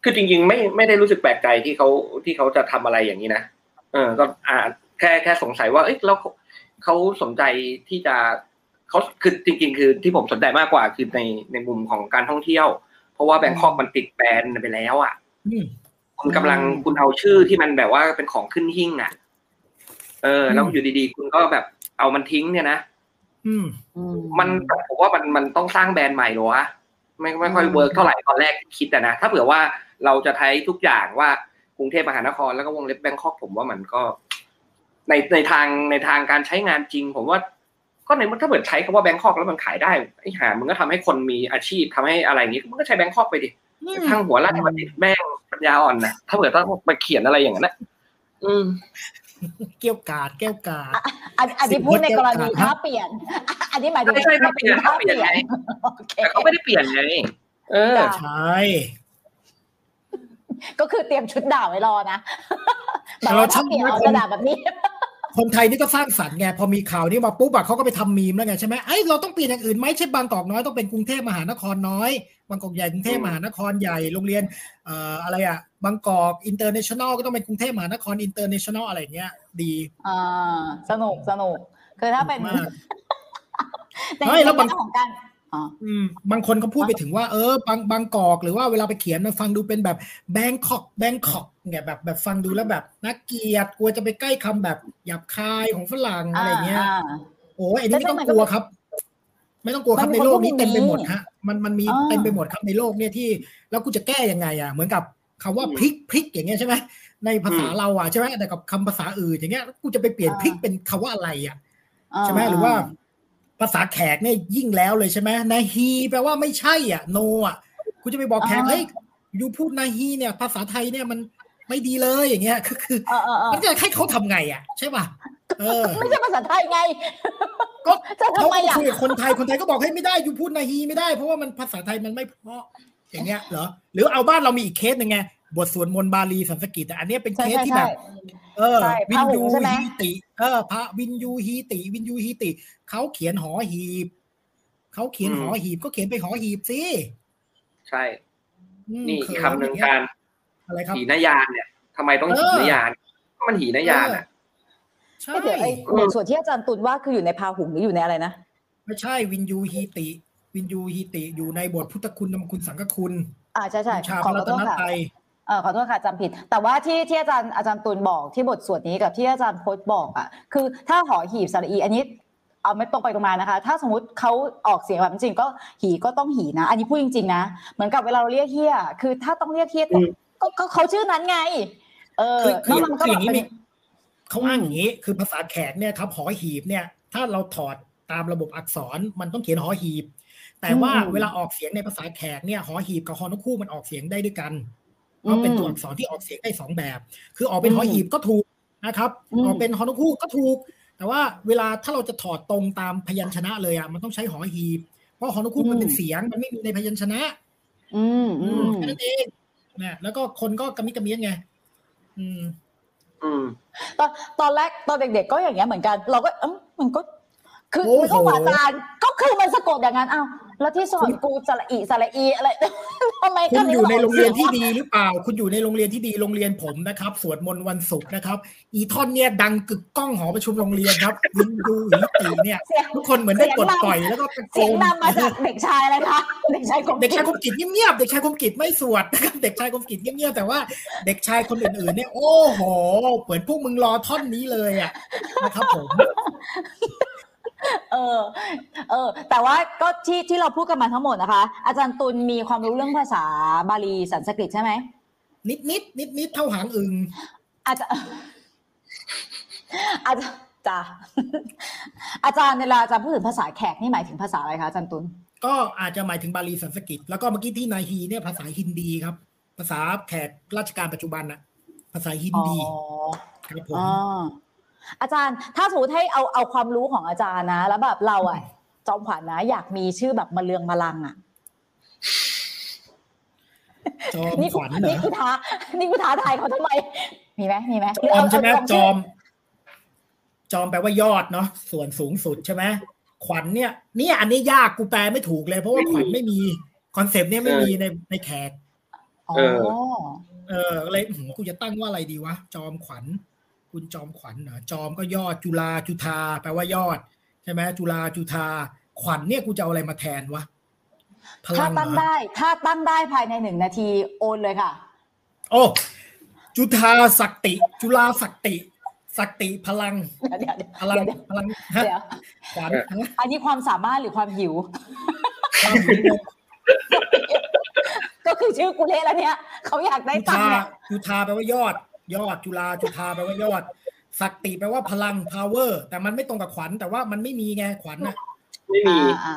คือจริง ๆ ไม่ไม่ได้รู้สึกแปลกใจที่เขาที่เขาจะทำอะไรอย่างนี้นะเออก็อ่าแค่แค่สงสัยว่า เอ้ยแล้วเขาเขาสนใจที่จะเขาคือจริง ๆ คือที่ผมสนใจมากกว่าคือในในมุมของการท่องเที่ยว เพราะว่าแบงคอกมันติดแบรนด์ไปแล้วอะอืมคุณกำลังคุณเอาชื่อที่มันแบบว่าเป็นของขึ้นหิ้งอะ เออแล้วอืมอยู่ดีๆ คุณก็แบบ เอามันทิ้งเนี่ยนะอืมมันผมว่ามันมันต้องสร้างแบรนด์ใหม่เหรอวะไม่ไม่ค่อยอืม work เท่าไหร่ตอนแรกที่คิดอะนะถ้าเผื่อว่าเราจะใช้ทุกอย่างว่ากรุงเทพมหานครแล้วก็วงเล็บ Bangkok ผมว่ามันก็ ในในทางในทางการใช้งานจริง ผมว่า ก็ในเมื่อถ้าเกิดใช้คำว่า Bangkok แล้วมันขายได้ไอ้ห่ามึงก็ทำให้คนมีอาชีพทำให้อะไรอย่างงี้มึงก็ใช้ Bangkok ไปดิทางหัวราชบัณฑิตแม่งปัญญาอ่อนนะถ้าเกิดต้องไปเขียนอะไรอย่างนั้นนะอืม เกี้ยวกาดแก้วกาดอันอันนี้พูดในกรณีสิบคนถ้าเปลี่ยน อันนี้หมายถึงไม่ใช่ถ้าเปลี่ยนถ้าเปลี่ยนไงโอเคแต่เขาไม่ได้เปลี่ยนไงเออจ้ะใช่ก็คือเตรียมชุดด่าไว้รอนะแบบเราว่าถ้าช่างเปลี่ยนว่าเอาคกนระดาษแบบนี้คนไทยนี่ก็สร้างสรรค์ไงพอมีข่าวนี้มาปุ๊บอะเขาก็ไปทำมีมแล้วไงใช่ไหมไอ้ยเราต้องเปลี่ยนอย่างอื่นไหมใช่บางกอกน้อยต้องเป็นกรุงเทพมหานครน้อยบางกอกใหญ่กรุงเทพมหานครใหญ่โรงเรียนเอ่ออะไรอะ บางกอก international ก็ต้องเป็นกรุงเทพมหานคร international อะไรอย่างเงี้ย ดีอ่าสนุกสนุกคือถ้าเป็นมากในเฮ้ยแล้วบางแง่ของการอ๋ออืมบางคนเขาพูดไปถึงว่าเออบางบางกอกหรือว่าเวลาไปเขียนมันฟังดูเป็นแบบ Bangkok Bangkok เนี่ยแบบแบบฟังดูแล้วแบบน่าเกลียดกลัวจะไปใกล้คำแบบหยาบคายของฝรั่งอะไรเงี้ยาโอ้ยอันนี้ไม่ต้องกลัวครับ ไม่ต้องกลัวครับมันมีในโลกนี้คนพวกนี้เต็มไปหมดฮะ มันมันมีอ่าเต็มไปหมดครับในโลกเนี่ยที่ แล้วกูจะแก้ยังไงอะเหมือนกับ คำว่าอืมพริกพริกอย่างเงี้ยใช่ไหมในภาษาอืมเราอะใช่ไหมแต่กับคำภาษาอื่นอย่างเงี้ยกูจะไปเปลี่ยนพริกเป็นคำว่าอะไรอะอ่าใช่ไหมหรือว่า ภาษาแขกเนี่ยยิ่งแล้วเลยใช่ไหมนาฮีแปลว่าไม่ใช่อะโนอะกูจะไปบอกแขกเฮ้ยยูพูดนาฮีเนี่ย ภาษาไทยเนี่ยมันไม่ดีเลยอย่างเงี้ยคือคือเออเออเออมันจะให้เขาทำไงอะ ใช่ป่ะเออไม่ใช่ภาษาไทยไง ก็จะเขาทำไมก็อะคุยกับคนไทยคนไทยก็บอกให้ยไม่ได้ยูพูดนาฮีไม่ได้ เพราะว่ามันภาษาไทยมันไม่เพราะ อย่างเงี้ยเหรอหรือเอาบ้านเรามีอีกเคสหนึ่งไงบทสวดมนต์บาลีสันสกฤตแต่อันเนี้ยเป็นใช่เคสใช่ที่แบใช่บเออใช่วินพระหยูงส์ใช่ไหมฮีติเออพระวินยูฮีติ วินยูฮีติเขาเขียนหอหีบเขาเขียนหอหีบก็เขียนไปหอหีบสิใช่อืมนี่เขิอีกคำหนึ่งอย่เยการอะไรครับหีนายานเนี่ยทำไมต้องเอหีอนายานก็มันหีนายานอะใช่ไม่เดี๋ยวไอ้บทสวดที่อาจารย์ตุลว่าคืออยู่ในพาหุงหรืออยู่ในอะไรนะไม่ใช่วินยูฮีติ วินยูฮีติอยู่ในบทพุทธคุณธรรมคุณสังฆคุณ อ่าใช่ใช่บูชาขพอระรัโทตษนค่ะตรัยเออขอโทษค่ะจำผิด แต่ว่าที่ที่อาจารย์อาจารย์ตุลบอกที่บทสวดนี้กับที่อาจารย์พจน์บอกอะคือถ้าหอหีบสระอีอันนี้เอาไม่ตรงไปตรงมานะคะ ถ้าสมมติเขาออกเสียงแบบจริงๆก็หีก็ต้องหีนะ อันนี้พูดจริงๆนะ เหมือนกับเวลาเราเรียกเฮียคือถ้าต้องเรียกเฮียก็อืมก็ก็เขาชื่อนั้นไง เออคือคือแล้วมันก็คืออแบย่าบงนี้เป็นมีเขาอ้างอย่างนี้คือภาษาแขกเนี่ยครับหอหีบเนี่ย ถ้าเราถอดตามระบบอักษรมันต้องเขียนหอหีบ แต่ว่าอืมเวลาออกเสียงในภาษาแขกเนี่ยหอหีบกับฮอนกคู่มันออกเสียงได้ด้วยกันเพราะเป็นตัวอักษรที่ออกเสียงได้สองแบบ คือออกเป็นหอหีบก็ถูกนะครับอืมออกเป็นฮอนกฮูกก็ถูก แต่ว่าเวลาถ้าเราจะถอดตรงตามพยัญชนะเลยอะมันต้องใช้หอหีบ เพราะฮอนกฮูกมันเป็นเสียงมันไม่มีในพยัญชนะ อืมอืมแค่นั้นเองนะแล้วก็คนก็กระมิดกระเมียนไง อืม อืมตอนตอนแรกตอนเด็กๆก็อย่างเงี้ยเหมือนกัน เราก็เอ้ามันก็คือโอ้โหมันก็หวานจานก็คือมันสะกดอย่างนั้นอ้าว แล้วที่สอนกูสระอีสระอีอะไรทำไมคุณอยู่ในโรงเรียนที่ดีดีหรือเปล่า คุณอยู่ในโรงเรียนที่ดีโรงเรียนผมนะครับ สวดมนต์วันศุกร์นะครับ อีท่อนเนี่ยดังกึกก้องหอประชุมโรงเรียนครับวินดูหิตีเนี่ยเสียงทุกคนเหมือนได้ปลดปล่อยแล้วก็ตะโกเสียงนนำมาจากเด็กชายอะไรคะเด็กชายกบเด็กชายคมกิจเงียบๆเด็กชายคมกิจไม่สวดนะครับเด็กชายคมกิจเงียบๆแต่ว่าเด็กชายคนอื่นๆเนี่ยโอ้โหเหมือนพวกมึงรอท่อนนี้เลยอะนะครับผม เออ เออ แต่ว่าก็ที่ที่เราพูดกันมาทั้งหมดนะคะ อาจารย์ตุลมีความรู้เรื่องภาษาบาลีสันสกฤตใช่ไหม นิดนิดนิดนิดๆเท่าหางอึงอาจจะอาจจะจ้ะอาจารย์เวลาอาจารย์พูดถึงภาษาแขกนี่หมายถึงภาษาอะไรคะอาจารย์ตุลก็อาจจะหมายถึงบาลีสันสกฤตแล้วก็เมื่อกี้ที่นายฮีเนี่ยภาษาฮินดีครับ ภาษาแขกราชการปัจจุบันน่ะภาษาฮินอ๋อดีครับผม อ๋ออาจารย์ถ้าสมมติให้เอาเอาความรู้ของอาจารย์นะ แล้วแบบเราอะจอมขวัญนะอยากมีชื่อแบบมาเลืองมาลังอะจอมนี่ขวัญเหรนี่อกูท้านี่กูท้าทายเขาทำไม มีไหมมีไหมจอมใช่ไหมเอาเอาจอม จอมแปลว่ายอดเนาะส่วนสูงสุดใช่ไหมขวัญเนี่ยเนี่ยอันนี้ยากกูแปลไม่ถูกเลย เพราะว่าขวัญไม่มีคอนเซปต์เนี่ยไม่มีในในแขกอ๋อเออเออเลยอื้อหือกูจะตั้งว่าอะไรดีวะจอมขวัญ คุณจอมขวัญเหรอจอมก็ยอดจุฬาจุธาแปลว่ายอด ใช่ไหมจุฬาจุธาขวัญเนี่ยกูจะเอาอะไรมาแทนวะพถ้าลังเหรตั้งอได้ ถ้าตั้งได้ภายในหนึ่งนาทีโอนเลยค่ะ โอ้จุธาศักติ จุฬาศักติศักติพลังเดี๋ยวเดี๋ยวพลังเดี๋ยวพลังฮะเดี๋ยวขวัญฮะอันนี้ความสามารถหรือความหิวความหิวโมก็คือชื่อกูเละแล้วเนี่ยเขาอยากได้จุตังธาค์เนี่ยจุธาแปลว่ายอด ยอดจุฬาจุธาแปลว่ายอดศักติแปลว่าพลัง power แต่มันไม่ตรงกับขวัญแต่ว่ามันไม่มีไงขวัญน่ะไม่มีอ่าอ่า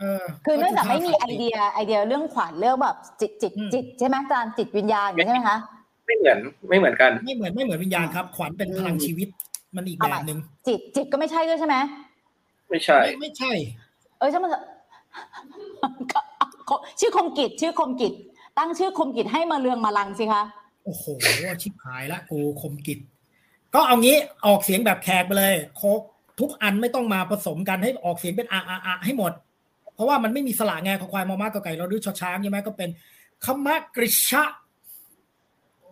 เออคือเนื่องจากจุธไม่มีศักไอติเดียไอเดียเรื่องขวัญเรื่องแบบจิตจิตอืมจิตใช่ไหมอาจารย์จิตวิญญาณอย่างนี้ใช่ไหมคะไม่เหมือนไม่เหมือนกัน ไม่เหมือนไม่เหมือนวิญญาณครับ ขวัญเป็นพลังชีวิตมันอีกแบบหนึ่งจิตจิตก็ไม่ใช่ด้วยใช่ไหมไม่ใช่ ไม่ไม่ใช่ เออใช่ไหมนเถอะชื่อคมกิจชื่อคมกิจ ตั้งชื่อคมกิจให้มาเรืองมาลังสิคะ โอ้โหชิบหายละกูคมกิจก็เอางี้ออกเสียงแบบแขกไปเลยโคกทุกอันไม่ต้องมาผสมกันให้ออกเสียงเป็นอาอาอาให้หมด เพราะว่ามันไม่มีสระไงขอควายมอมากกไก่เราดื้อชอช้างใช่ไหมก็เป็นคมะกริชะ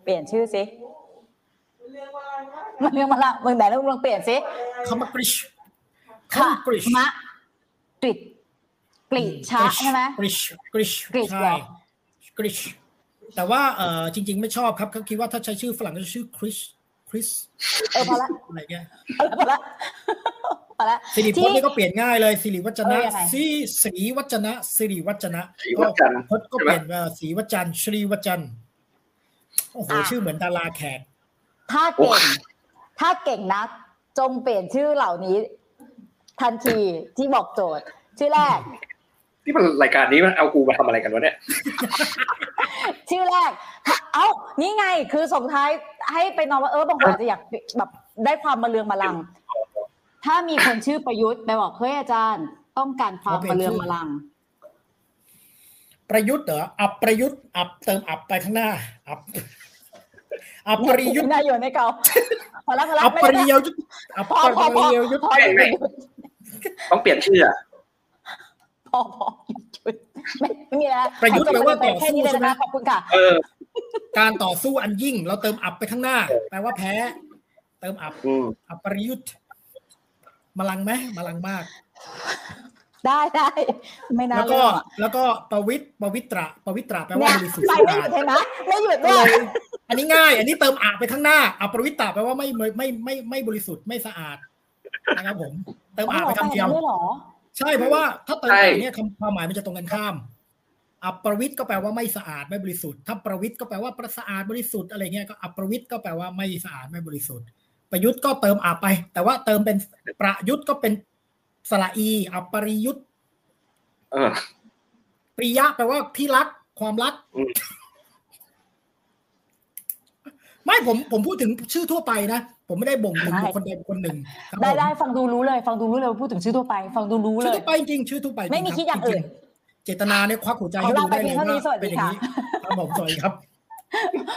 เปลี่ยนชื่อสิมาเรืองมาลังมึงไหนแล้วมึงเปลี่ยนสิคมะกริชค่ะคำกริชมะกริดกริชะใช่ไหมกริชกริชกริชใช่เหรอกริช แต่ว่าเออจริง ๆ ไม่ชอบครับเขาคิดว่าถ้าใช้ชื่อฝรั่งก็จะชื่อคริสคริสเออพอละอะไรเงี้ยพอละพอละสิริพจน์นี่ก็เปลี่ยนง่ายเลยสิริวัจนะเออยังไงสิสิริวัจนะสิริวัจนะศรีวัจนะพจน์ก็เปลี่ยนว่าศรีวัจันทร์ชรีวัจันทร์โอ้โหชื่อเหมือนดาราแขกถ้าเก่ง ถ้าเก่งนัก จงเปลี่ยนชื่อเหล่านี้ ทันทีที่บอกโจทย์ ชื่อแรก ที่มันรายการนี้มันเอากูมาทำอะไรกันวะเนี่ย ชื่อแรกถ้าเอ้า นี่ไง คือส่งท้ายให้ไปนอนว่าเออบางคนอาจจะอยากแบบได้ความมาเรืองมาลัง ถ้ามีคนชื่อประยุทธ์ไปบอกเฮ้ยอาจารย์ ต้องการความมาเรืองมาลัง ประยุทธ์เหรอ อับประยุทธ์ อับเติมอับไปข้างหน้า อับอับปริยุทธ์นายอยู่ในเก่าพอแล้วพอแล้วอับไม่ปได้ริยยุทธ์อับพอพอปพอริยยุทธ์พอหยุดหยุดต้องเปลี่ยนชื่ออะ พอพอหยุดหยุดไม่ไม่มีแล้วประยุทธ์แปลว่าต่อแค่สู้นี้เลยใช่ไหมนะคะขอบคุณค่ะเออการต่อสู้อันยิ่ง เราเติมอับไปข้างหน้า แปลว่าแพ้ เติมอับอืมอับปริยุทธ์มลังไหมมลังมาก ได้ได้ไม่น่าแล้วก็เรื่องอะแล้วก็ประวิตรประวิตระประวิตระแปลว่าเนี่ยบริสุทธิ์ไปสะไม่หอายุดดเห็นไหมไม่หยุดก็ด้วยเลยอันนี้ง่าย อันนี้เติมอะไปข้างหน้าอัปรวิตตาแปลว่าไม่ไม่ไม่ไม่ไม่บริสุทธิ์ไม่สะอาดนะครับผม เติมอะไปคำเดียวไม่หรอ ใช่เพราะว่าถ้าเติมอะเนี่ยคำความหมายมันจะตรงกันข้ามอัปรวิตก็แปลว่าไม่สะอาดไม่บริสุทธิ์ถ้าประวิตก็แปลว่าประสะอาดบริสุทธิ์อะไรเงี้ยก็อัปรวิตก็แปลว่าไม่สะอาดไม่บริสุทธิ์ ประยุทธ์ก็เติมอะไป แต่ว่าเติมเป็นประยุทธ์ก็เป็นสระอีอัปริยุทธ์เออปริยะแปลว่าที่รักความรักอืมไม่ผมผมพูดถึงชื่อทั่วไปนะ ผมไม่ได้บ่งถึงได้บุคคนใดบุคคนหนึ่งครับได้ผมได้ฟังดูรู้เลย ฟังดูรู้เลยว่าพูดถึงชื่อทั่วไป ฟังดูรู้เลชื่อยทั่วไปจริงชื่อทั่วไปจริงไม่มีรับคิดอย่างอื่นจริๆเจตนาเนี่ยควักหัวใจขอให้ดูลาไปได้เลยเพียงเท่านี้ว่าสวัสดีเป็นอย่างนี้ค่ะครับผมสวัสดีครับ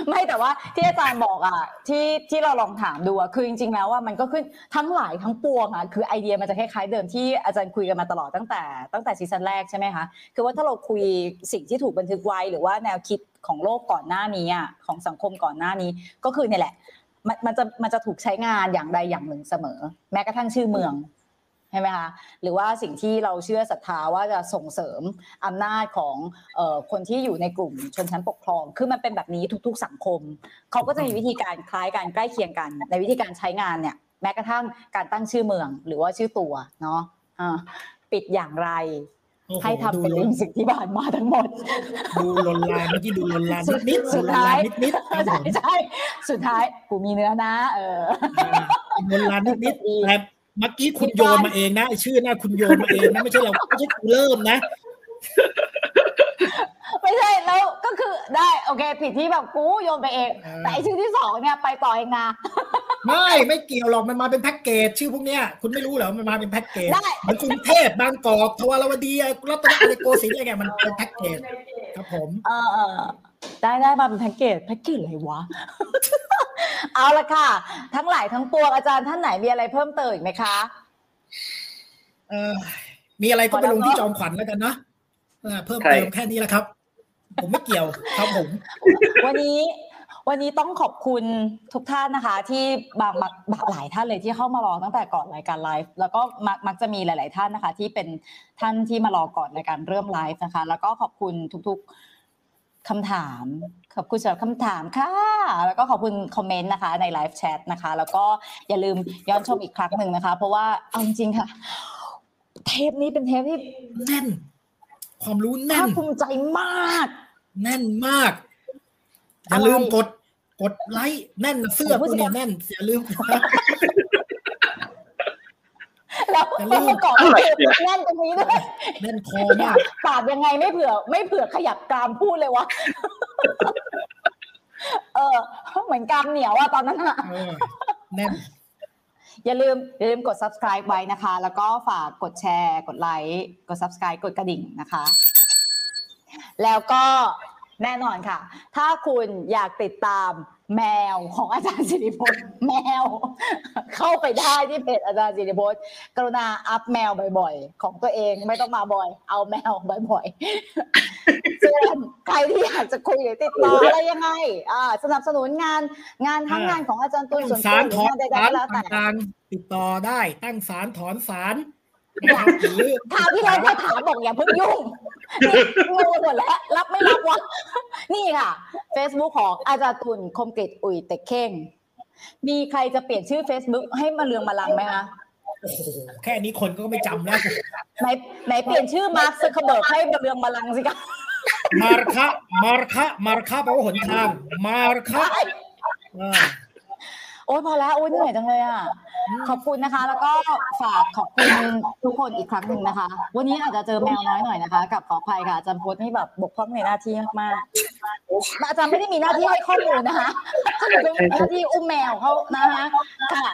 ไม่แต่ว่าที่อาจารย์บอกอะที่ที่เราลองถามดูอะคือจริงๆแล้วว่ามันก็ขึ้นทั้งหลายทั้งปวงอะคือไอเดียมันจะคล้ายๆเดิมที่อาจารย์คุยกันมาตลอดตั้งแต่ ตั้งแต่ซีซั่นแรกใช่ไหมคะคือว่าถ้าเราคุยสิ่งที่ถูกบันทึกไว้หรือว่าแนวคิดของโลกก่อนหน้านี้อะของสังคมก่อนหน้านี้ก็คือเนี่ยแหละ มันมันจะมันจะถูกใช้งานอย่างใดอย่างหนึ่งเสมอ แม้กระทั่งชื่อเมืองใช่ไหมคะหรือว่าสิ่งที่เราเชื่อศรัทธาว่าจะส่งเสริมอำนาจของอคนที่อยู่ในกลุ่มชนชั้นปกครอง คือมันเป็นแบบนี้ทุก ๆ สังคม เขาก็จะมีวิธีการคล้ายกันใกล้เคียงกัน ในวิธีการใช้งานเนี่ย แม้กระทั่งการตั้งชื่อเมือง หรือว่าชื่อตัวเนาะอ่าปิดอย่างไร ให้ทำเป็นดูเรื่องสิ่งที่ผ่านมาทั้งหมด ดูลนลานเมื่อกี้ดูลนลานสุดนิดๆสุดูดลนท้าลายนนิดๆครับผใช่มใช่สุดท้ายกูมีเนื้อนะ เออลนลานนิดๆแต่เมื่อกี้คุณโยนมาเองนะไอ้ชื่อหน้าคุณโยนมาเองนะไม่ใช่เราไม่ใช่กูเริ่มนะไม่ใช่แล้วก็คือได้ โอเค ผิดที่แบบกูโยนไปเองเออแต่ไอชื่อที่สองเนี่ยไปต่อเองนะ ไม่ไม่เกี่ยวหรอกมันมาเป็นแพ็กเกจชื่อพวกเนี้ยคุณไม่รู้เหรอมันมาเป็นแพ็กเกจได้เหมือนกรุงเทพบางกอกทวารวดีรัตนอะไรโกสินทร์อะไรเงี้ยมันเป็นแพ็กเกจครับผมเออเออได้ได้มาเป็นแพ็กเกจแพ็กเกจอะไรวะเอาละค่ะ ทั้งหลายทั้งปวงอาจารย์ท่านไหนมีอะไรเพิ่มเติมอีกไหมคะเออมีอะไรก็ไปลงที่พอแล้วเนอะจอมขวัญแล้วกันนะเออเพิ่มใช่เติมแค่นี้แหละครับ ผมไม่เกี่ยวครับผม วันนี้ วันนี้ต้องขอบคุณทุกท่านนะคะ ที่บางบางบางหลายท่านเลยที่เข้ามารอตั้งแต่ก่อนรายการไลฟ์แล้วก็มักมักจะมีหลาย ๆ ท่านนะคะ ที่เป็นท่านที่มารอก่อนรายการเริ่มไลฟ์นะคะ แล้วก็ขอบคุณทุก ๆคำถามขอบคุณสำหรับคำถามค่ะ แล้วก็ขอบคุณ comment นะคะใน live chat นะคะ แล้วก็อย่าลืมย้อนชมอีกครั้งหนึ่งนะคะ เพราะว่าเอาจริงๆค่ะ เทปนี้เป็นเทปที่แน่น ความรู้แน่ภานคภูมิใจมาก แน่นมาก อย่าอะไรลืมกดกดไลค์แน่นนะเสื้อผมพูพดวกเนี้ยสิแน่นอย่าลืมแล้วอย่าลืมประกอบอะไรคือเนี่ยแน่นตรงนี้ด้วยแน่นคอมากปาดยังไงไม่เผื่อ ไม่เผื่อขยับกรามพูดเลยวะเออ เหมือนกรามเหนียวอะตอนนั้นอะเออแน่นอย่าลืมอย่าลืมกด subscribe ไว้นะคะ แล้วก็ฝากกดแชร์ กดไลค์ กด subscribe กดกระดิ่งนะคะ แล้วก็ แน่นอนค่ะ ถ้าคุณอยากติดตามแมวของอาจารย์สิริพจน์แมว เข้าไปได้ที่เพจอาจารย์สิริพจน์กรุณาอัพแมวบ่อยๆ ของตัวเองไม่ต้องมาบ่อย เอาแมวบ่อยๆส่วนใครที่อยากจะคุยหรือติดต่ออะไรยังไงอ่าสนับสนุนงานงานทั้งอ่างงานของอาจารย์ตุ้ยตั้งส่วนตัวสารหรืถออนงานใดๆสารก็แล้วแต่ต่างๆติดต่อได้ตั้งสารถอนสารนะครับหรือ ถามที่เราจะถามบอกอย่าเพิ่งยุ่งนี่งงไปหมดแล้ว รับไม่รับวะนี่ค่ะ Facebook ของอาจารย์ตุลคมกริตอุ่ยเต็กเข่งมีใครจะเปลี่ยนชื่อ Facebook ให้มาเรืองมาลังไหมคะโอ้โหแค่นี้คนก็ไม่จำแล้วไหนไหนเปลี่ยนชื่อมาร์คซักเคอร์เบิร์กให้มาเรืองมาลังสิคะมาร์คะมาร์คะมาร์คะแปลว่าหนทาง มาร์คะอ่า โอ้ยพอแล้วโอ้ยเหนื่อยจังเลยอะขอบคุณนะคะ แล้วก็ฝากขอบคุณทุกคนอีกครั้งหนึ่งนะคะ วันนี้อาจจะเจอแมวน้อยหน่อยนะคะ กับขออภัยค่ะอาจารย์พจน์นี่แบบบกพร่องในหน้าที่มากๆอาจารย์ไม่ได้มีหน้าที่ให้ข้อมูลนะคะท่านเป็นหน้าที่อุ้มแมวเขานะคะค่ะ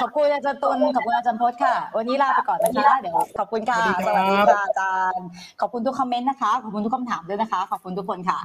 ขอบคุณอาจารย์ตุลขอบคุณอาจารย์พจน์ค่ะ วันนี้ลาไปก่อนนะคะเดี๋ยวขอบคุณค่ะสวัสดีค่ะอาจารย์ขอบคุณทุกคอมเมนต์นะคะขอบคุณทุกคำถามด้วยนะคะ ขอบคุณทุกคนค่ะ